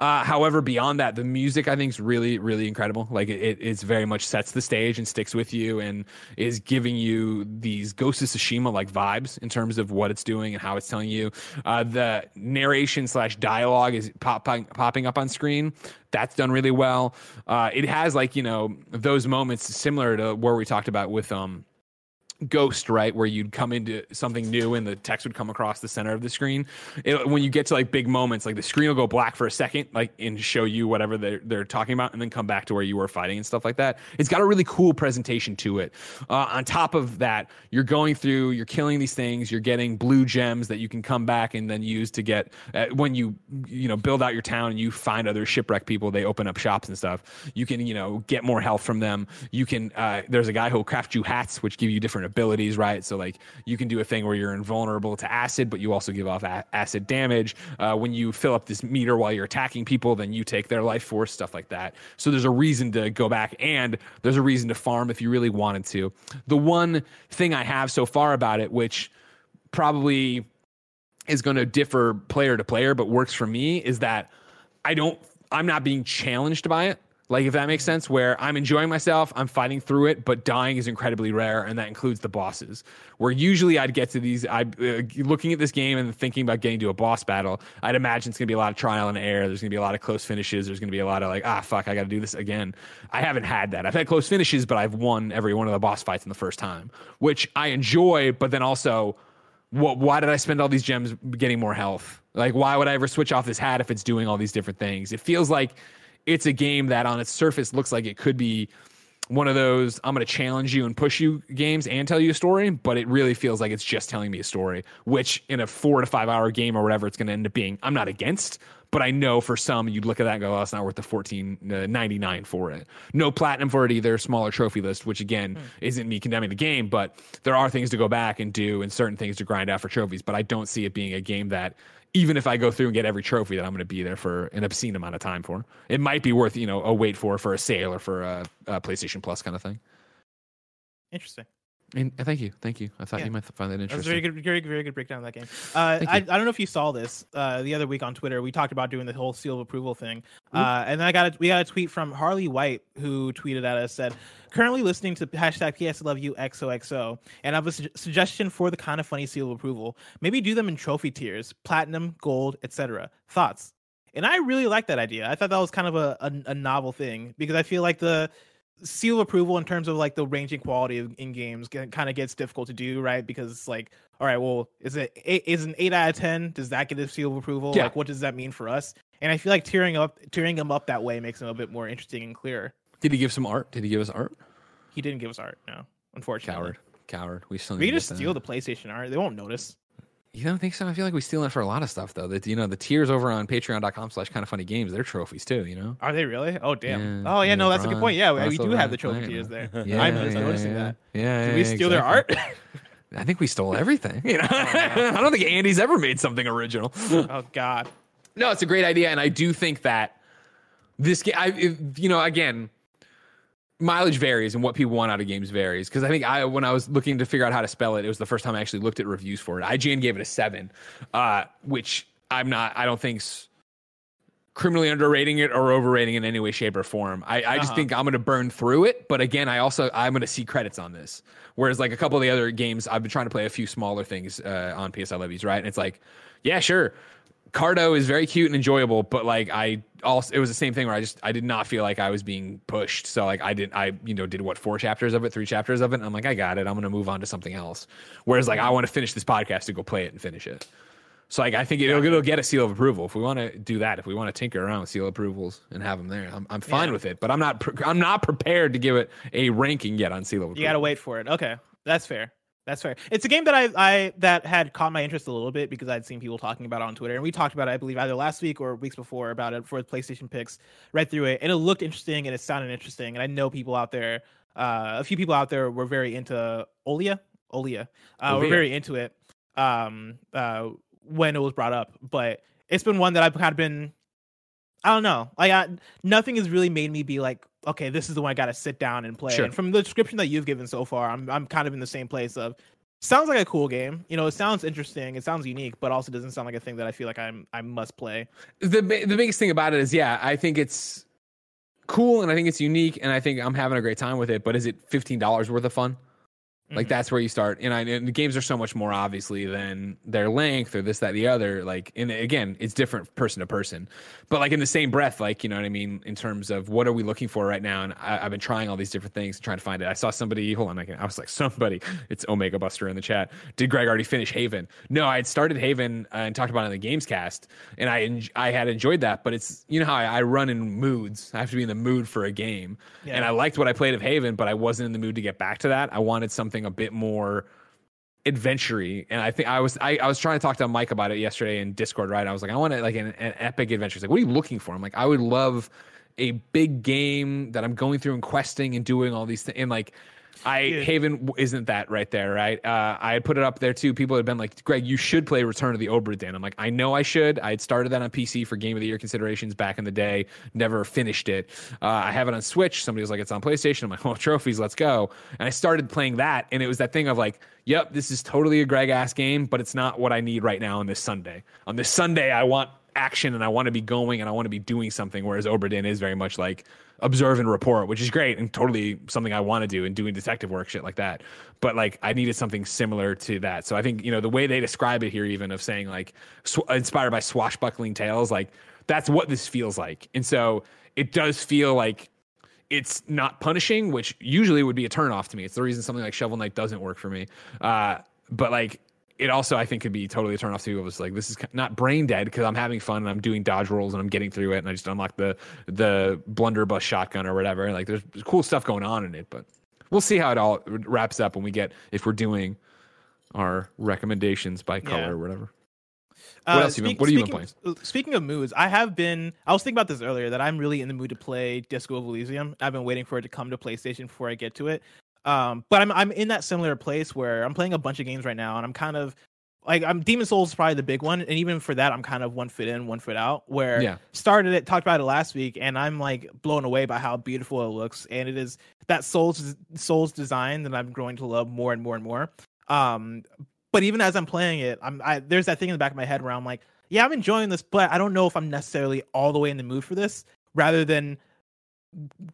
Uh, however, beyond that, the music I think is really, really incredible. Like it, it's very much sets the stage and sticks with you and is giving you these Ghost of Tsushima like vibes in terms of what it's doing and how it's telling you. Uh, the narration slash dialogue is popping popping up on screen. That's done really well. Uh, it has like you know those moments similar to where we talked about with um Ghost, right, where you'd come into something new and the text would come across the center of the screen. It, when you get to like big moments, like the screen will go black for a second, like and show you whatever they're, they're talking about, and then come back to where you were fighting and stuff like that. It's got a really cool presentation to it. Uh, on top of that, you're going through, you're killing these things, you're getting blue gems that you can come back and then use to get uh, when you you know build out your town and you find other shipwreck people. They open up shops and stuff. You can you know get more health from them. You can uh, there's a guy who'll craft you hats, which give you different abilities, right? So like you can do a thing where you're invulnerable to acid, but you also give off a- acid damage. Uh, when you fill up this meter while you're attacking people, then you take their life force, stuff like that. So there's a reason to go back, and there's a reason to farm if you really wanted to. The one thing I have so far about it, which probably is going to differ player to player, but works for me, is that I don't. I'm not being challenged by it. Like if that makes sense, where I'm enjoying myself, I'm fighting through it, but dying is incredibly rare, and that includes the bosses. Where usually I'd get to these, I uh, looking at this game and thinking about getting to a boss battle, I'd imagine it's gonna be a lot of trial and error. There's gonna be a lot of close finishes. There's gonna be a lot of like, ah, fuck, I got to do this again. I haven't had that. I've had close finishes, but I've won every one of the boss fights in the first time, which I enjoy. But then also, what? Why did I spend all these gems getting more health? Like, why would I ever switch off this hat if it's doing all these different things? It feels like it's a game that on its surface looks like it could be one of those I'm going to challenge you and push you games and tell you a story, but it really feels like it's just telling me a story, which in a four to five hour game or whatever it's going to end up being, I'm not against. But I know for some, you'd look at that and go, "Oh, it's not worth the fourteen uh, ninety nine for it." No platinum for it either. Smaller trophy list, which again mm. isn't me condemning the game, but there are things to go back and do and certain things to grind out for trophies. But I don't see it being a game that even if I go through and get every trophy that I'm going to be there for an obscene amount of time for. It might be worth, you know, a wait for for a sale or for a, a PlayStation Plus kind of thing. Interesting. And uh, thank you, thank you. I thought yeah. you might find that interesting. That's very good, very, very good breakdown of that game. Uh, I, I don't know if you saw this uh, the other week on Twitter. We talked about doing the whole seal of approval thing, uh, and then I got a, we got a tweet from Harley White who tweeted at us said, "Currently listening to hashtag PS Love You XOXO, and I have a su- suggestion for the kind of funny seal of approval. Maybe do them in trophy tiers, platinum, gold, etc. Thoughts?" And I really like that idea. I thought that was kind of a, a, a novel thing because I feel like the seal approval in terms of like the ranging quality of, in games kind of gets difficult to do, right? Because it's like, all right, well, is it eight, an eight out of ten? Does that get a seal of approval? Yeah. Like, what does that mean for us? And I feel like tearing up tearing them up that way makes them a bit more interesting and clear. Did he give some art? Did he give us art? He didn't give us art. No, unfortunately. Coward, coward. We still. We can just steal the PlayStation art. They won't notice. You don't think so? I feel like we steal it for a lot of stuff though. That you know, the tiers over on patreon.com slash kind of funny games, they're trophies too, you know? Are they really? Oh damn. Yeah, oh yeah, no, that's a good point. Yeah, we do have the trophy tiers there. Yeah, I'm yeah, noticing yeah. that. Yeah. Did we steal exactly. their art? I think we stole everything. You know, I don't think Andy's ever made something original. oh God. No, it's a great idea, and I do think that this game. I, you know, again, mileage varies and what people want out of games varies. Because i think i when i was looking to figure out how to spell it it was the first time i actually looked at reviews for it. Ign gave it a seven uh, which i'm not i don't think's criminally underrating it or overrating in any way shape or form. I, I uh-huh. just think i'm going to burn through it but again i also i'm going to see credits on this. Whereas like a couple of the other games i've been trying to play a few smaller things uh, on psi levies right? And it's like yeah sure Carto is very cute and enjoyable, but like I also it was the same thing where I just I did not feel like I was being pushed. So like I didn't I you know did what four chapters of it, three chapters of it. And I'm like I got it. I'm gonna move on to something else. Whereas like I want to finish this podcast to go play it and finish it. So like I think it'll, it'll get a seal of approval if we want to do that. If we want to tinker around with seal approvals and have them there, I'm, I'm fine Yeah. with it. But I'm not pre- I'm not prepared to give it a ranking yet on seal of approval. You gotta wait for it. Okay, that's fair. That's fair. It's a game that I, I that had caught my interest a little bit because I'd seen people talking about it on Twitter, and we talked about it, I believe, either last week or weeks before about it for the PlayStation picks. Read through it, and it looked interesting, and it sounded interesting, and I know people out there, uh, a few people out there were very into Olia, Olia, uh, were very into it, um, uh, when it was brought up. But it's been one that I've kind of been, I don't know, like I, nothing has really made me be like, okay, this is the one I got to sit down and play. Sure. And from the description that you've given so far, I'm I'm kind of in the same place of sounds like a cool game. You know, it sounds interesting, it sounds unique, but also doesn't sound like a thing that I feel like I'm I must play. the the biggest thing about it is yeah i think it's cool and i think it's unique and i think i'm having a great time with it but is it $15 worth of fun like Mhm. that's where you start and, I, and the games are so much more obviously than their length or this that the other like and again it's different person to person. But like in the same breath like you know what i mean in terms of what are we looking for right now? And I, i've been trying all these different things and trying to find it. I saw somebody hold on I, can, I was like somebody it's omega buster in the chat. Did greg already finish haven? No i had started haven uh, and talked about it in the games cast and i en- i had enjoyed that but it's you know how I, I run in moods. I have to be in the mood for a game. And i liked what i played of haven but i wasn't in the mood to get back to that. I wanted something a bit more adventure and I think I was I, I was trying to talk to Mike about it yesterday in Discord, right? I was like, I want to like an, an epic adventure. Like, what are you looking for? I'm like, I would love a big game that I'm going through and questing and doing all these things. And like, I Yeah. Haven isn't that right there, right? Uh, I had put it up there too. People had been like, Greg, you should play Return of the Obra Dinn. I'm like, I know I should. I had started that on PC for Game of the Year considerations back in the day. Never finished it. Uh, I have it on Switch. Somebody was like, it's on PlayStation. I'm like, well, trophies, let's go. And I started playing that, and it was that thing of like, yep, this is totally a Greg ass game, but it's not what I need right now on this Sunday. On this Sunday, I want action and I want to be going and I want to be doing something. Whereas Obra Dinn is very much like observe and report, which is great and totally something I want to do and doing detective work, shit like that. But like I needed something similar to that. So I think you know the way they describe it here, even of saying like sw- inspired by swashbuckling tales, like that's what this feels like. And so it does feel like it's not punishing, which usually would be a turnoff to me. It's the reason something like Shovel Knight doesn't work for me. Uh, but like it also I think could be totally a turnoff too. It was like this is not brain dead because I'm having fun and I'm doing dodge rolls and I'm getting through it and I just unlock the the blunderbuss shotgun or whatever. Like there's, cool stuff going on in it, but we'll see how it all wraps up when we get if we're doing our recommendations by color Yeah. or whatever. Uh, What else you been- what have you been speaking- Speaking of moods, I have been. I was thinking about this earlier that I'm really in the mood to play Disco of Elysium. I've been waiting for it to come to PlayStation before I get to it. Um, but I'm I'm in that similar place where I'm playing a bunch of games right now, and I'm kind of like I'm Demon Souls is probably the big one, and even for that, I'm kind of one foot in, one foot out. Where Yeah. started it, talked about it last week, and I'm like blown away by how beautiful it looks, and it is that Souls Souls design that I'm growing to love more and more and more. Um, but even as I'm playing it, I'm I, there's that thing in the back of my head where I'm like, yeah, I'm enjoying this, but I don't know if I'm necessarily all the way in the mood for this. Rather than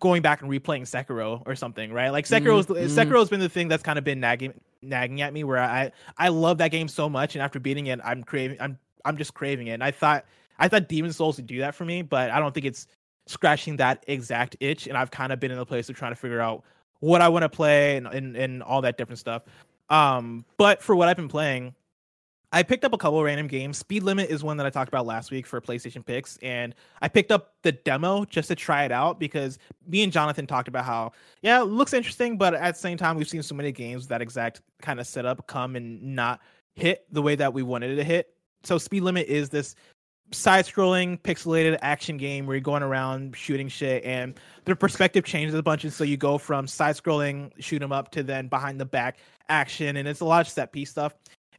going back and replaying Sekiro or something, right? Like Sekiro's Mhm. Sekiro's been the thing that's kind of been nagging nagging at me where I I love that game so much, and after beating it, I'm craving I'm I'm just craving it. And I thought I thought Demon Souls would do that for me, but I don't think it's scratching that exact itch. And I've kind of been in the place of trying to figure out what I want to play and, and and all that different stuff. Um, but for what I've been playing, I picked up a couple random games. Speed Limit is one that I talked about last week for PlayStation picks, and I picked up the demo just to try it out because me and Jonathan talked about how yeah, it looks interesting, but at the same time, we've seen so many games with that exact kind of setup come and not hit the way that we wanted it to hit. So Speed Limit is this side-scrolling pixelated action game where you're going around shooting shit and the perspective changes a bunch and so you go from side-scrolling shoot 'em up to then behind the back action and it's a lot of set piece stuff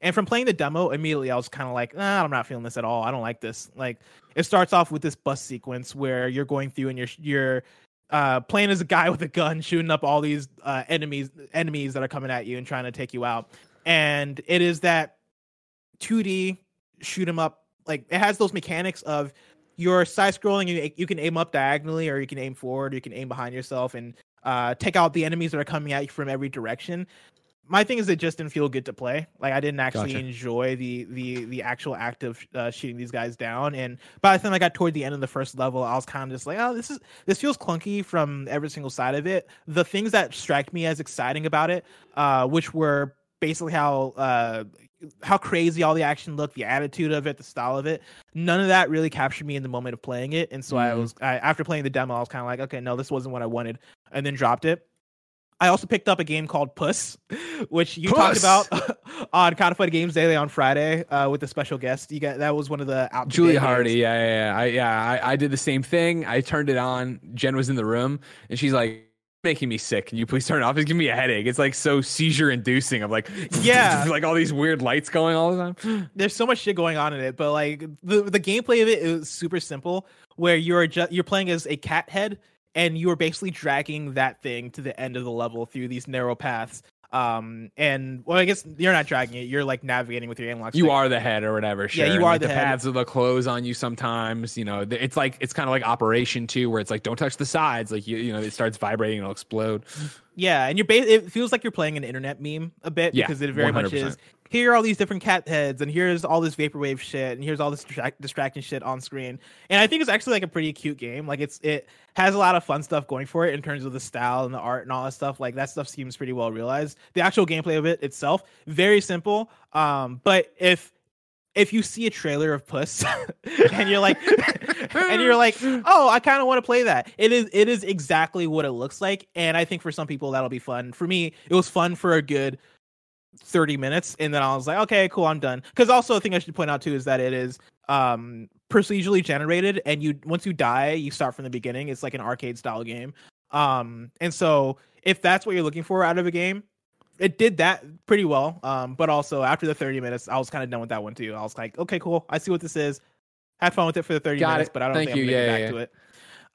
and from playing the demo immediately i was kind of like nah, i'm not feeling this at all. I don't like this. Like it starts off with this bus sequence where you're going through and you're you're uh, playing as a guy with a gun shooting up all these uh, enemies enemies that are coming at you and trying to take you out. And it is that 2d shoot 'em up. Like it has those mechanics of your side scrolling you, you can aim up diagonally or you can aim forward or you can aim behind yourself and uh, take out the enemies that are coming at you from every direction my thing is it just didn't feel good to play. Like I didn't actually Gotcha. enjoy the the the actual act of uh, shooting these guys down. And by the time I got toward the end of the first level, I was kind of just like, oh, this is this feels clunky from every single side of it. The things that strike me as exciting about it, uh, which were basically how uh how crazy all the action looked, the attitude of it, the style of it. None of that really captured me in the moment of playing it, and so I Mhm. was I, after playing the demo, I was kind of like, okay, no, this wasn't what I wanted, and then dropped it. I also picked up a game called Puss, which you Puss! talked about on Kind of Fun Games Daily on Friday uh, with a special guest. You got that was one of the out Julia games. Hardy, yeah, yeah, yeah. I, yeah, I, I did the same thing. I turned it on. Jen was in the room, and she's like, "Making me sick. Can you please turn it off? It's giving me a headache. It's like so seizure inducing. I'm like, Yeah. like all these weird lights going all the time. there's so much shit going on in it, but like the the gameplay of it is super simple. Where you're just you're playing as a cat head, and you are basically dragging that thing to the end of the level through these narrow paths. Um, and well, I guess you're not dragging it. You're like navigating with your analog. You stick. are the head or whatever. Sure. Yeah, you And, are like, the the head. paths will close on you sometimes. You know, it's like it's kind of like Operation Two, where it's like don't touch the sides. Like you, you know, it starts vibrating, it'll explode. Yeah, and you're ba- it feels like you're playing an internet meme a bit Yeah, because it very much 100%. is. Here are all these different cat heads, and here's all this vaporwave shit, and here's all this distract- distracting shit on screen. And I think it's actually like a pretty cute game. Like it's it has a lot of fun stuff going for it in terms of the style and the art and all that stuff. Like that stuff seems pretty well realized. The actual gameplay of it itself very simple. Um, but if if you see a trailer of Puss and you're like and you're like, "Oh, I kind of want to play that." It is it is exactly what it looks like, and I think for some people that'll be fun. For me, it was fun for a good 30 minutes and then I was like, "Okay, cool, I'm done." Cuz also a thing I should point out too is that it is um procedurally generated and you once you die, you start from the beginning. It's like an arcade style game. Um and so if that's what you're looking for out of a game, it did that pretty well. Um, but also after the 30 minutes, I was kind of done with that one too. I was like, okay, cool. I see what this is. Had fun with it for the 30 Got minutes, it. but I don't Thank think you. I'm gonna Yeah, get yeah, back to it.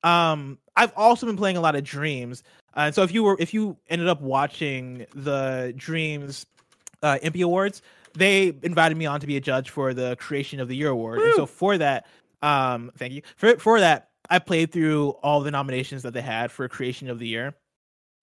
Um, I've also been playing a lot of Dreams. Uh, and so if you were if you ended up watching the Dreams uh Impy Awards, they invited me on to be a judge for the Creation of the Year award. And so for that, um, thank you. For for that, I played through all the nominations that they had for Creation of the Year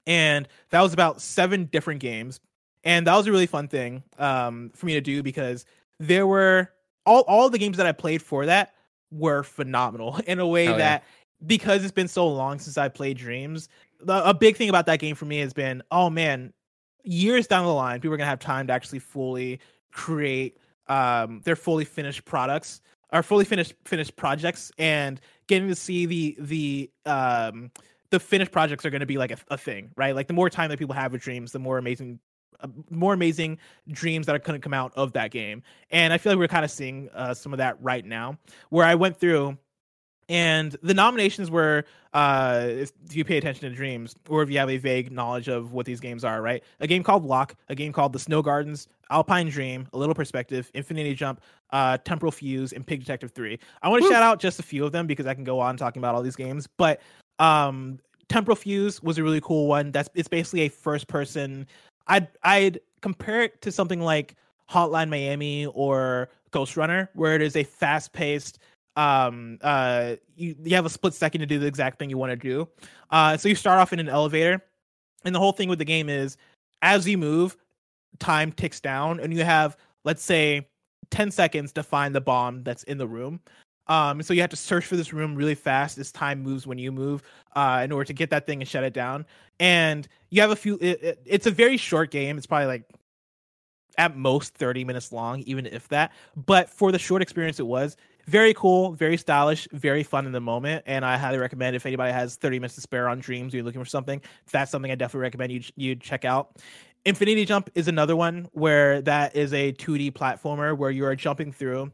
and that was about seven different games and that was a really fun thing um, for me to do because there were all, all the games that i played for that were phenomenal in a way Hell yeah. that because it's been so long since i played dreams the, a big thing about that game for me has been oh man years down the line people are to have time to actually fully create um, their fully finished products or fully finished finished projects and getting to see the the um the finished projects are going to be like a, a thing right? Like the more time that people have with dreams the more amazing uh, more amazing dreams that are going to come out of that game. And i feel like we're kind of seeing uh, some of that right now. Where i went through and the nominations were uh if you pay attention to dreams or if you have a vague knowledge of what these games are right? A game called lock a game called the snow gardens alpine dream a little perspective infinity jump uh temporal fuse and pig detective 3 i want to shout out just a few of them because i can go on talking about all these games but um temporal fuse was a really cool one. That's it's basically a first person i'd i'd compare it to something like hotline miami or ghost runner where it is a fast paced um uh you, you have a split second to do the exact thing you want to do. Uh so you start off in an elevator and the whole thing with the game is as you move time ticks down and you have let's say 10 seconds to find the bomb that's in the room. Um so you have to search for this room really fast as time moves when you move uh in order to get that thing and shut it down. And you have a few it, it- it's a very short game. It's probably like at most 30 minutes long even if that. But for the short experience it was very cool very stylish very fun in the moment and i highly recommend if anybody has 30 minutes to spare on dreams or you're looking for something that's something i definitely recommend you you check out infinity jump is another one where that is a 2d platformer where you are jumping through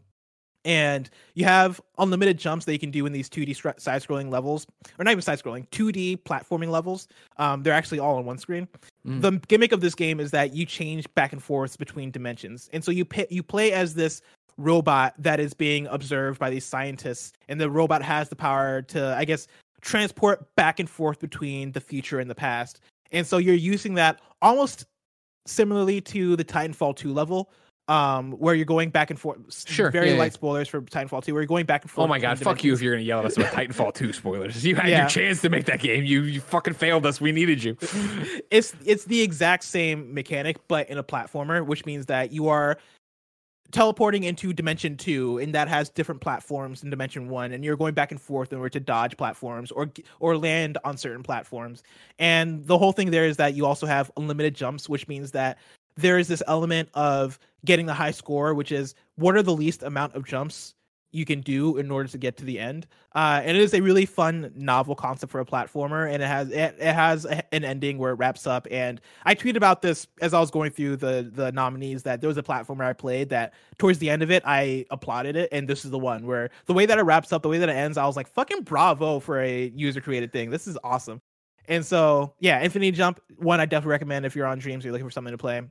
and you have unlimited jumps that you can do in these 2D side-scrolling levels, or not even side-scrolling, 2D platforming levels. Um, they're actually all on one screen. Mm. The gimmick of this game is that you change back and forth between dimensions, and so you pay, you play as this robot that is being observed by these scientists, and the robot has the power to, I guess, transport back and forth between the future and the past. And so you're using that almost similarly to the Titanfall 2 level um, where you're going back and forth. Sure, Very yeah, light yeah. spoilers for Titanfall 2, where you're going back and forth. Oh my god, fuck you if you're gonna yell at us about Titanfall 2 spoilers. You had Yeah. your chance to make that game. You you fucking failed us. We needed you. it's it's the exact same mechanic but in a platformer which means that you are teleporting into dimension 2 and that has different platforms in dimension 1 and you're going back and forth in order to dodge platforms or or land on certain platforms. And the whole thing there is that you also have unlimited jumps which means that there is this element of getting the high score which is what are the least amount of jumps you can do in order to get to the end. Uh, and it is a really fun, novel concept for a platformer, and it has it, it has a, an ending where it wraps up. And I tweeted about this as I was going through the the nominees that there was a platformer I played that towards the end of it I applauded it, and this is the one where the way that it wraps up, the way that it ends, I was like, fucking bravo for a user created thing. This is awesome. And so yeah, Infinity Jump one I definitely recommend if you're on Dreams, or you're looking for something to play.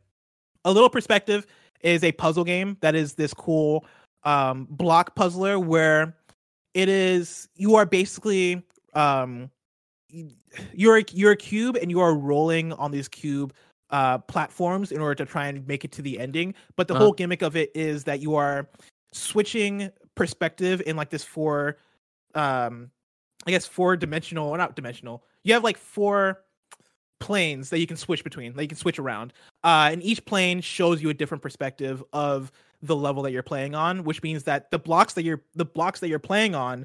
A little perspective is a puzzle game that is this cool um block puzzler where it is you are basically um you're a- you're a cube and you are rolling on these cube uh platforms in order to try and make it to the ending but the Uh-huh. whole gimmick of it is that you are switching perspective in like this four um i guess four dimensional or not dimensional you have like four planes that you can switch between that you can switch around uh and each plane shows you a different perspective of the level that you're playing on which means that the blocks that you're the blocks that you're playing on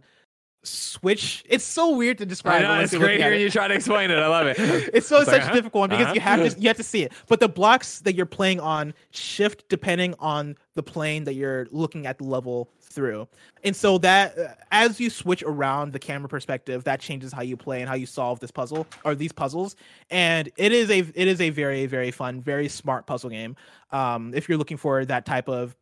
switch it's so weird to I describe know, unless it's great hearing it. you try to explain it. I love it. it's so It's like, such uh-huh, a difficult one because uh-huh. you have to you have to see it but the blocks that you're playing on shift depending on the plane that you're looking at the level through and so that uh, as you switch around the camera perspective that changes how you play and how you solve this puzzle or these puzzles and it is a it is a very very fun very smart puzzle game um if you're looking for that type of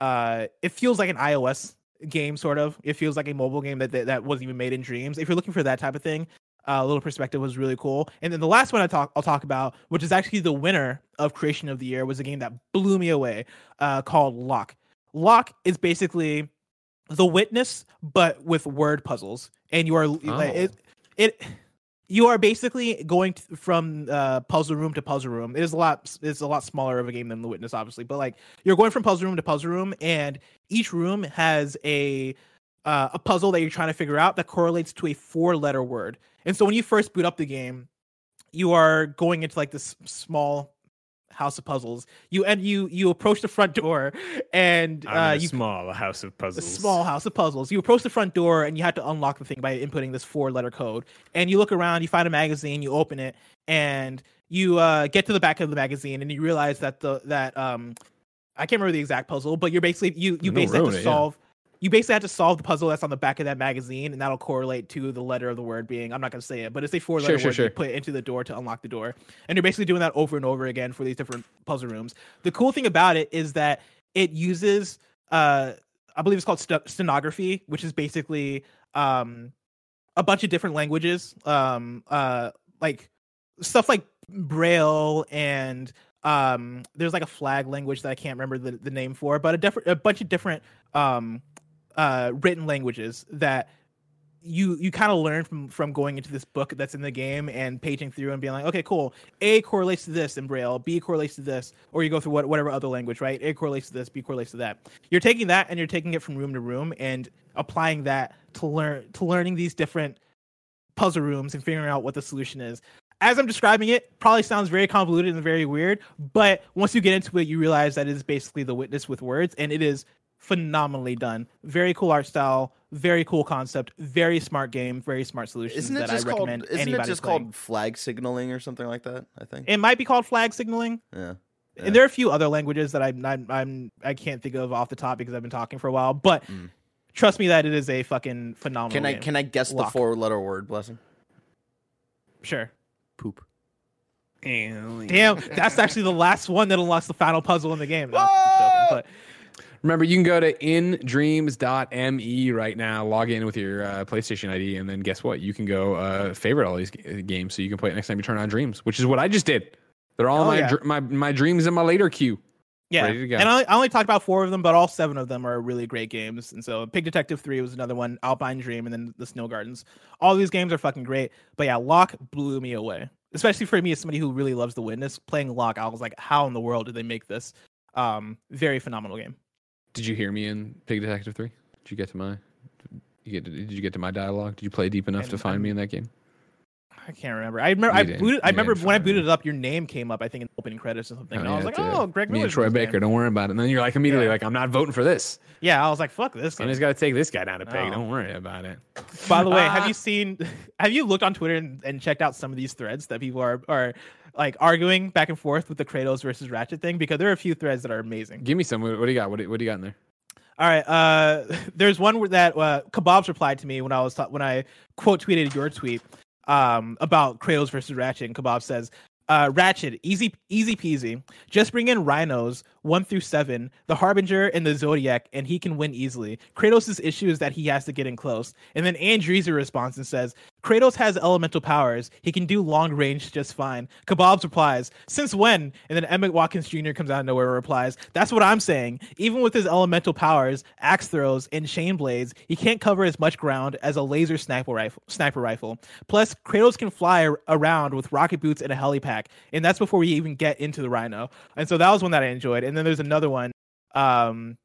uh it feels like an ios game sort of it feels like a mobile game that that, that wasn't even made in dreams if you're looking for that type of thing uh, a little perspective was really cool. And then the last one I talk I'll talk about, which is actually the winner of Creation of the Year, was a game that blew me away, uh, called Lock. Lock is basically the witness, but with word puzzles, and you are like, it, it you are basically going from uh, puzzle room to puzzle room. It is a lot. It's a lot smaller of a game than the witness, obviously, but like you're going from puzzle room to puzzle room, and each room has a uh, a puzzle that you're trying to figure out that correlates to a four letter word. And so when you first boot up the game, you are going into like this small house of puzzles. You and you you approach the front door and uh, you small house of a puzzles. small house of puzzles. You approach the front door and you have to unlock the thing by inputting this four letter code. And you look around, you find a magazine, you open it, and you uh, get to the back of the magazine and you realize that the that um I can't remember the exact puzzle, but you're basically you you No, basically have to it, yeah. You basically have to solve the puzzle that's on the back of that magazine, and that'll correlate to the letter of the word being. I'm not going to say it, but it's a four letter Sure, sure, word sure. you put into the door to unlock the door, and you're basically doing that over and over again for these different puzzle rooms. The cool thing about it is that it uses, uh, I believe it's called st- stenography, which is basically um, a bunch of different languages, um, uh, like stuff like Braille and um there's like a flag language that I can't remember the, the name for, but a different a bunch of different um uh written languages that you you kind of learn from from going into this book that's in the game and paging through and being like, okay, cool. A correlates to this in Braille, B correlates to this, or you go through what, whatever other language, right? A correlates to this, B correlates to that. You're taking that and you're taking it from room to room and applying that to learn to learning these different puzzle rooms and figuring out what the solution is. As I'm describing it, probably sounds very convoluted and very weird, but once you get into it, you realize that it is basically the witness with words, and it is phenomenally done. Very cool art style, very cool concept, very smart game, very smart solution. Isn't it that just I called? recommend Isn't it anybody just playing. called flag signaling or something like that? I think. It might be called flag signaling, yeah. Yeah. and there are a few other languages that I'm, I'm I'm I can't think of off the top because I've been talking for a while. But Mm. trust me that it is a fucking phenomenal. Can I game. can I guess Lock. the four letter word? Blessing. Sure. Poop. Damn, that's actually the last one that unlocks the final puzzle in the game. No, but Remember, you can go to indreams.me right now, log in with your uh, PlayStation ID, and then guess what? You can go uh, favorite all these g- games so you can play it next time you turn on Dreams, which is what I just did. They're all Oh, my, yeah. dr- my my dreams in my later queue. yeah. Ready to go. And I, I only talked about four of them, but all seven of them are really great games. And so Pig Detective 3 was another one, Alpine Dream, and then the Snow Gardens. All these games are fucking great. But yeah, Lock blew me away. Especially for me as somebody who really loves The Witness. Playing Lock, I was like, how in the world did they make this? Um, very phenomenal game. Did you hear me in Pig Detective Three? Did you get to my? You get? To, did you get to my dialogue? Did you play deep enough I'm- to find I'm- me in that game? I can't remember. I remember. I booted. I remember when I booted it up, your name came up. I think in the opening credits or something. and I was like, "Oh, it's, Greg Miller's and Troy game." Baker. Don't worry about it. And then you're like immediately Yeah. like, I'm not voting for this. Yeah, I was like, "Fuck this." Somebody's got to take this guy down to Pig. No. Don't worry about it. By the way, have Ah. you seen? Have you looked on Twitter and, and checked out some of these threads that people are are like arguing back and forth with the Kratos versus Ratchet thing? Because there are a few threads that are amazing. Give me some. What, what do you got? What, do- what do you got in there? All right. Uh, there's one that uh, Kebabs replied to me when I was ta- when I quote tweeted your tweet um, about Kratos versus Ratchet, and Kebab says, uh, "Ratchet, easy easy peasy. Just bring in rhinos one through seven, the Harbinger and the Zodiac, and he can win easily. Kratos' issue is that he has to get in close." And then Andreezer responds and says, "Kratos has elemental powers. He can do long range just fine." Kebabs replies, "Since when?" And then Emmett Watkins Jr. comes out of nowhere and replies, "That's what I'm saying. Even with his elemental powers, axe throws, and chain blades, he can't cover as much ground as a laser sniper rifle. Sniper rifle. Plus, Kratos can fly around with rocket boots and a helipack, and that's before we even get into the RYNO. And so that was one that I enjoyed. And then there's another one, um,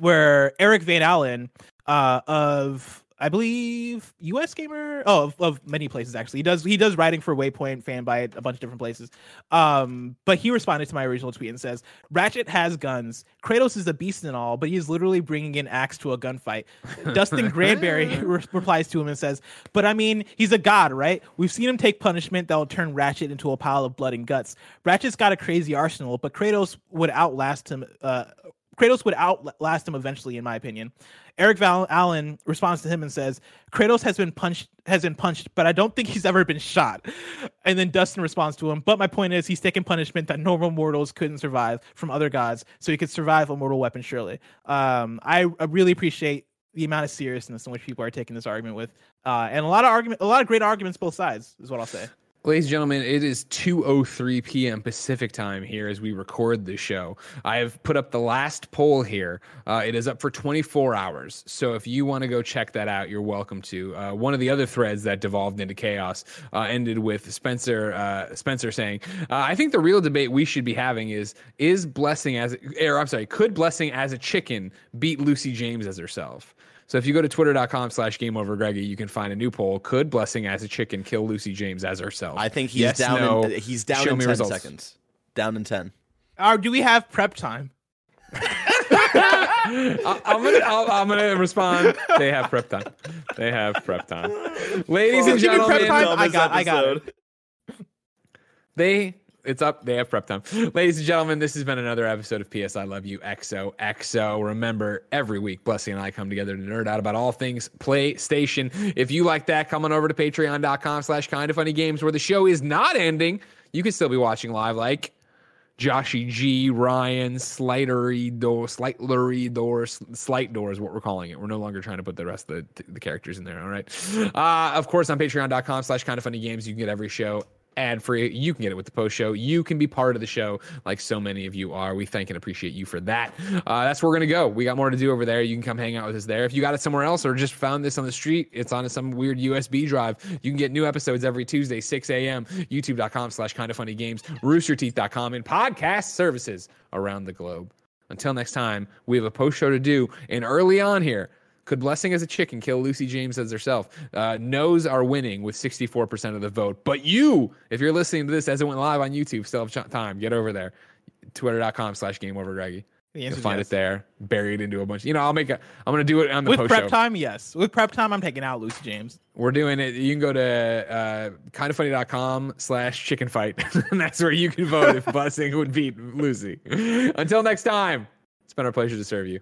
where Eric Van Allen, uh, of I believe US Gamer, oh, of, of many places actually. He does he does writing for Waypoint, fan by a bunch of different places. Um, but he responded to my original tweet and says, "Ratchet has guns. Kratos is a beast and all, but he's literally bringing an axe to a gunfight." Dustin Granberry re- replies to him and says, "But I mean, he's a god, right? We've seen him take punishment that will turn Ratchet into a pile of blood and guts. Ratchet's got a crazy arsenal, but Kratos would outlast him. Uh, Kratos would outlast him eventually, in my opinion." Eric Val- Allen responds to him and says, "Kratos has been punched, has been punched, but I don't think he's ever been shot." And then Dustin responds to him, "But my point is, he's taken punishment that normal mortals couldn't survive from other gods, so he could survive a mortal weapon. Surely." Um, I, I really appreciate the amount of seriousness in which people are taking this argument with, uh, and a lot of argument, a lot of great arguments both sides is what I'll say. Ladies and gentlemen, it is 2:03 p.m. Pacific time here as we record the show. I have put up the last poll here. Uh, it is up for 24 hours. So if you want to go check that out, you're welcome to. Uh, one of the other threads that devolved into chaos uh, ended with Spencer uh, Spencer saying, uh, "I think the real debate we should be having is is Blessing as or I'm sorry, could Blessing as a chicken beat Lucy James as herself?" So if you go to twitter.com slash game over Greggy, you can find a new poll. Could Blessing as a chicken kill Lucy James as herself? I think he's Yes, down. no. In, he's down Show in me ten results. seconds. Down in ten. Uh, do we have prep time? I, am gonna I'll, I'm gonna respond. They have prep time. They have prep time. Ladies and Give me prep gentlemen, time. I got- I got it. they it's up. They have prep time. Ladies and gentlemen, this has been another episode of PS I Love You XOXO. Remember, every week, Blessing and I come together to nerd out about all things PlayStation. If you like that, come on over to patreon.com slash kind of funny games where the show is not ending. You can still be watching live like Joshy G, Ryan, Slidery Door, Slightlery Door, Slight Door is what we're calling it. We're no longer trying to put the rest of the, the characters in there. All right. Uh, of course, on patreon.com slash kind of funny games, you can get every show ad free. You can get it with the post show. You can be part of the show like so many of you are. We thank and appreciate you for that. Uh, that's where we're going to go. We got more to do over there. You can come hang out with us there. If you got it somewhere else or just found this on the street, it's on some weird USB drive. You can get new episodes every Tuesday, 6 a.m. YouTube.com slash kind of funny games, roosterteeth.com, and podcast services around the globe. Until next time, we have a post show to do. And early on here, could Blessing as a chicken kill Lucy James as herself? Uh, no's are winning with 64% of the vote. But you, if you're listening to this as it went live on YouTube, still have time. Get over there. Twitter.com slash game over Greggy. You'll find yes. it there, buried into a bunch. You know, I'll make a, I'm going to do it on the With post prep show. time, yes. With prep time, I'm taking out Lucy James. We're doing it. You can go to uh, kindafunny.com slash chicken fight. and that's where you can vote if Blessing would beat Lucy. Until next time, it's been our pleasure to serve you.